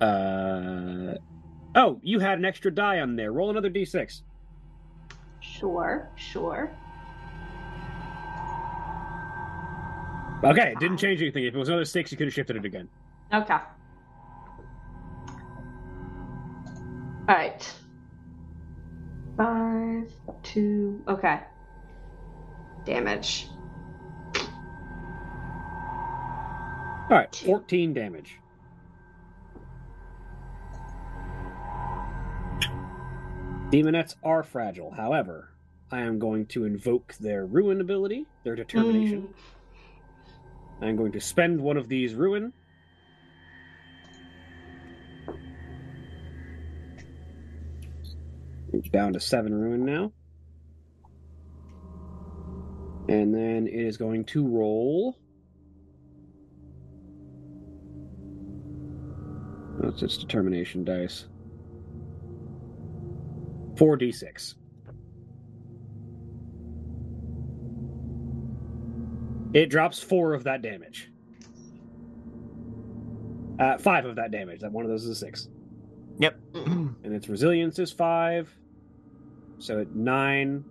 Uh, oh, you had an extra die on there. Roll another d6. Sure. Sure. Okay, it didn't change anything. If it was another six, you could have shifted it again. Okay. All right. Five, two. Okay. Damage. All right, 14 damage. Demonettes are fragile. However, I am going to invoke their ruin ability, their determination. Hmm. I'm going to spend one of these ruin. It's down to seven ruin now. And then it is going to roll. That's its determination dice. 4d6. It drops four of that damage. Uh, five of that damage. That one of those is a six. Yep. And its resilience is five. So at nine,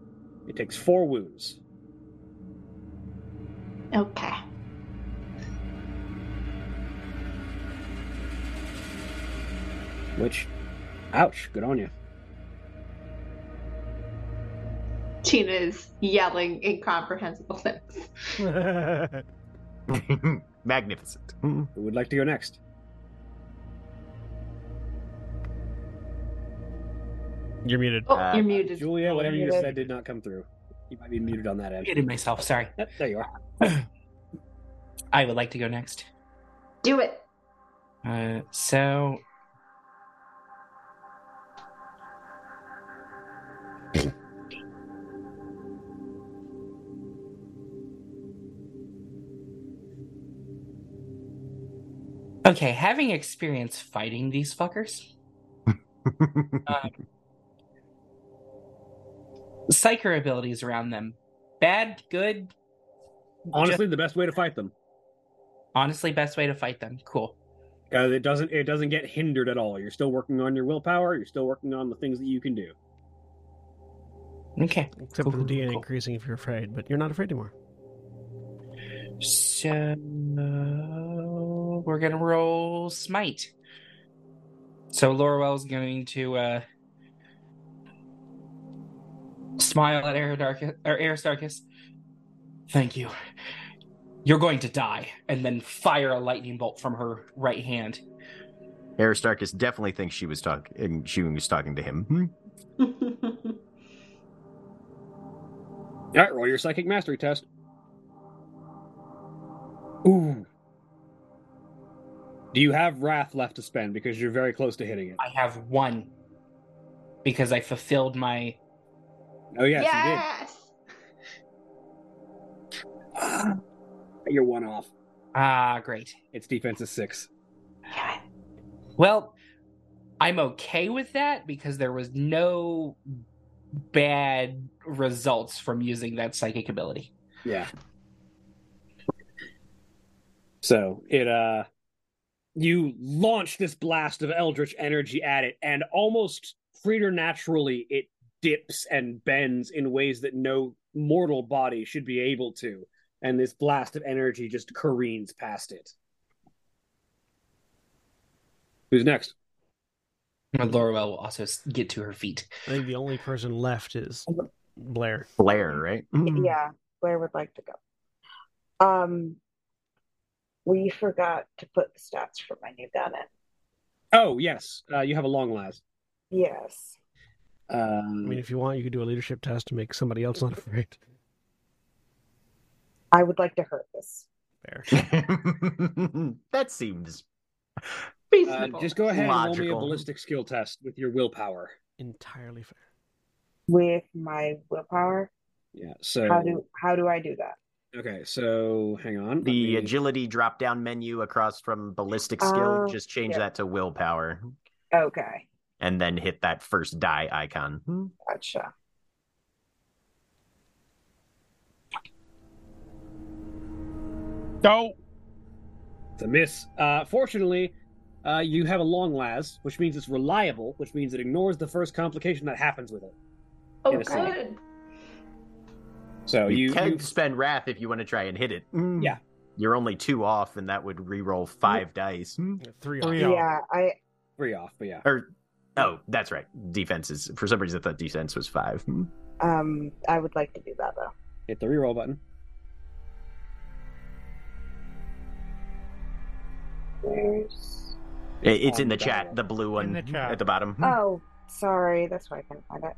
it takes four wounds. Okay. Which, ouch, good on you. Tina is yelling incomprehensible things. Magnificent. Who would like to go next? You're muted. Oh, uh, you're muted. Julia, whatever you said did not come through. You might be muted on that end. Muted myself. Sorry. There you are. I would like to go next. Do it. Uh, so. okay, having experience fighting these fuckers. um, psyker abilities around them, bad, good. Honestly, the best way to fight them. Honestly, best way to fight them. Cool. Because it doesn't it doesn't get hindered at all. You're still working on your willpower, you're still working on the things that you can do. Okay. Except Cool, for the cool, DNA cool. increasing if you're afraid, but you're not afraid anymore. So we're gonna roll smite. So Loroelle's going to uh, smile at Aristarchus, or Aristarchus. Thank you. You're going to die, and then fire a lightning bolt from her right hand. Aristarchus definitely thinks she was talking. She was talking to him. Hmm? All right, roll your psychic mastery test. Ooh. Do you have wrath left to spend because you're very close to hitting it? I have one because I fulfilled my. Oh yes, yes. you did. You're one off. Ah, great. Its defense is six. Well, I'm okay with that because there was no bad results from using that psychic ability. Yeah. So it uh you launch this blast of eldritch energy at it, and almost preternaturally it dips and bends in ways that no mortal body should be able to. And this blast of energy just careens past it. Who's next? And Loroelle will also get to her feet. I think the only person left is Blair. Blair, right? Yeah, Blair would like to go. Um, we forgot to put the stats for my new gun in. Oh, yes. Uh, you have a long las. Yes. I Um, mean, if you want, you could do a leadership test to make somebody else not afraid. I would like to hurt this. Fair. that seems uh, just go ahead and roll me a ballistic skill test with your willpower. Entirely fair. With my willpower, Yeah. So how do how do I do that? Okay, so hang on. The me- agility drop down menu across from ballistic skill. Oh, just change yeah. that to willpower, Okay, and then hit that first die icon. gotcha. No. It's a miss. Uh, fortunately, uh, you have a long las, which means it's reliable, which means it ignores the first complication that happens with it. oh, Get a good. So you, you, can you spend wrath if you want to try and hit it. Yeah. You're only two off, and that would re-roll five dice. Three. Three off. off. Yeah, I three off, but yeah. Or, oh, that's right. Defense is for some reason I thought defense was five. um I would like to do that though. Hit the reroll button. Where's It- It's in the chat, the blue one the at the bottom. Oh, sorry, that's why I couldn't find it.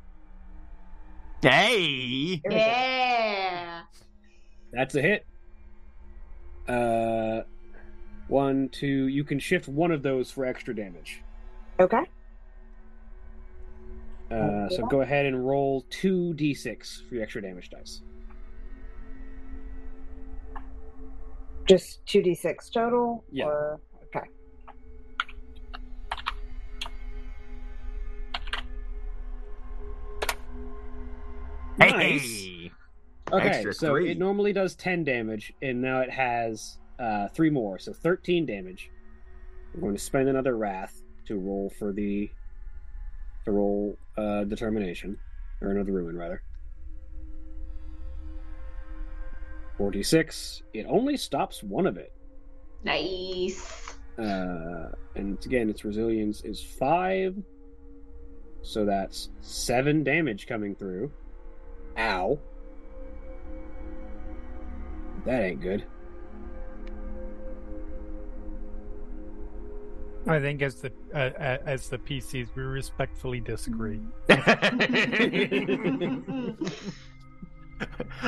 Hey, Here go. Yeah. That's a hit. Uh, one, two. You can shift one of those for extra damage. Okay. Uh, so go ahead and roll two d6 for your extra damage dice. Just two D six total? Yeah. Or okay. Nice. hey. Okay, Extra so three. it normally does 10 damage, and now it has uh, three more, so 13 damage. I'm going to spend another wrath to roll for the to roll uh, determination, or another ruin rather. 46. It only stops one of it, Nice. uh, and again, its resilience is five, so that's seven damage coming through. Ow. That ain't good. I think as the uh, uh, as the PCs, we respectfully disagree.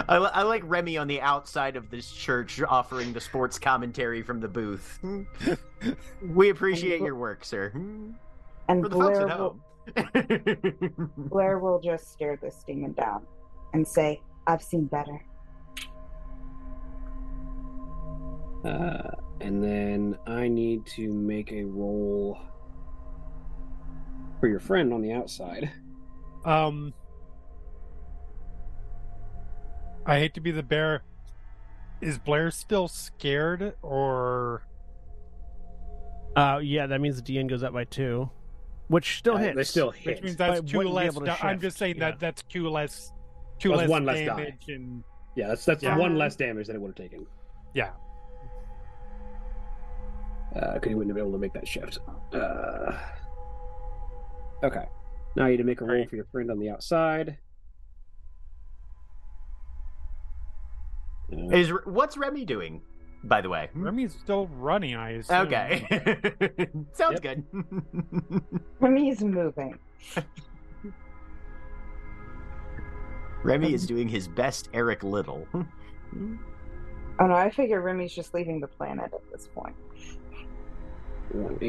I, li- I like Remy on the outside of this church offering the sports commentary from the booth. we appreciate your work, sir. And For the folks Blair at will, home. Blair will just stare this demon down and say, I've seen better. Uh, and then I need to make a roll for your friend on the outside. Um, I hate to be the bear. Is Blair still scared, or Uh, yeah, that means the DN goes up by two, which still Uh, hits. They still hit, which hit. means that's But two less? da- I'm just saying yeah. that that's two less, two That's less one less die. damage, and Yeah, that's that's Yeah. one less damage than it would have taken. yeah. Because he wouldn't have been able to make that shift. Uh, okay. Now you need to make a roll for your friend on the outside. Uh, Is what's Remy doing? By the way. Remy's still running. I assume. Okay. Sounds good. Remy's moving. Remy is doing his best Eric Liddell. Oh no, I figure Remy's just leaving the planet at this point.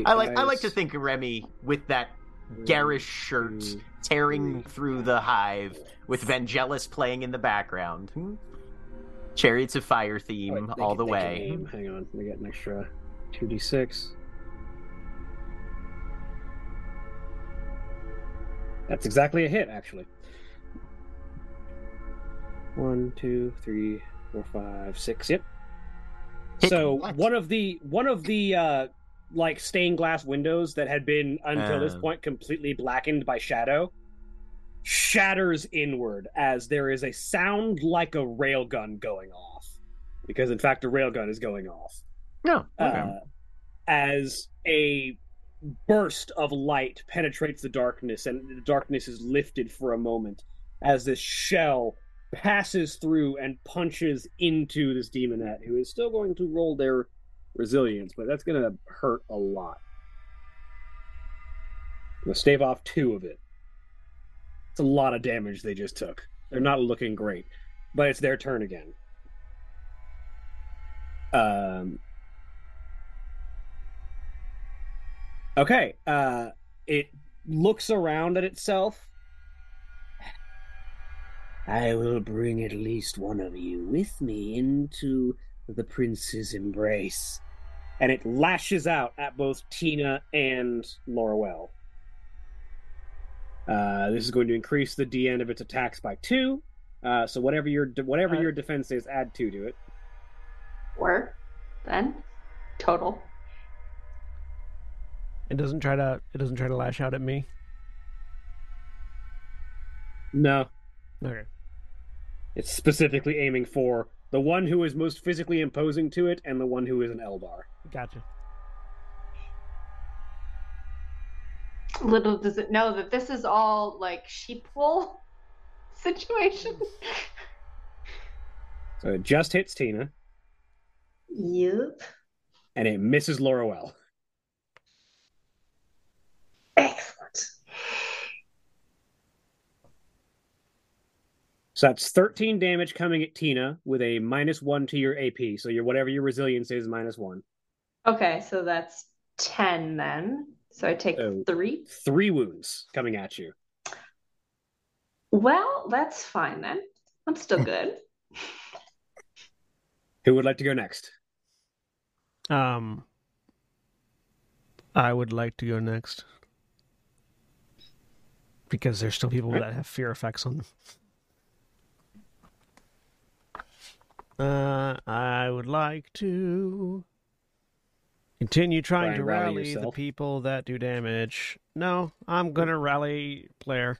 I like I like to think of Remy with that garish shirt tearing through the hive with Vangelis playing in the background. Chariots of Fire theme wait, all the way. Hang on, let me get an extra two d six. That's exactly a hit, actually. One, two, three, four, five, six. Yep. Hit so what? one of the one of the uh like stained glass windows that had been until this Uh. point completely blackened by shadow shatters inward as there is a sound like a railgun going off because in fact a railgun is going off No. uh, as a burst of light penetrates the darkness and the darkness is lifted for a moment as this shell passes through and punches into this demonette who is still going to roll their resilience but that's going to hurt a lot I'm going to stave off two of it it's a lot of damage they just took they're not looking great but it's their turn again um Okay. Uh, it looks around at itself. I will bring at least one of you with me into the prince's embrace. And it lashes out at both Tina and Loroelle. Uh, this is going to increase the DN of its attacks by two. Uh, so whatever your whatever Uh, your defense is, add two to it. Four, then total. It doesn't try to. It doesn't try to lash out at me. No, Okay. It's specifically aiming for the one who is most physically imposing to it and the one who is an Eldar. Gotcha. Little does it know that this is all like sheep wool situation. So it just hits Tina yep. and it misses Loroelle. Excellent. So that's 13 damage coming at Tina with a minus one to your AP. So your whatever your resilience is, minus one. Okay, so that's ten then. So I take Oh. three. Three wounds coming at you. Well, that's fine then. I'm still good. Who would like to go next? Um, I would like to go next because there's still people that have fear effects on them. Uh, I would like to continue trying Try to rally rally the people that do damage. No, I'm gonna rally player.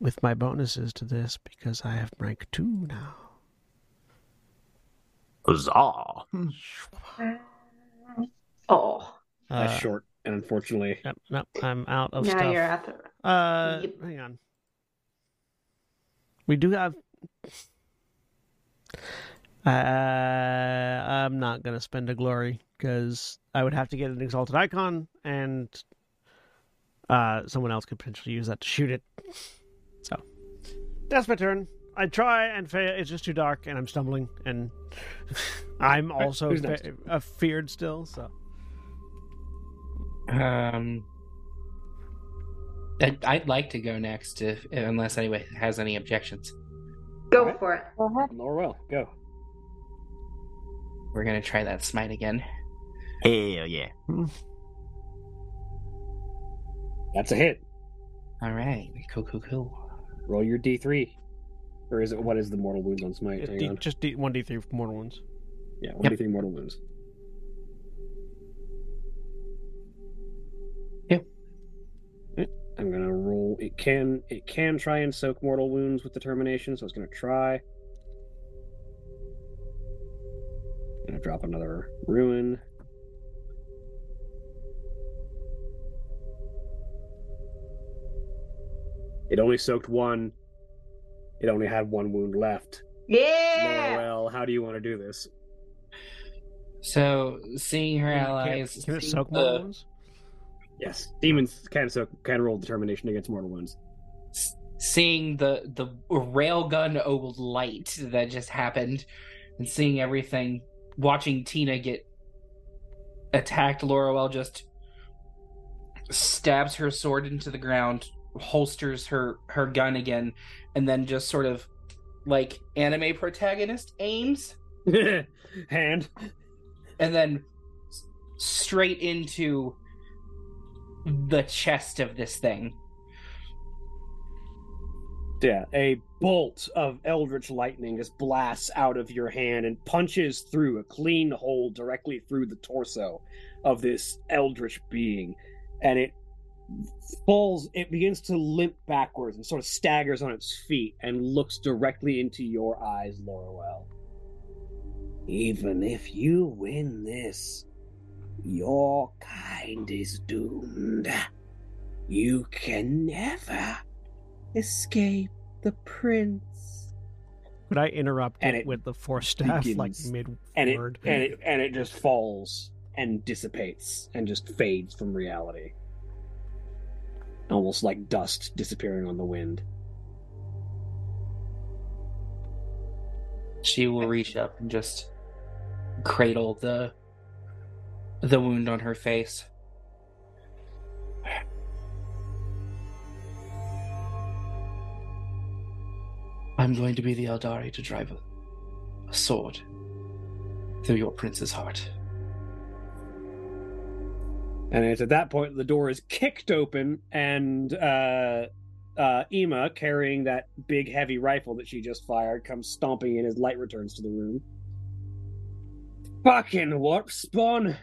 With my bonuses to this because I have rank two now. Huzzah. Oh, That's Uh, short, and unfortunately, Yep, nope, I'm out of now stuff. you're at the. Uh, Yep. hang on. We do have. Uh, I'm not gonna spend a glory because I would have to get an exalted icon, and uh, someone else could potentially use that to shoot it. So that's my turn. I try and fail. It's just too dark, and I'm stumbling, and I'm also who's fe- uh, feared still. So Um, I'd, I'd like to go next, if, unless anyone has any objections. Go Alright. for it. Go ahead. Loroelle, go. We're gonna try that smite again. Hell yeah. That's a hit. All right, cool, cool, cool. Roll your D3. Or is it what is the mortal wounds on smite? Just D, just D, one D three mortal wounds. Yeah, 1d3 mortal wounds. I'm gonna roll. It can it can try and soak mortal wounds with determination, so it's gonna try. I'm Gonna drop another ruin. It only soaked one. It only had one wound left. Yeah. Well, how do you want to do this? So, seeing her Can it- allies, Can it soak the- mortal wounds? Yes, demons can so can roll determination against mortal wounds. seeing the the railgun old light that just happened, and seeing everything, watching Tina get attacked, Loroelle just stabs her sword into the ground, holsters her her gun again, and then just sort of like anime protagonist aims, Hand. and then straight into the chest of this thing. Yeah, a bolt of eldritch lightning just blasts out of your hand and punches through a clean hole directly through the torso of this eldritch being, and it falls. It begins to limp backwards and sort of staggers on its feet and looks directly into your eyes, Loroelle. Even if you win this, your kind is doomed. You can never escape the prince. Could I interrupt And it, it with the force staff like begins- mid And it word? and it and it just falls and dissipates and just fades from reality. Almost like dust disappearing on the wind. She will reach up and just cradle the the wound on her face. I'm going to be the Aeldari to drive a, sword through your prince's heart. And it's at that point the door is kicked open and uh uh Ema carrying that big heavy rifle that she just fired comes stomping in as light returns to the room. Fucking warp spawn.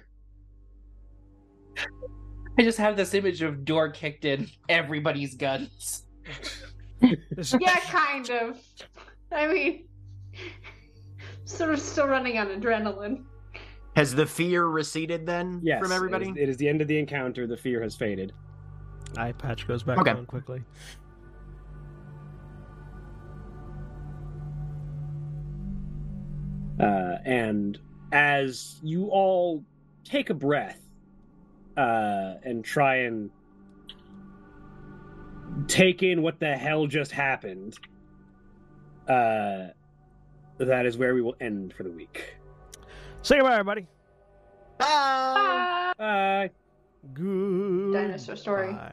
I just have this image of door kicked in, everybody's guns. Yeah, kind of. I mean, sort of still running on adrenaline. Has the fear receded then Yes. from everybody? It is, it is the end of the encounter. The fear has faded. eye patch goes back Okay. on quickly. Uh, and as you all take a breath uh, and try and take in what the hell just happened, uh, that is where we will end for the week. Say goodbye, everybody. Bye. Bye. Good. Dinosaur story. Bye.